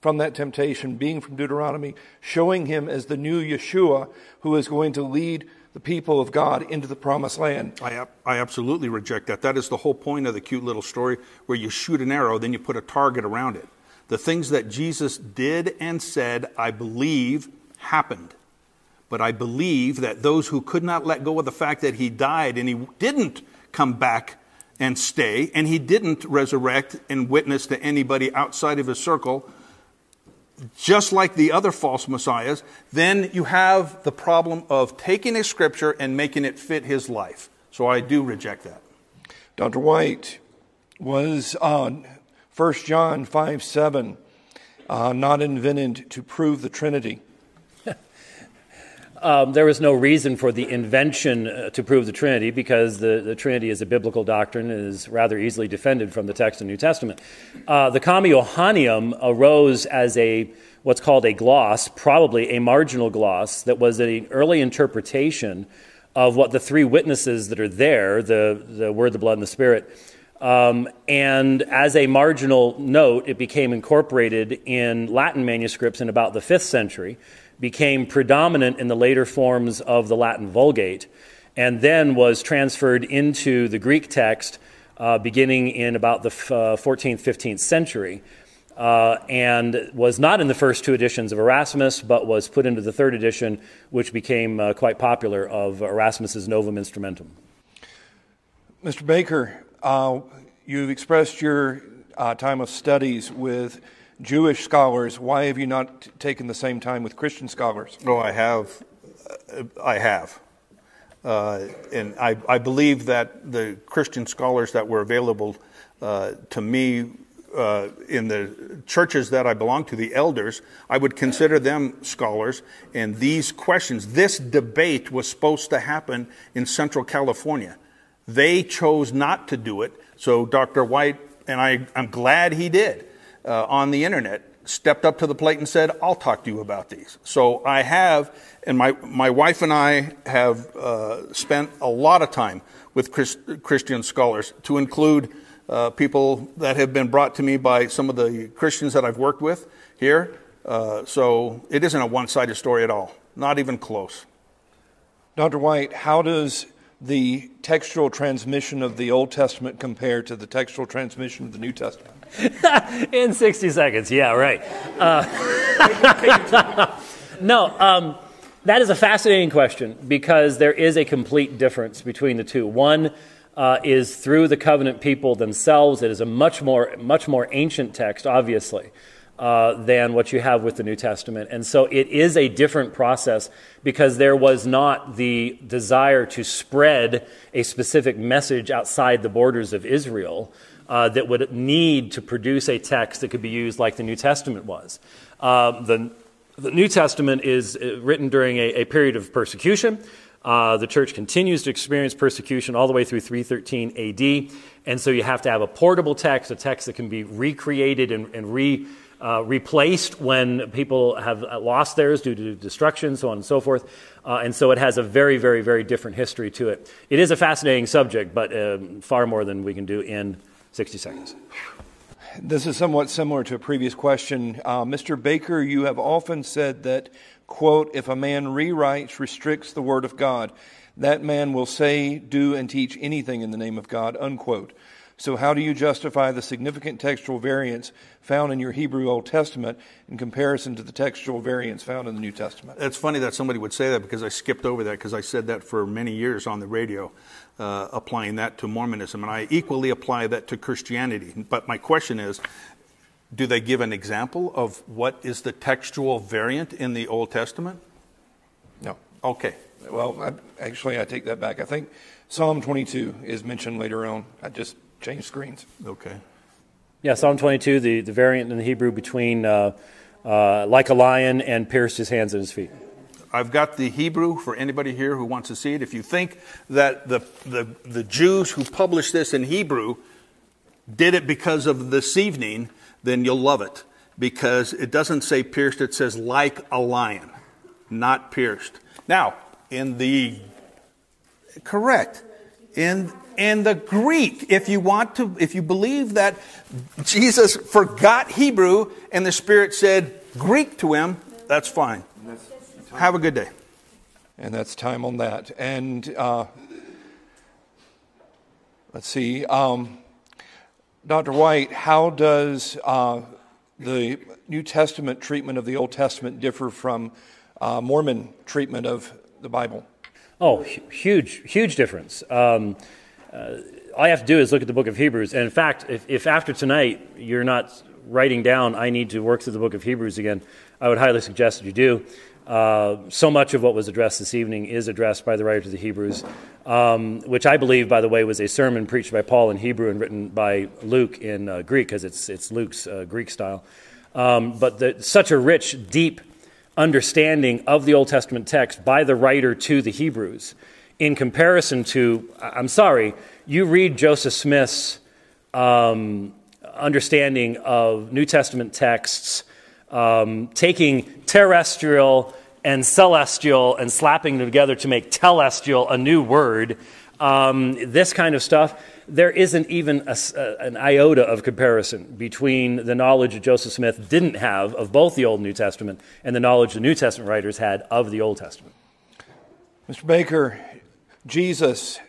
[SPEAKER 5] from that temptation being from Deuteronomy, showing him as the new Yeshua who is going to lead the people of God into the promised land.
[SPEAKER 1] I, I absolutely reject that. That is the whole point of the cute little story where you shoot an arrow, then you put a target around it. The things that Jesus did and said, I believe, happened. But I believe that those who could not let go of the fact that he died and he didn't come back and stay, and he didn't resurrect and witness to anybody outside of his circle, just like the other false messiahs, then you have the problem of taking a scripture and making it fit his life. So I do reject that.
[SPEAKER 5] Dr. White was on 1 John 5 7, uh, not invented to prove the Trinity.
[SPEAKER 2] Um, there was no reason for the invention uh, to prove the Trinity because the, the Trinity is a biblical doctrine and is rather easily defended from the text of the New Testament. Uh, the Comma Johanneum arose as a what's called a gloss, probably a marginal gloss, that was an early interpretation of what the three witnesses that are there the, the Word, the Blood, and the Spirit. Um, and as a marginal note, it became incorporated in Latin manuscripts in about the 5th century became predominant in the later forms of the Latin Vulgate, and then was transferred into the Greek text uh, beginning in about the uh, 14th, 15th century. Uh, and was not in the first two editions of Erasmus, but was put into the third edition, which became uh, quite popular, of Erasmus's Novum Instrumentum.
[SPEAKER 5] Mr. Baker, uh, you've expressed your uh, time of studies with Jewish scholars, why have you not taken the same time with Christian scholars?
[SPEAKER 1] Oh, I have. I have. Uh, and I, I, believe that the Christian scholars that were available uh, to me uh, in the churches that I belong to, the elders, I would consider them scholars. And these questions, this debate was supposed to happen in Central California. They chose not to do it. So Dr. White, and I, I'm glad he did uh, on the internet stepped up to the plate and said, I'll talk to you about these. So I have, and my, my wife and I have uh, spent a lot of time with Christ, Christian scholars, to include uh, people that have been brought to me by some of the Christians that I've worked with here. Uh, so it isn't a one sided story at all, not even close.
[SPEAKER 5] Dr. White, how does the textual transmission of the Old Testament compared to the textual transmission of the New Testament?
[SPEAKER 2] in 60 seconds. Yeah, right. Uh, no, um, that is a fascinating question because there is a complete difference between the two. One uh, is through the covenant people themselves. It is a much more, much more ancient text, obviously. Uh, than what you have with the New Testament. And so it is a different process because there was not the desire to spread a specific message outside the borders of Israel uh, that would need to produce a text that could be used like the New Testament was. Uh, the, the, New Testament is uh, written during a, a period of persecution. Uh, the church continues to experience persecution all the way through 313 AD. And so you have to have a portable text, a text that can be recreated and, and re, uh, replaced when people have lost theirs due to destruction, so on and so forth. Uh, and so it has a very, very, very different history to it. It is a fascinating subject, but um, far more than we can do in 60 seconds.
[SPEAKER 5] This is somewhat similar to a previous question. Uh, Mr. Baker, you have often said that, quote, if a man rewrites, restricts the word of God. That man will say, do, and teach anything in the name of God, unquote. So, how do you justify the significant textual variance found in your Hebrew Old Testament in comparison to the textual variance found in the New Testament?
[SPEAKER 1] It's funny that somebody would say that because I skipped over that because I said that for many years on the radio, uh, applying that to Mormonism, and I equally apply that to Christianity. But my question is do they give an example of what is the textual variant in the Old Testament?
[SPEAKER 5] No.
[SPEAKER 1] Okay.
[SPEAKER 5] Well, I, actually, I take that back. I think Psalm 22 is mentioned later on. I just changed screens.
[SPEAKER 1] Okay.
[SPEAKER 2] Yeah, Psalm 22, the, the variant in the Hebrew between uh, uh, like a lion and pierced his hands and his feet.
[SPEAKER 1] I've got the Hebrew for anybody here who wants to see it. If you think that the, the, the Jews who published this in Hebrew did it because of this evening, then you'll love it. Because it doesn't say pierced, it says like a lion, not pierced. Now, in the correct, in in the Greek, if you want to, if you believe that Jesus forgot Hebrew and the Spirit said Greek to him, that's fine. Have a good day.
[SPEAKER 5] And that's time on that. And uh, let's see, um, Dr. White, how does uh, the New Testament treatment of the Old Testament differ from uh, Mormon treatment of the Bible?
[SPEAKER 2] Oh, huge, huge difference. Um, uh, all you have to do is look at the book of Hebrews. And in fact, if, if after tonight you're not writing down, I need to work through the book of Hebrews again, I would highly suggest that you do. Uh, so much of what was addressed this evening is addressed by the writer to the Hebrews, um, which I believe, by the way, was a sermon preached by Paul in Hebrew and written by Luke in uh, Greek, because it's, it's Luke's uh, Greek style. Um, but the, such a rich, deep understanding of the Old Testament text by the writer to the Hebrews in comparison to, I'm sorry, you read Joseph Smith's um, understanding of New Testament texts, um, taking terrestrial and celestial and slapping them together to make telestial a new word, um, this kind of stuff, there isn't even a, a, an iota of comparison between the knowledge that Joseph Smith didn't have of both the Old and New Testament and the knowledge the New Testament writers had of the Old Testament.
[SPEAKER 5] Mr. Baker, Jesus,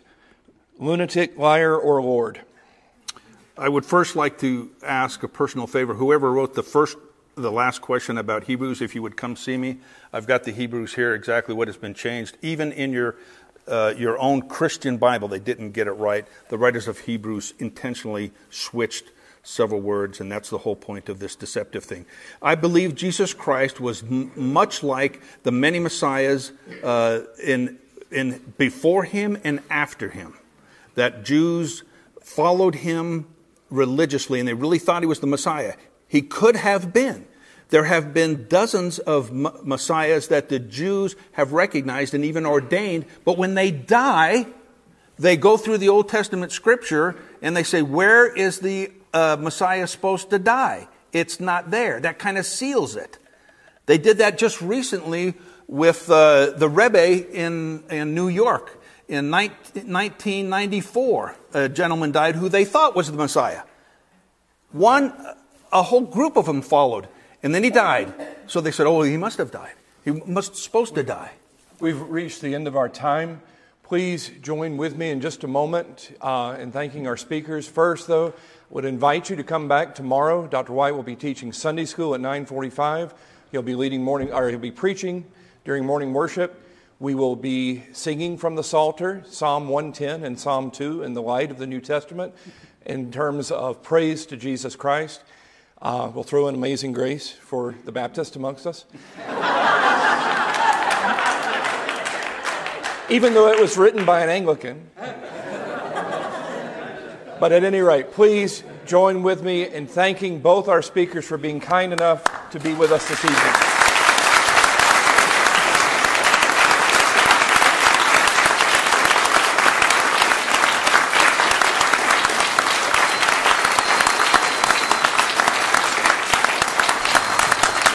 [SPEAKER 5] lunatic, liar, or Lord?
[SPEAKER 1] I would first like to ask a personal favor. Whoever wrote the first, the last question about Hebrews, if you would come see me, I've got the Hebrews here, exactly what has been changed. Even in your uh, your own Christian Bible, they didn't get it right. The writers of Hebrews intentionally switched several words, and that's the whole point of this deceptive thing. I believe Jesus Christ was m- much like the many messiahs uh, in in before him and after him, that Jews followed him religiously and they really thought he was the Messiah. He could have been. There have been dozens of messiahs that the Jews have recognized and even ordained, but when they die, they go through the Old Testament scripture and they say, Where is the uh, Messiah supposed to die? It's not there. That kind of seals it. They did that just recently with uh, the Rebbe in, in New York. In 19, 1994, a gentleman died who they thought was the Messiah. One, a whole group of them followed, and then he died. So they said, oh, he must have died. He must supposed to die.
[SPEAKER 5] We've reached the end of our time. Please join with me in just a moment uh, in thanking our speakers. First, though, I would invite you to come back tomorrow. Dr. White will be teaching Sunday school at 9:45. He'll be leading morning, or he'll be preaching during morning worship, we will be singing from the Psalter, Psalm 110 and Psalm 2 in the light of the New Testament in terms of praise to Jesus Christ. Uh, we'll throw in Amazing Grace for the Baptist amongst us. Even though it was written by an Anglican. But at any rate, please join with me in thanking both our speakers for being kind enough to be with us this evening.